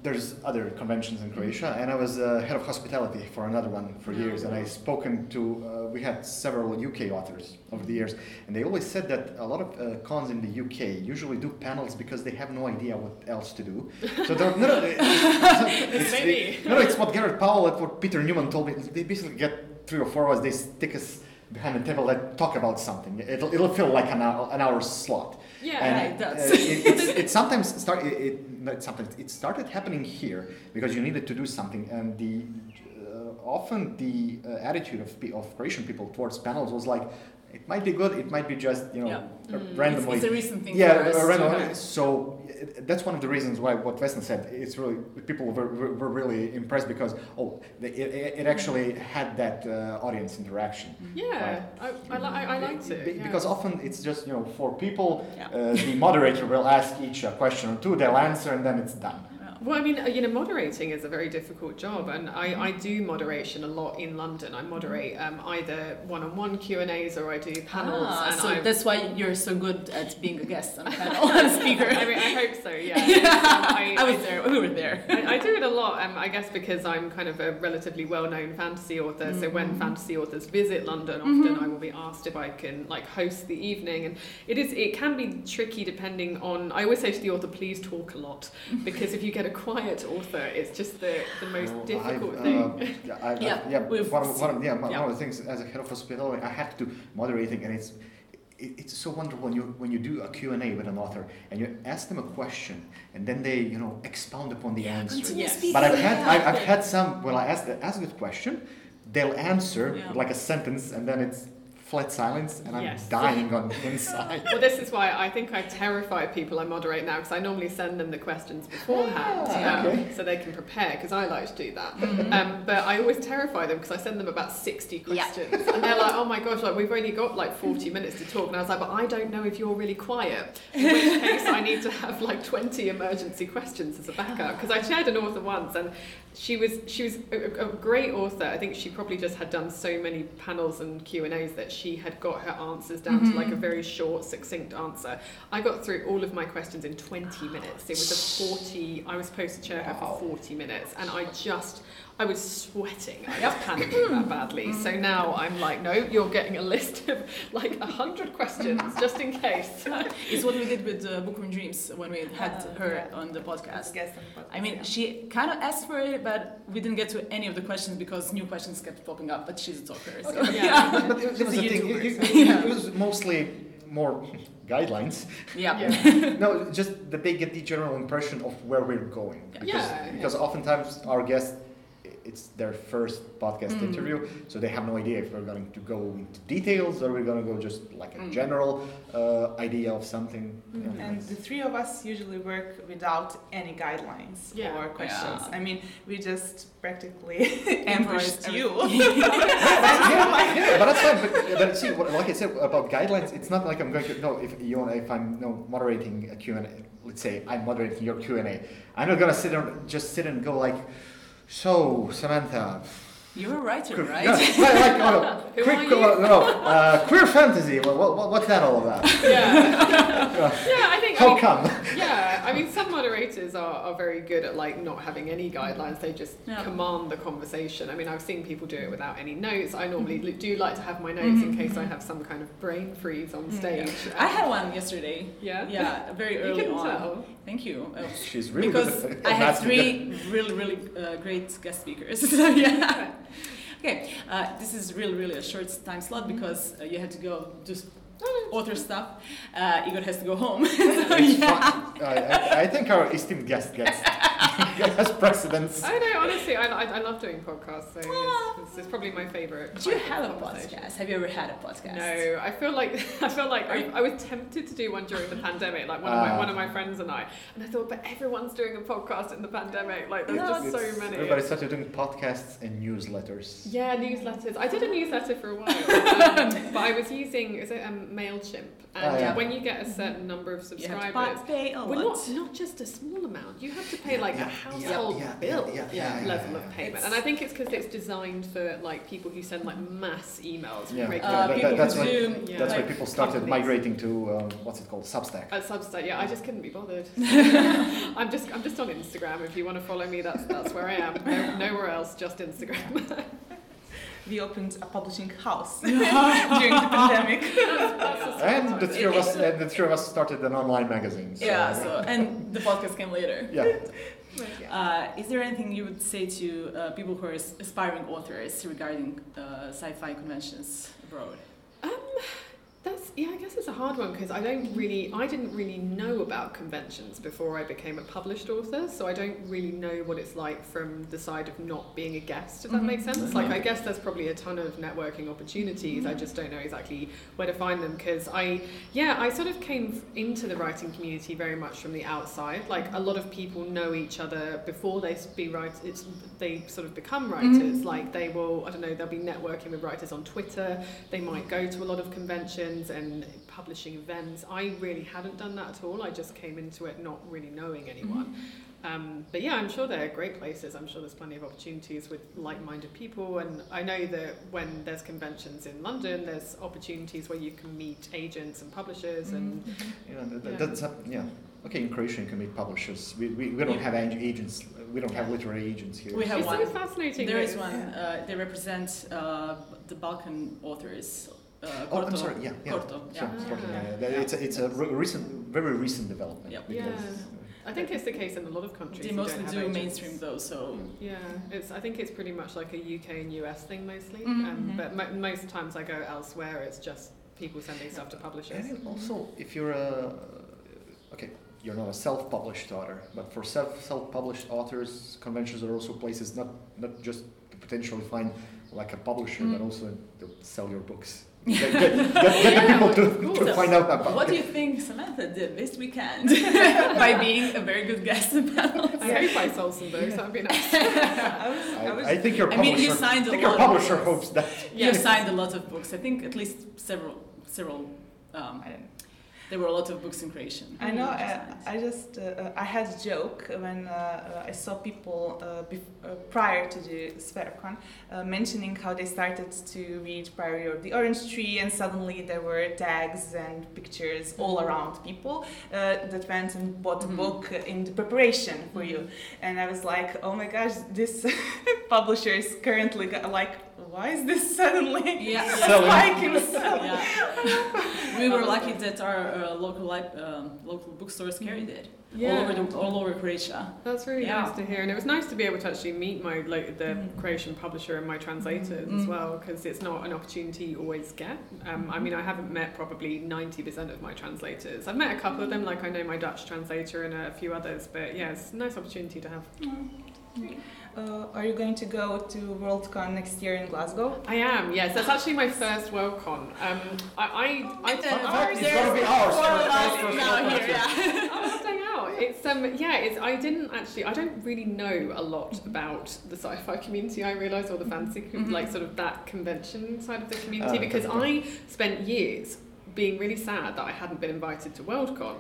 there's other conventions in Croatia, and I was uh, head of hospitality for another one for years, and I spoken to. Uh, we had several UK authors over the years, and they always said that a lot of uh, cons in the UK usually do panels because they have no idea what else to do. So they're no, no, it's, Maybe. no, no, it's what Garrett Powell, and what Peter Newman told me. They basically get three or four of us. They stick us behind a table that talk about something. It'll, it'll feel like an hour, an hour slot. Yeah, and, it does. uh, it, it's, it sometimes start. It, it, not sometimes it started happening here because you needed to do something, and the uh, often the uh, attitude of of Croatian people towards panels was like. It might be good. It might be just you know Yeah. Mm. randomly. It's- it's a recent thing Yeah, uh, randomly. So uh, that's one of the reasons why what Vesna said. It's really people were, were, really impressed because oh, it, it actually had that uh, audience interaction. Yeah, I, I, li- I, liked it. Yeah. Because often it's just you know four people. Uh, the moderator will ask each a question or two. They'll answer and then it's done. Well, I mean, uh, you know, moderating is a very difficult job, and I, I do moderation a lot in London. I moderate um, either one-on-one Q and A's or I do panels. Ah, and so I, that's why you're so good at being a guest on a panel and a speaker. I mean, I hope so. Yeah. Yeah. I was there. We were there. I, I do it a lot. Um, I guess because I'm kind of a relatively well-known fantasy author. So when Mhm. fantasy authors visit London, often Mhm. I will be asked if I can like host the evening, and it is it can be tricky depending on. I always say to the author, please talk a lot, because if you get a quiet author, it's just the the most Well, difficult I've, thing. uh, yeah, I, I- Yeah, yeah, we've one, of- one, of- yeah, one yeah. one of the things as a head of hospitality, I have to do moderating, and it's it's so wonderful when you when you do a Q and A with an author and you ask them a question and then they you know expound upon the answer. continuous But I've had I, yeah. I've had some when I ask the, ask a question, they'll answer Yeah. like a sentence and then it's flat silence and I'm Yes. dying on the inside. well, this is why I think I terrify people I moderate now because I normally send them the questions beforehand Ah, um, okay. so they can prepare because I like to do that. Mhm. Um, but I always terrify them because I send them about 60 questions and they're like, oh my gosh, like we've only got like 40 minutes to talk. And I was like, but I don't know if you're really quiet. In which case I need to have like 20 emergency questions as a backup because I chaired an author once and she was she was a, a great author. I think she probably just had done so many panels and Q and A's that she had got her answers down to like a Mhm. very short, succinct answer. I got through all of my questions in 20 minutes. It was a 40. I was supposed to chair her for 40 minutes, and I just. I was sweating. I was panicking that badly. So now I'm like, no, you're getting a list of like a hundred questions just in case. it's what we did with uh, Bookworm Dreams when we had her on the podcast. I mean, she kind of asked for it, but we didn't get to any of the questions because new questions kept popping up. But she's a talker, so Okay, but, yeah. but, but it, was a thing. It, it- yeah. it was mostly more guidelines. Yeah. no, just that they get the general impression of where we're going. Because, Yeah. because oftentimes our guests, i- it's their first podcast Mm. interview, so they have no idea if we're going to go into details or we're going to go just like a Mm. general uh, idea of something. Yeah. And the three of us usually work without any guidelines Yeah. or questions. Yeah. I mean, we just practically ambushed you. yeah, yeah, but that's fine. But, but see, what, like I said about guidelines, it's not like I'm going to no. If you want, if I'm no moderating a Q and A, let's say I'm moderating your Q and A, I'm not gonna sit and just sit and go like, so Samantha. You're a writer, queer- right? Yeah, like, like, oh, Who quick, are uh, no, uh, queer fantasy. What, what, what's that all about? Yeah. yeah, I think. I How mean, come? Yeah, I mean, some moderators are, are very good at like not having any guidelines. They just Yeah. command the conversation. I mean, I've seen people do it without any notes. I normally li- do like to have my notes in Mhm, case I mhm. have some kind of brain freeze on Mm, stage. I had one yesterday. Yeah? Yeah, very You early can on. tell. Thank you. Uh, She's really good because I had three really, really uh, great guest speakers. so yeah. Okay, uh, this is really, really a short time slot because uh, you had to go do s- author stuff. Uh, Igor has to go home. so, yeah. I, I, I think our esteemed guest gets has precedence. I know, honestly, I, I, I love doing podcasts, so it's, it's, it's probably my favourite. Do you kind of have a podcast? Have you ever had a podcast? No, I feel like I feel like I, I was tempted to do one during the pandemic, like one of my Ah. one of my friends and I, and I thought, but everyone's doing a podcast in the pandemic, like there's No, just so many. Everybody started doing podcasts and newsletters. Yeah, newsletters. I did a newsletter for a while, um, but I was using is it um, Mailchimp, and Oh, yeah. when you get a certain number of You have to subscribers, pay a well, not not just a small amount. You have to pay like Yeah, a yeah, household yeah, bill yeah, yeah, yeah, level yeah, of payment, It's- and I think it's because it's designed for like people who send like mass emails. Yeah, regularly. yeah, that- that- that's who why Zoom, yeah. that's why people started companies. migrating to um, what's it called, Substack. At Substack, yeah, I just couldn't be bothered. I'm just I'm just on Instagram. If you want to follow me, that's that's where I am. No, nowhere else, just Instagram. We opened a publishing house during the pandemic. And the three of us, and the three of us started an online magazine. So, Yeah, so and the podcast came later. Yeah. Uh, is there anything you would say to uh, people who are aspiring authors regarding uh, sci-fi conventions abroad? Um, that's yeah. I guess it's a hard one because I don't really, I didn't really know about conventions before I became a published author, so I don't really know what it's like from the side of not being a guest. If that Mhm. makes sense. Like I guess there's probably a ton of networking opportunities. I just don't know exactly where to find them because I, yeah, I sort of came into the writing community very much from the outside. Like a lot of people know each other before they be write. It's they sort of become writers. Like they will, I don't know, they'll be networking with writers on Twitter. They might go to a lot of conventions. Conventions and publishing events. I really hadn't done that at all. I just came into it not really knowing anyone. Um, but yeah, I'm sure they're great places. I'm sure there's plenty of opportunities with like-minded people, and I know that when there's conventions in London, there's opportunities where you can meet agents and publishers, and Yeah, that, Yeah. that's hap- yeah. Okay, in Croatia you can meet publishers. We, we, we don't Yeah. have agents. We don't have literary agents here. We have It's one. so fascinating There is that- one. Uh, they represent uh, the Balkan authors. Uh, Oh, I'm sorry. Yeah, yeah. Korto, Sure, yeah. Korto, yeah, yeah. That- It's a, it's a re- recent, very recent development. Yep. Yeah, I think it's the case in a lot of countries. They who mostly don't have do agents. mainstream though, so Yeah, it's. I think it's pretty much like a UK and US thing mostly. Mhm, Um, mhm. but mo- most times I go elsewhere, it's just people sending stuff to publishers. And also, if you're a okay, you're not a self-published author, but for self self-published authors, conventions are also places not not just to potentially find like a publisher, but Mm. also to sell your books. Get, get, get, get the people to, to So, find out about What do you think Samantha did this weekend by being a very good guest in panels? I hope I sold some books. That'd be nice. I, I think your publisher, I mean, you signed I a think lot your publisher hopes that. You signed a lot of books. I think at least several, several. Um, there were a lot of books in Croatian. I know. Uh, nice. I just uh, I had a joke when uh, uh, I saw people uh, bef- uh, prior to the Sphericon uh, mentioning how they started to read Priory of the Orange Tree, and suddenly there were tags and pictures all around people uh, that went and bought a book in the preparation for you. And I was like, oh my gosh, this publisher is currently like, why is this suddenly Yeah, spiking? Yeah. we were lucky that our uh, local li- um, local bookstores carried it Yeah. all over the, all over Croatia. That's really Yeah. nice to hear, and it was nice to be able to actually meet my like the Croatian publisher and my translators as Mm. well, because it's not an opportunity you always get. Um, I mean, I haven't met probably ninety percent of my translators. I've met a couple of them, like I know my Dutch translator and a few others, but yeah, it's a nice opportunity to have. Uh, are you going to go to Worldcon next year in Glasgow? I am, yes. That's actually my first Worldcon. Um, I, I, I And then ours, It's gonna be ours Four for- of us for- for- now here, yeah. oh, dang out. It's um, yeah. It's I didn't actually. I don't really know a lot about the sci-fi community. I realise or the fantasy, com- like sort of that convention side of the community, Ah, because okay. I spent years being really sad that I hadn't been invited to Worldcon.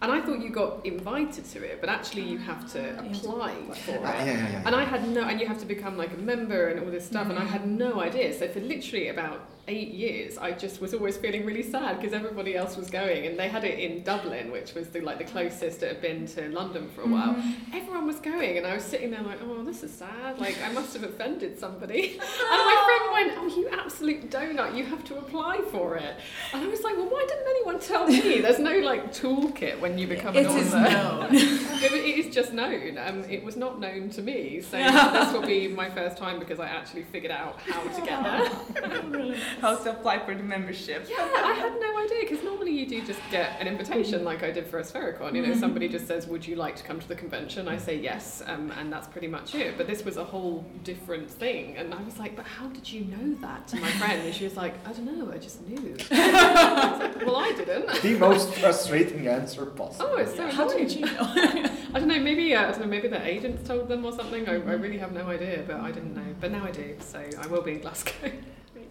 And I thought you got invited to it, but actually you have to apply for it. Ah, yeah, yeah, yeah, And I had no, and you have to become like a member and all this stuff, and I had no idea. So for literally about eight years, I just was always feeling really sad because everybody else was going, and they had it in Dublin, which was the like the closest it had been to London for a while. Everyone was going, and I was sitting there like, oh, this is sad. Like I must have offended somebody. and my friend went, oh, you absolute donut, you have to apply for it. And I was like, well, why didn't anyone tell me? There's no like toolkit when you become an It is author. known. it, it is just known. Um, it was not known to me, so this will be my first time because I actually figured out how to get there. How to apply for the membership? Yeah, I had no idea because normally you do just get an invitation like I did for a Sphericon. You know, Mhm. somebody just says, "Would you like to come to the convention?" I say yes, um, and that's pretty much it. But this was a whole different thing, and I was like, "But how did you know that?" To my friend, and she was like, "I don't know, I just knew." I was like, well, I didn't. The most frustrating answer possible. Oh, it's so How did you know? I don't know. Maybe uh, I don't know. Maybe the agents told them or something. I, I really have no idea, but I didn't know. But now I do, so I will be in Glasgow.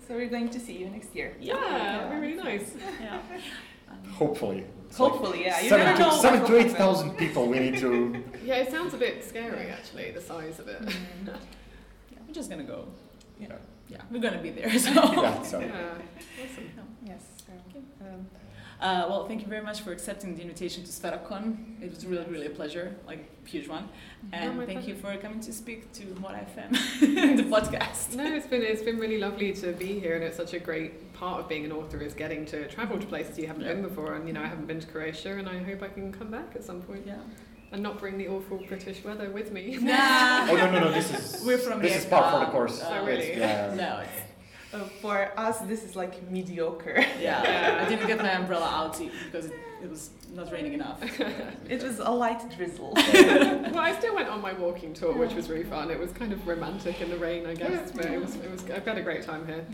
So we're going to see you next year. Yeah, it'll be really nice. Yeah. Hopefully. It's like Hopefully, yeah. You seven never to, know what seven to eight happen. thousand people we need to. Yeah, it sounds a bit scary actually, the size of it. yeah We're just gonna go. Yeah. Yeah, we're gonna be there. So. Yeah, so. Yeah, awesome. Yes. Um, Uh, well, thank you very much for accepting the invitation to Sferacon. It was really, really a pleasure, like huge one. And my thank you for coming to speak to What FM, the podcast. No, it's been it's been really lovely to be here, and it's such a great part of being an author is getting to travel to places you haven't been before. And you know, I haven't been to Croatia, and I hope I can come back at some point. Yeah. And not bring the awful British weather with me. Nah. Oh no no no! This is We're from this the is part for the course. Oh, really? Yeah. No, it's, uh, for us, this is like mediocre. yeah. I didn't get my umbrella out because it, it was not raining enough. It was a light drizzle. well, I still went on my walking tour, which was really fun. It was kind of romantic in the rain, I guess, but it was it was I've had a great time here.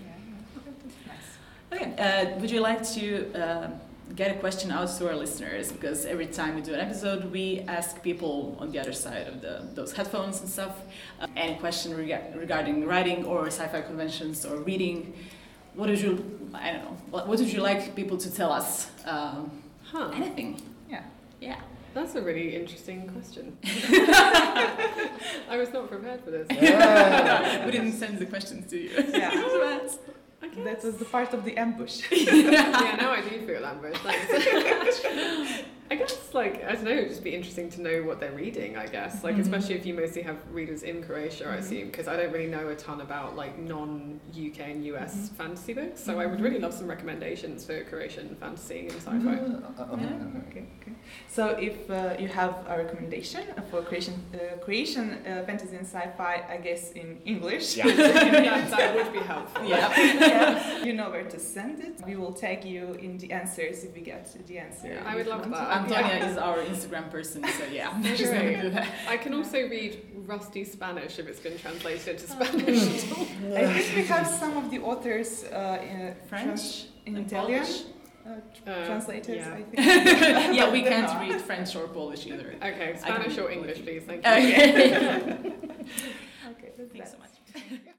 Okay, uh, would you like to uh, get a question out to our listeners? Because every time we do an episode, we ask people on the other side of the those headphones and stuff uh, any question rega- regarding writing or sci-fi conventions or reading what did you, I don't know, what, what would you like people to tell us? Um, Huh. Anything. Yeah. Yeah. That's a really interesting question. I was not prepared for this. Yeah. we didn't send the questions to you. Yeah. That was the part of the ambush. yeah, now I do feel ambushed. Thanks. I guess, like, I don't know, it'd just be interesting to know what they're reading, I guess. Like, Mhm. especially if you mostly have readers in Croatia, I Mhm. assume, because I don't really know a ton about, like, non UK and US Mhm. fantasy books. So I would really love some recommendations for Croatian fantasy and sci fi. Yeah, okay, okay. So if uh, you have a recommendation for Croatian, uh, Croatian uh, fantasy and sci-fi, I guess in English. Yeah. Yeah, that would be helpful. Yeah. yeah. You know where to send it. We will tag you in the answers if we get the answer. Yeah, I would love that. Antonia yeah. is our Instagram person, so yeah, she's going to do that. I can also read rusty Spanish if it's been translated to oh. Spanish. I think we have some of the authors uh, in French, in Italian. Uh, translators, uh, yeah. yeah, we can't read French or Polish either. Okay, Spanish or English, please. Thank you. Okay. okay, Thanks so much.